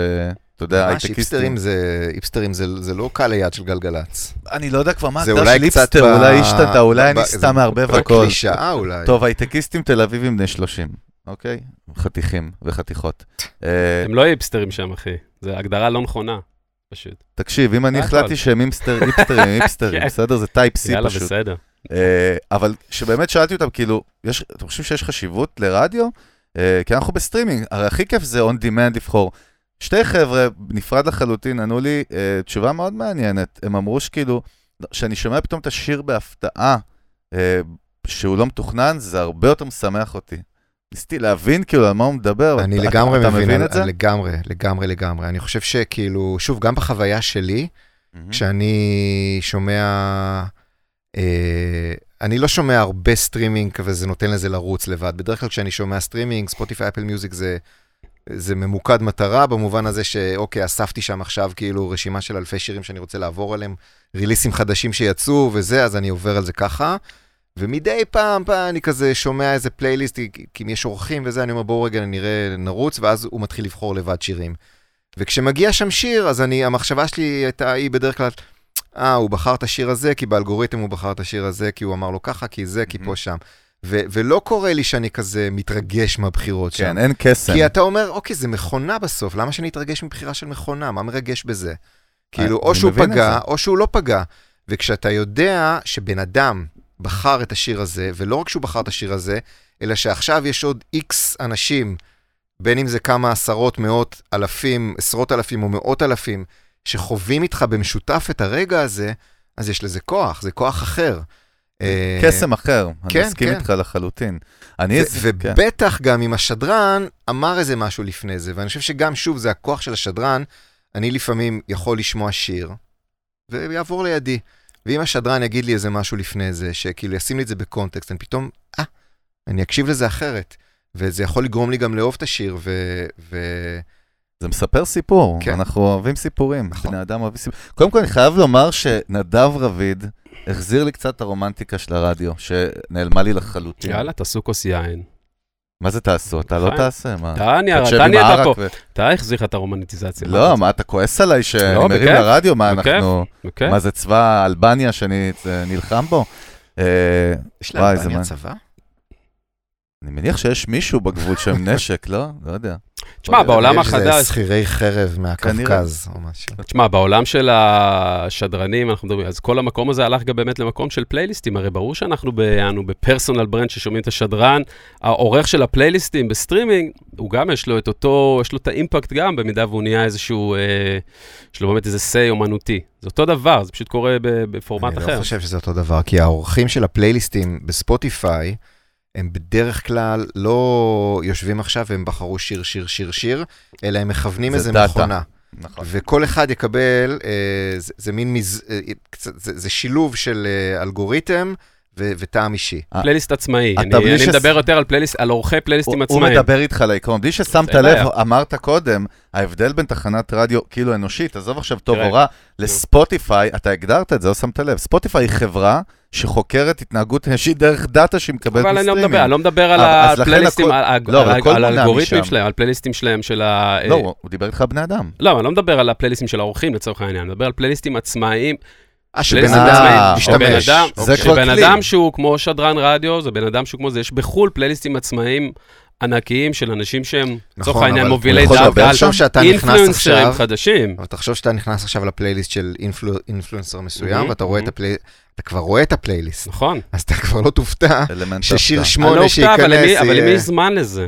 אתה יודע, הייטקיסטים. זה, היפסטרים זה, זה לא קהל היעד של גלגלצ. אני לא יודע כבר מה זה ההגדרה אולי של קצת היפסטר, ב- אולי השתנתה, אולי ב- אני זה סתם מערבב הכל. בקלישאה אולי. טוב, הייטקיסטים תל אביבים בני 30, אוקיי? חתיכים וחתיכות. אה, הם לא היפסטרים שם, אחי. זו הגדרה לא נכונה, פשוט. תקשיב, אם אני. החלטתי שהם היפסטר- היפסטרים, היפסטרים, כן. בסדר? זה type C יאללה, פשוט. בסדר. אה, אבל שבאמת שאלתי אותם, כאילו, יש, אתם חושבים שיש חשיבות לרדיו? אה, כי אנחנו בסטרימינג, הרי הכי כיף זה on demand לבחור. שתי חבר'ה, נפרד לחלוטין, ענו לי אה, תשובה מאוד מעניינת. הם אמרו שכאילו, כשאני שומע פתאום את השיר בהפתעה, אה, שהוא לא מתוכנן, זה הרבה יותר משמח אותי. ניסיתי להבין כאילו על מה הוא מדבר. אני אתה- לגמרי אתה מבין, מבין את זה? לגמרי, לגמרי, לגמרי. אני חושב שכאילו, שוב, גם בחוויה שלי. כשאני שומע, אה, אני לא שומע הרבה סטרימינג וזה נותן לזה לרוץ לבד. בדרך כלל כשאני שומע סטרימינג, ספוטיפיי, אפל מיוזיק זה, זה ממוקד מטרה, במובן הזה שאוקיי, אספתי שם עכשיו כאילו רשימה של אלפי שירים שאני רוצה לעבור עליהם, ריליסים חדשים שיצאו וזה, אז אני עובר על זה ככה. ומדי פעם, פעם אני כזה שומע איזה פלייליסט, כי אם יש אורחים וזה, אני אומר בואו רגע נראה, נרוץ, ואז הוא מתחיל לבחור לבד שירים. וכשמגיע שם שיר, אז אני, המחשבה שלי הייתה, היא בדרך כלל, אה, הוא בחר את השיר הזה, כי באלגוריתם הוא בחר את השיר הזה, כי הוא אמר לו ככה, כי זה, כי פה שם. ו- ולא קורה לי שאני כזה מתרגש מהבחירות שם. כן, אין קסם. כי אתה אומר, אוקיי, זה מכונה בסוף, למה שאני אתרגש מבחירה של מכונה? מה מרגש בזה? כאילו, או שהוא פגע. או שהוא לא פגע. וכשאתה יודע שבן אדם בחר את השיר הזה, ולא רק שהוא בחר את השיר הזה, אלא שעכשיו יש עוד איקס אנשים, בין אם זה כמה עשרות, מאות, אלפים, עשרות אלפים או מאות אלפים, שחווים איתך במשותף את הרגע הזה, אז יש לזה כוח, זה כוח אחר. אה, קסם אחר, אני כן, מסכים כן. איתך לחלוטין. אני... כן. ובטח גם אם השדרן אמר איזה משהו לפני זה, ואני חושב שגם, שוב, זה הכוח של השדרן, אני לפעמים יכול לשמוע שיר, ויעבור לידי. ואם השדרן יגיד לי איזה משהו לפני זה, שכאילו ישים לי את זה בקונטקסט, אני פתאום, אה, אני אקשיב לזה אחרת. וזה יכול לגרום לי גם לאהוב את השיר, ו... ו... זה מספר סיפור, כן. אנחנו אוהבים סיפורים, נכון. בני אדם אוהבים סיפורים. קודם כל, אני חייב לומר שנדב רביד החזיר לי קצת את הרומנטיקה של הרדיו, שנעלמה לי לחלוטין. יאללה, תעשו כוס יין. מה זה תעשו? אתה לא. תעשה, מה? טניה, תשב אתה פה. אתה החזיר לך את הרומנטיזציה. לא, מה, אתה כועס עליי שאני לא, מרים לרדיו? מה. אנחנו... מה זה צבא אלבניה שאני נלחם בו? אה, יש לאלבניה צבא? אני מניח שיש מישהו בגבול שם נשק, לא? לא יודע. תשמע, בעולם יש איזה החדש, שכירי חרב מהקווקז או משהו. תשמע, בעולם של השדרנים, אנחנו מדברים, אז כל המקום הזה הלך גם באמת למקום של פלייליסטים, הרי ברור שאנחנו אנו ב personal brand ששומעים את השדרן, העורך של הפלייליסטים בסטרימינג, הוא גם יש לו את אותו, יש לו את ה impact גם, במידה והוא נהיה איזשהו, אה, יש לו באמת איזה say אומנותי. זה אותו דבר, זה פשוט קורה ב- בפורמט אני אחר. לא חושב שזה אותו דבר, כי העורכים של הפלייליסטים בספוטיפיי, הם בדרך כלל לא יושבים עכשיו והם בחרו שיר, שיר, שיר, שיר, אלא הם מכוונים זה איזה דאטה. מכונה. נכון. וכל אחד יקבל, אה, זה, זה מין מז... אה, זה, זה שילוב של אה, אלגוריתם ו, וטעם אישי. פלייליסט עצמאי, אני, מדבר יותר על פלייליסט, על עורכי פלייליסטים הוא- הוא עצמאיים. מדבר איתך על העיקרון. בלי ששמת לב, בעיה. אמרת קודם, ההבדל בין תחנת רדיו כאילו אנושית, עזוב עכשיו טוב. או רע, לספוטיפיי, אתה הגדרת את זה, לא שמת לב. ספוטיפיי היא חברה שחוקרת התנהגות אנושית דרך דאטה שהיא מקבלת אבל אני לא מדבר. אני לא מדבר על הפלייליסטים, על- לא, האלגוריתמים משם. שלהם, על פלייליסטים שלהם של ה... לא, הוא דיבר איתך על בני אדם. לא, אני לא מדבר על הפלייליסטים של האורחים לצורך העניין, אני מדבר על פלייליסטים עצמאיים. אה, שבן אדם משתמש. שבן אדם, זה. כבר שבן כלי. אדם שהוא כמו שדרן רדיו, זה בן אדם שהוא כמו זה, יש בחו"ל פלייליסטים עצמאיים ענקיים של אנשים שהם, לצורך נכון, העניין, מובילי יכול דעת קהל, אינפלואנסרים עכשיו, חדשים. אבל תחשוב שאתה נכנס עכשיו לפלייליסט של אינפלו- אינפלואנסר מסוים, מהמם, ואתה רואה את מהמם. הפליי... אתה כבר רואה את הפלייליסט, נכון. אז אתה כבר לא תופתע ששיר הפתעה. אני לא שמונה אופתע, אבל למי- שייכנס יהיה... זמן לזה?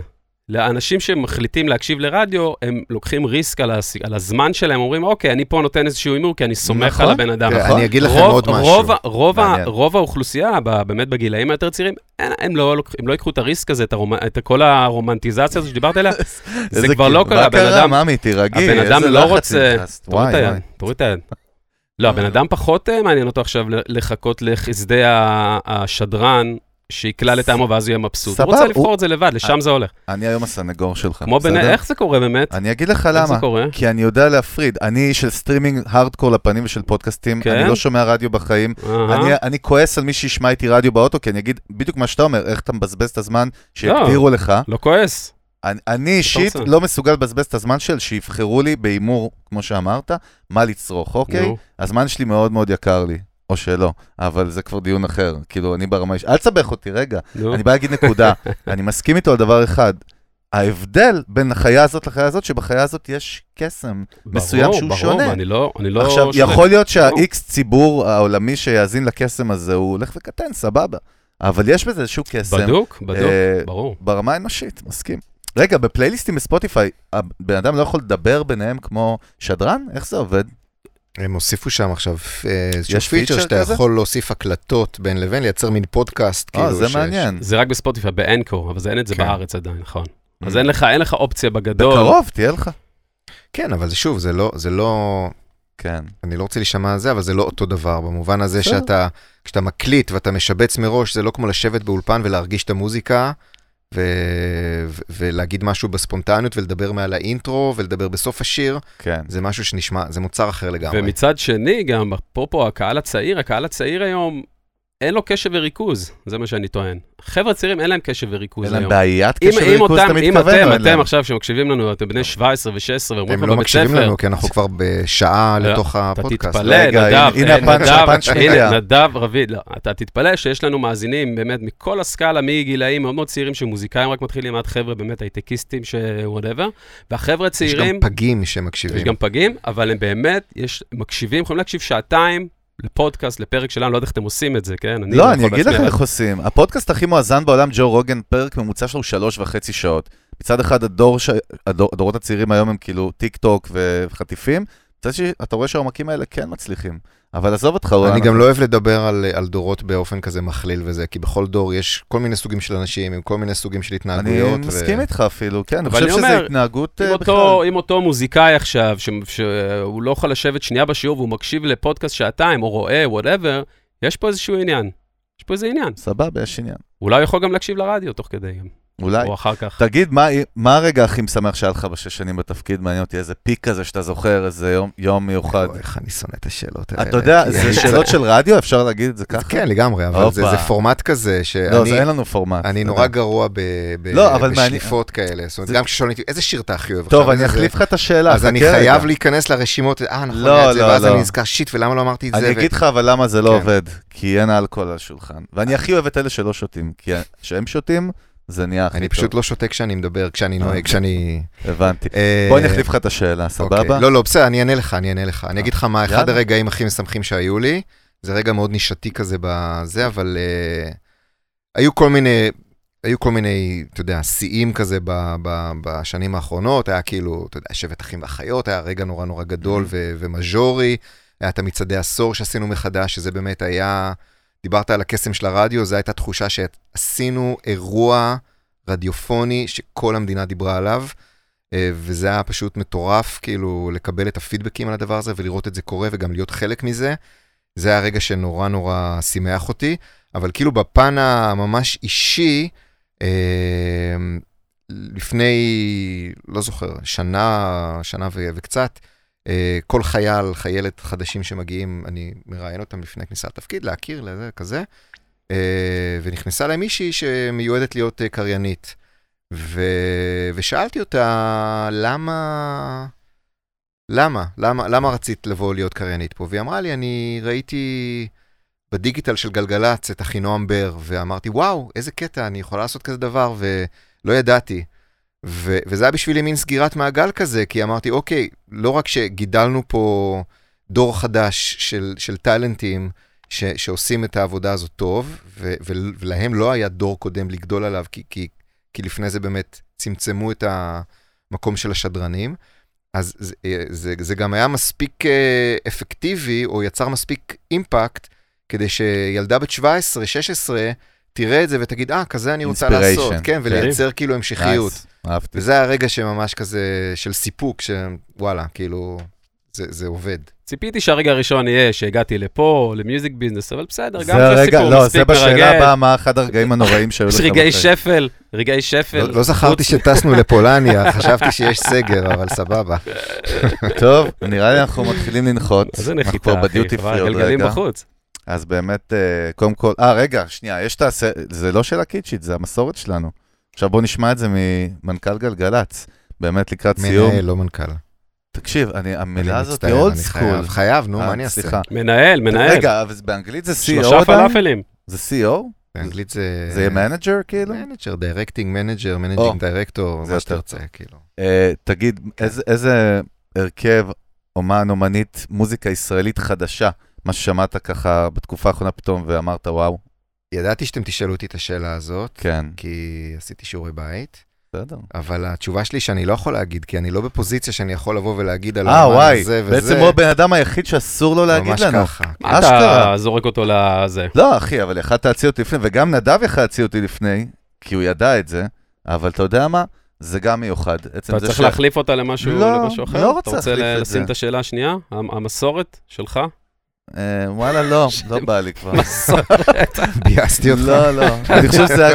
לאנשים שמחליטים להקשיב לרדיו, הם לוקחים ריסק על הס- על הזמן שלהם, אומרים, אוקיי, אני פה נותן איזשהו הימור, כי אני סומך נכון. על הבן אדם. נכון. אני אגיד לכם רוב- עוד משהו. רוב, רוב, ה-. רוב האוכלוסייה, ב- באמת בגילאים היותר צעירים, אין- הם לא, הם לא ייקחו את הריסק הזה, את, הרומ... את כל הרומנטיזציה הזו שדיברת עליה, זה כבר לא קרה, מה הבן קרה, אדם, ממי, תירגעי, הבן אדם איזה לא רוצה- נכנסת. תוריד את וואי, היד, וואי. תוריד את היד. לא, הבן אדם פחות אה, מעניין אותו עכשיו לחכות לחסדי השדרן, שיקלע לטעמו ואז הוא יהיה מבסוט. הוא סבבה, רוצה לבחור הוא- את זה לבד, לשם זה הולך. אני היום הסנגור שלך, כמו. בסדר? איך זה קורה באמת? אני אגיד לך למה. כי אני יודע להפריד. אני של סטרימינג הארדקור לפנים ושל פודקאסטים, כן? אני לא שומע רדיו בחיים. אני, אני כועס על מי שישמע איתי רדיו באוטו, כי אני אגיד בדיוק מה שאתה אומר, איך אתה מבזבז את הזמן שהגדירו לך. לא כועס. אני, אני אישית? לא מסוגל לבזבז את הזמן של שיבחרו לי בהימור, כמו שאמרת, מה לצרוך, אוקיי? הזמן שלי מאוד מאוד יקר לי, או שלא, אבל זה כבר דיון אחר. כאילו, אני ברמה איש... אל תסבך אותי, רגע. נו. אני בא להגיד נקודה. אני מסכים איתו על דבר אחד. ההבדל בין החיה הזאת לחיה הזאת, שבחיה הזאת יש קסם מסוים ברור, שהוא ברור, שונה. אני לא... אני לא עכשיו, שונה. יכול להיות שה-X ציבור העולמי שיאזין לקסם הזה, הוא הולך וקטן, סבבה. אבל יש בזה איזשהו קסם. בדוק, בדוק, אה, ברור. ברמה האנושית, מסכים. רגע, בפלייליסטים בספוטיפיי, הבן אדם לא יכול לדבר ביניהם כמו שדרן? איך זה עובד? הם הוסיפו שם עכשיו אה, איזשהו פיצ'ר שאתה כזה? יכול להוסיף הקלטות בין לבין, לייצר מין פודקאסט, אה, כאילו. זה ש- מעניין. זה רק בספוטיפיי, באנקור, אבל זה אין את זה כן. בארץ עדיין, נכון. אז Mm. אין לך, אין לך אופציה בגדול. בקרוב, תהיה לך. כן, אבל זה שוב, זה לא, זה לא, כן. אני לא רוצה להישמע על זה, אבל זה לא אותו דבר, במובן הזה. שאתה, כשאתה מקליט ואתה משבץ מראש, זה לא כמו לשבת באולפן ולהרגיש את המוזיקה, ו... ו- ולהגיד משהו בספונטניות, ולדבר מעל האינטרו, ולדבר בסוף השיר, כן. זה משהו שנשמע, זה מוצר אחר לגמרי. ומצד שני, גם אפרופו הקהל הצעיר, הקהל הצעיר היום, אין לו קשב וריכוז, זה מה שאני טוען. חבר'ה צעירים אין להם קשב וריכוז אין להם היום. בעיית אם, קשר אם וריכוז, אתה אם מתכוון? אתם, אין אתם להם? עכשיו שמקשיבים לנו, אתם בני 17 ו-16 ואומרים הם לא בבית מקשיבים ספר, לנו, כי אנחנו כבר בשעה לא, לתוך אתה הפודקאסט. תתפלא, רגע, נדב, הנה הפאנץ', נדב, הפאנץ' הנה. נדב רביד, לא, אתה תתפלא שיש לנו מאזינים באמת מכל הסקאלה, מגילאים מאוד מאוד צעירים שמוזיקאים רק מתחילים, עד חבר'ה באמת הייטקיסטים ש whatever, והחבר'ה יש הצעירים, גם פגים שמקשיבים. יש גם פגים, אבל הם באמת, יש, מקשיבים, יכולים להקשיב שעתיים לפודקאסט, לפרק שלנו, לא יודע איך אתם עושים את זה, כן? לא, יכול אני אגיד לך איך עושים. הפודקאסט הכי מואזן בעולם, ג'ו רוגן, פרק ממוצע שלו הוא שלוש וחצי שעות. מצד אחד, הדור ש... הדור... הדורות הצעירים היום הם כאילו טיק טוק וחטיפים, אתה רואה שהעומקים האלה כן מצליחים. אבל עזוב אותך. אני גם לא אוהב לדבר על, על דורות באופן כזה מכליל וזה, כי בכל דור יש כל מיני סוגים של אנשים עם כל מיני סוגים של אני התנהגויות. מסכים איתך אפילו, כן, אני אבל חושב אני אומר, התנהגות אם אה, בכלל. אותו, אם אותו מוזיקאי עכשיו, ש- שהוא לא יכול לשבת שנייה בשיעור והוא מקשיב לפודקאסט שעתיים, או רואה, whatever, יש פה איזשהו עניין. יש פה איזה עניין. סבבה, יש עניין. אולי הוא יכול גם להקשיב לרדיו תוך כדי, אולי. או אחר כך. תגיד, מה, מה הרגע הכי משמח שהיה לך בשש שנים בתפקיד? מעניין אותי, איזה פיק כזה שאתה זוכר, איזה יום, יום מיוחד. אוי, איך אני שונא את השאלות האלה. אתה יודע, זה שאלות של רדיו, אפשר להגיד את זה ככה? כן, לגמרי, אבל זה. זה פורמט כזה לא, שאני זה אין לנו פורמט. אני נורא. גרוע ב, ב, לא, אבל מעניין- בשליפות כאלה. זאת אומרת, זה- גם כששואלים אותי, איזה שיר אתה הכי אוהב טוב? אני אחליף זה?" לך את השאלה, אז אני. חייב להיכנס לרשימות, אה, נכון, לא, לא, ואז לא. אני נזכר, שיט, ולמה לא אמרתי את זה? אני אגיד לך אבל למה זה לא כן. עובד, כי אין אלכוהול על השולחן. ואני הכי אוהב את אלה שלא שותים, כי כשהם שותים, זה נהיה הכי אני טוב. פשוט לא שותה כשאני מדבר, כשאני נוהג, כשאני... הבנתי. אה, בוא אני אחליף לך את השאלה, אוקיי. סבבה? לא, לא, בסדר, אני אענה לך, אני אענה לך. אני אגיד לך מה, אחד. הרגעים הכי משמחים שהיו לי, זה רגע מאוד נישתי כזה בזה, אבל אה, היו כל מיני, היו כל מיני, אתה יודע, שיאים כזה ב, ב, בשנים האחרונות, היה כאילו, אתה יודע, שבט אחים ואחיות, היה רגע נורא נורא גדול ו- ומז'ורי, היה את המצעדי עשור שעשינו מחדש, שזה באמת היה, דיברת על הקסם של הרדיו, זו הייתה תחושה שעשינו אירוע רדיופוני שכל המדינה דיברה עליו. אה, וזה היה פשוט מטורף, כאילו, לקבל את הפידבקים על הדבר הזה ולראות את זה קורה וגם להיות חלק מזה. זה היה רגע שנורא נורא שימח אותי, אבל כאילו בפן הממש אישי, אה, לפני, לא זוכר, שנה, שנה ו- וקצת, כל חייל, חיילת חדשים שמגיעים, אני מראיין אותם לפני כניסה לתפקיד, להכיר לזה, כזה, אה, ונכנסה להם מישהי שמיועדת להיות אה, קריינית. ו... ושאלתי אותה, למה... למה? למה, למה רצית לבוא להיות קריינית פה? והיא אמרה לי, אני ראיתי בדיגיטל של גלגלצ את אחינועם בר, ואמרתי, וואו, איזה קטע, אני יכולה לעשות כזה דבר, ולא ידעתי. ו- וזה היה בשבילי מין סגירת מעגל כזה, כי אמרתי, אוקיי, לא רק שגידלנו פה דור חדש של, של טאלנטים ש- שעושים את העבודה הזאת טוב, ו- ו- ולהם לא היה דור קודם לגדול עליו, כי, כי, כי לפני זה באמת צמצמו את המקום של השדרנים, אז זה, זה, זה גם היה מספיק אה, אפקטיבי, או יצר מספיק אימפקט, כדי שילדה בת 17, 16, תראה את זה ותגיד, אה, כזה אני רוצה לעשות, כן, כן. ולייצר כאילו המשכיות. אהבתי. וזה הרגע שממש כזה של סיפוק, שוואלה, כאילו, זה, זה עובד. ציפיתי שהרגע הראשון יהיה שהגעתי לפה, למיוזיק ביזנס, אבל בסדר, גם זה זה הרגע, סיפור לא, זה מספיק בשאלה מרגש. הבאה, מה אחד הרגעים הנוראים שהיו לך יש רגעי. שפל, רגעי שפל. לא, לא זכרתי שטסנו לפולניה, חשבתי שיש סגר, אבל סבבה. טוב, נראה לי אנחנו מתחילים לנחות. איזה אנחנו נחיתה, כבר אחי, בדיוטי כבר פרי עוד גלגלים רגע. בחוץ. אז באמת, אה, קודם כל, אה, רגע, שנייה, יש את הס... זה לא שאלה קיצ'ית, זה המסורת שלנו. עכשיו בוא נשמע את זה ממנכ"ל גלגלצ. באמת לקראת סיום. מנהל, לא מנכ"ל. תקשיב, אני, המילה אני הזאת מצטער, היא old אני school. חייב, חייב, נו, אה, מה אני אעשה? סליחה. מנהל, מנהל. רגע, אבל באנגלית זה CEO שלושה עדיין? פלאפלים. זה CEO? באנגלית זה... זה יהיה manager כאילו? manager, directing manager, managing director, זה מה שאתה רוצה, כאילו. אה, תגיד, איזה- איזה הרכב, אומן, אומנית, מוזיקה ישראלית חדשה, מה ששמעת ככה בתקופה האחרונה פתאום ואמרת, וואו, ידעתי שאתם תשאלו אותי את השאלה הזאת, כן, כי עשיתי שיעורי בית, בסדר. אבל התשובה שלי שאני לא יכול להגיד, כי אני לא בפוזיציה שאני יכול לבוא ולהגיד על אה, האמן וואי, הזה וזה. בעצם הוא הבן אדם היחיד שאסור לו להגיד ממש לנו. ככה. מה אשכרה. אתה זורק אותו לזה? לא, אחי, אבל יכלת להציע אותי לפני, וגם נדב יכל להציע אותי לפני, כי הוא ידע את זה, אבל אתה יודע מה? זה גם מיוחד. אתה זה צריך ש- להחליף אותה למשהו לא, למשהו אחר? לא רוצה אתה רוצה להחליף ל- את לשים זה. את השאלה השנייה? המ- המסורת שלך? אה, וואלה, לא, לא בא לי כבר. ביאסתי אותך. לא, לא. אני חושב שזה,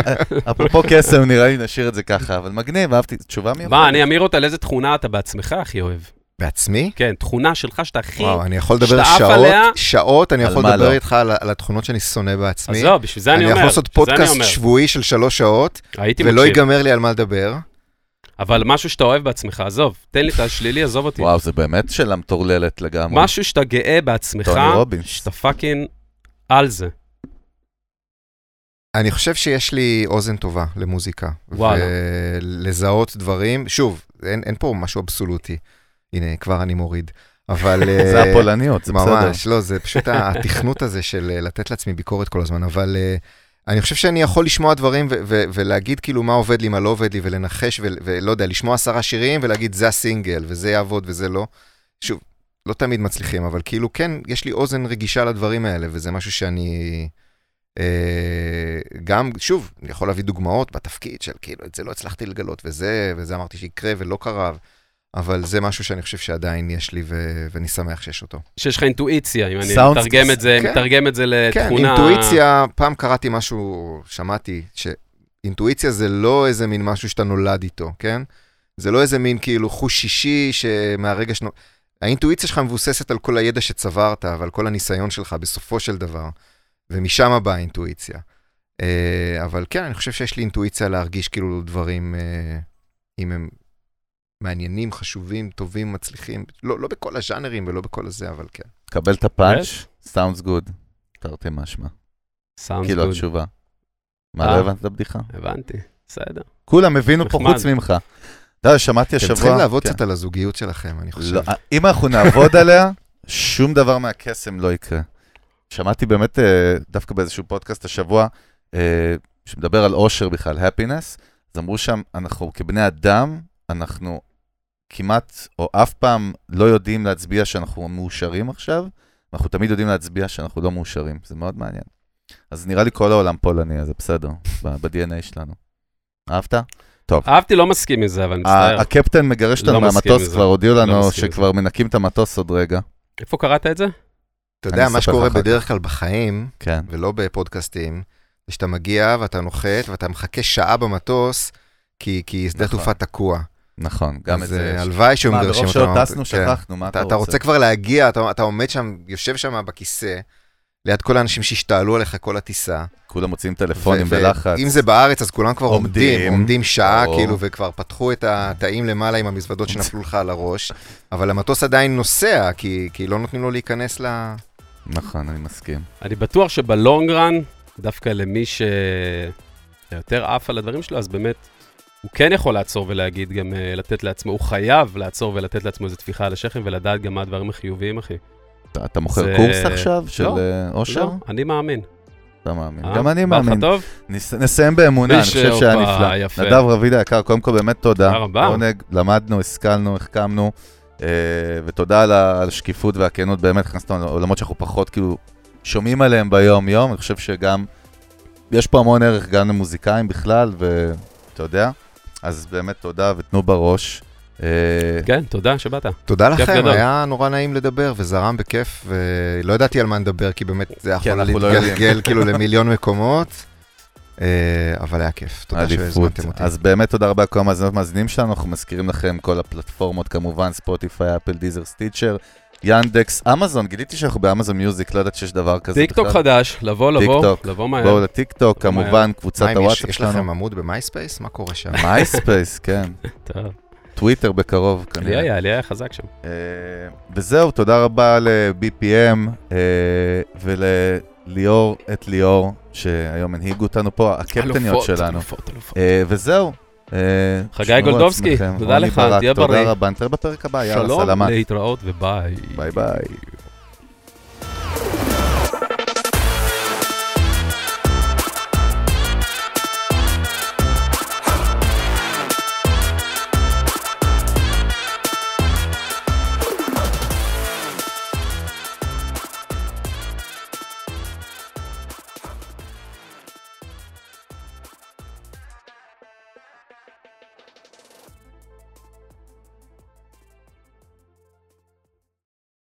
אפרופו קסם, נראה לי נשאיר את זה ככה, אבל מגניב, אהבתי, תשובה מיוחדת. מה, אני אמיר אותה לאיזה תכונה אתה בעצמך הכי אוהב? בעצמי? כן, תכונה שלך שאתה הכי... וואו, אני יכול לדבר שעות, עליה? שעות, אני יכול לדבר לא? איתך על התכונות שאני שונא בעצמי. אז לא, בשביל זה אני אומר. אני יכול לעשות פודקאסט. שבועי של שלוש שעות, ולא. ייגמר לי על מה לדבר. אבל משהו שאתה אוהב בעצמך, עזוב, תן לי את השלילי, עזוב אותי. וואו, זה באמת שאלה מטורללת לגמרי. משהו שאתה גאה בעצמך. שאתה fucking על זה. אני חושב שיש לי אוזן טובה למוזיקה. וואלה. ולזהות דברים, שוב, אין, אין פה משהו אבסולוטי. הנה, כבר אני מוריד. אבל... זה אה, הפולניות, זה בסדר. ממש, לא, זה פשוט התכנות הזה של אה, לתת לעצמי ביקורת כל הזמן, אבל אה, אני חושב שאני יכול לשמוע דברים ו- ו- ולהגיד כאילו מה עובד לי, מה לא עובד לי, ולנחש, ו- ולא יודע, לשמוע עשרה שירים ולהגיד זה הסינגל, וזה יעבוד וזה לא. שוב, לא תמיד מצליחים, אבל כאילו כן, יש לי אוזן רגישה לדברים האלה, וזה משהו שאני... אה, גם, שוב, אני יכול להביא דוגמאות בתפקיד של כאילו, את זה לא הצלחתי לגלות, וזה, וזה אמרתי שיקרה ולא קרה, אבל זה משהו שאני חושב שעדיין יש לי, ו- ואני שמח שיש אותו. שיש לך אינטואיציה, אם אני מתרגם את זה, כן. מתרגם את זה כן, לתכונה... אינטואיציה, פעם קראתי משהו, שמעתי, שאינטואיציה זה לא איזה מין משהו שאתה נולד איתו, כן? זה לא איזה מין כאילו חוש שישי שמהרגע שנו... האינטואיציה שלך מבוססת על כל הידע שצברת ועל כל הניסיון שלך בסופו של דבר, ומשם באה האינטואיציה. אה, אבל כן, אני חושב שיש לי אינטואיציה להרגיש כאילו דברים, אה, אם הם מעניינים, חשובים, טובים, מצליחים, לא, לא בכל הז'אנרים ולא בכל הזה, אבל כן. קבל את הפאנץ', sounds good, תרתי משמע. סאונד כאילו גוד. התשובה. מה, אה. לא הבנת את הבדיחה? הבנתי, בסדר. כולם הבינו פה. חוץ ממך. אתה יודע, שמעתי אתם השבוע... צריכים לעבוד כן. קצת על הזוגיות שלכם, אני חושב. לא, אם אנחנו נעבוד עליה, שום דבר מהקסם לא יקרה. שמעתי באמת, אה, דווקא באיזשהו פודקאסט השבוע, אה, שמדבר על אושר בכלל, happiness, אז אמרו שם, אנחנו כבני אדם, אנחנו כמעט, או אף פעם לא יודעים להצביע שאנחנו מאושרים עכשיו, אנחנו תמיד יודעים להצביע שאנחנו לא מאושרים. זה מאוד מעניין. אז נראה לי כל העולם פולני, אז זה בסדר, ב- ב-DNA שלנו. אהבת? אהבתי, לא מסכים עם זה, אבל מצטער. הקפטן מגרש אותנו לא מהמטוס. כבר הודיעו לא לנו עם שכבר מנקים את המטוס עוד רגע. איפה קראת את זה? אתה יודע, מה שקורה בדרך כלל בחיים, כן. ולא בפודקאסטים, זה שאתה מגיע ואתה נוחת ואתה מחכה שעה במטוס, כי, כי שדה נכון. תעופה תקוע. נכון, גם את זה אה. הלוואי שהיו מה, מגרשים ברוב אותנו. שעות טסנו, כן. שכחנו, מה אתה, אתה אתה רוצה? רוצה כבר להגיע, אתה, אתה עומד שם, יושב שם בכיסא, ליד כל האנשים שהשתעלו עליך כל הטיסה. כולם מוצאים טלפונים בלחץ. אם זה בארץ, אז כולם כבר עומדים. עומדים, עומדים שעה. כאילו, וכבר פתחו את התאים למעלה עם המזוודות שנפלו לך על הראש, אבל המטוס עדיין נוסע, כי, כי לא נותנים לו להיכנס ל... נכון, אני מסכים. אני בטוח שבלונג רן, דווקא למי שיותר עף על הדברים שלו, אז באמת, הוא כן יכול לעצור ולהגיד גם, אה, לתת לעצמו, הוא חייב לעצור ולתת לעצמו איזו טפיחה על השכם ולדעת גם מה הדברים החיוביים, אחי. אתה, אתה מוכר זה- קורס עכשיו של לא, אה, אושר? לא, אני מאמין. אתה מאמין. אה? גם אני מאמין. טוב? נס, נסיים באמונה, אני חושב שהיה נפלא. יפה. נדב רביד היקר, קודם כל באמת תודה. תודה רבה. עונג, למדנו, השכלנו, החכמנו, אה, ותודה על על השקיפות והכנות, באמת הכנסת אותנו לעולמות שאנחנו פחות כאילו שומעים עליהם ביום-יום, אני חושב שגם, יש פה המון ערך גם למוזיקאים בכלל, ואתה יודע, אז באמת תודה ותנו בראש. אה, כן, תודה שבאת. תודה לכם. היה נורא נעים לדבר, וזרם בכיף, ולא ידעתי על מה נדבר, כי באמת זה יכול אנחנו לא להתגלגל כאילו למיליון מקומות, אה, אבל היה כיף, תודה. שהזמנתם אותי. אז באמת תודה רבה לכל המאזינות והמאזינים שלנו, אנחנו מזכירים לכם כל הפלטפורמות כמובן, ספוטיפיי, אפל, דיזר, סטיצ'ר, ינדקס, אמזון, גיליתי שאנחנו באמזון מיוזיק, לא ידעתי שיש דבר כזה טיק טוק. חדש, לבוא, לבוא. לבוא מהר. בואו לטיק טוק, כמובן, קבוצת מה, אם יש- הוואטסאפ לכם שלנו. עמוד במייספייס? מה קורה שם? מייספייס, כן. טוב. טוויטר בקרוב, לי כנראה. היה, לי היה חזק שם. אה, וזהו, תודה רבה ל-BPM אה, ולליאור, את ליאור, שהיום הנהיגו אותנו פה, הקפטניות שלנו. אלופות, אלופות. אה, וזהו. אה, חגי גולדובסקי. תודה לך, תהיה בריא. תודה רבה, נתראה בפרק הבא, יאללה, שלום, סלמת. להתראות וביי. ביי ביי.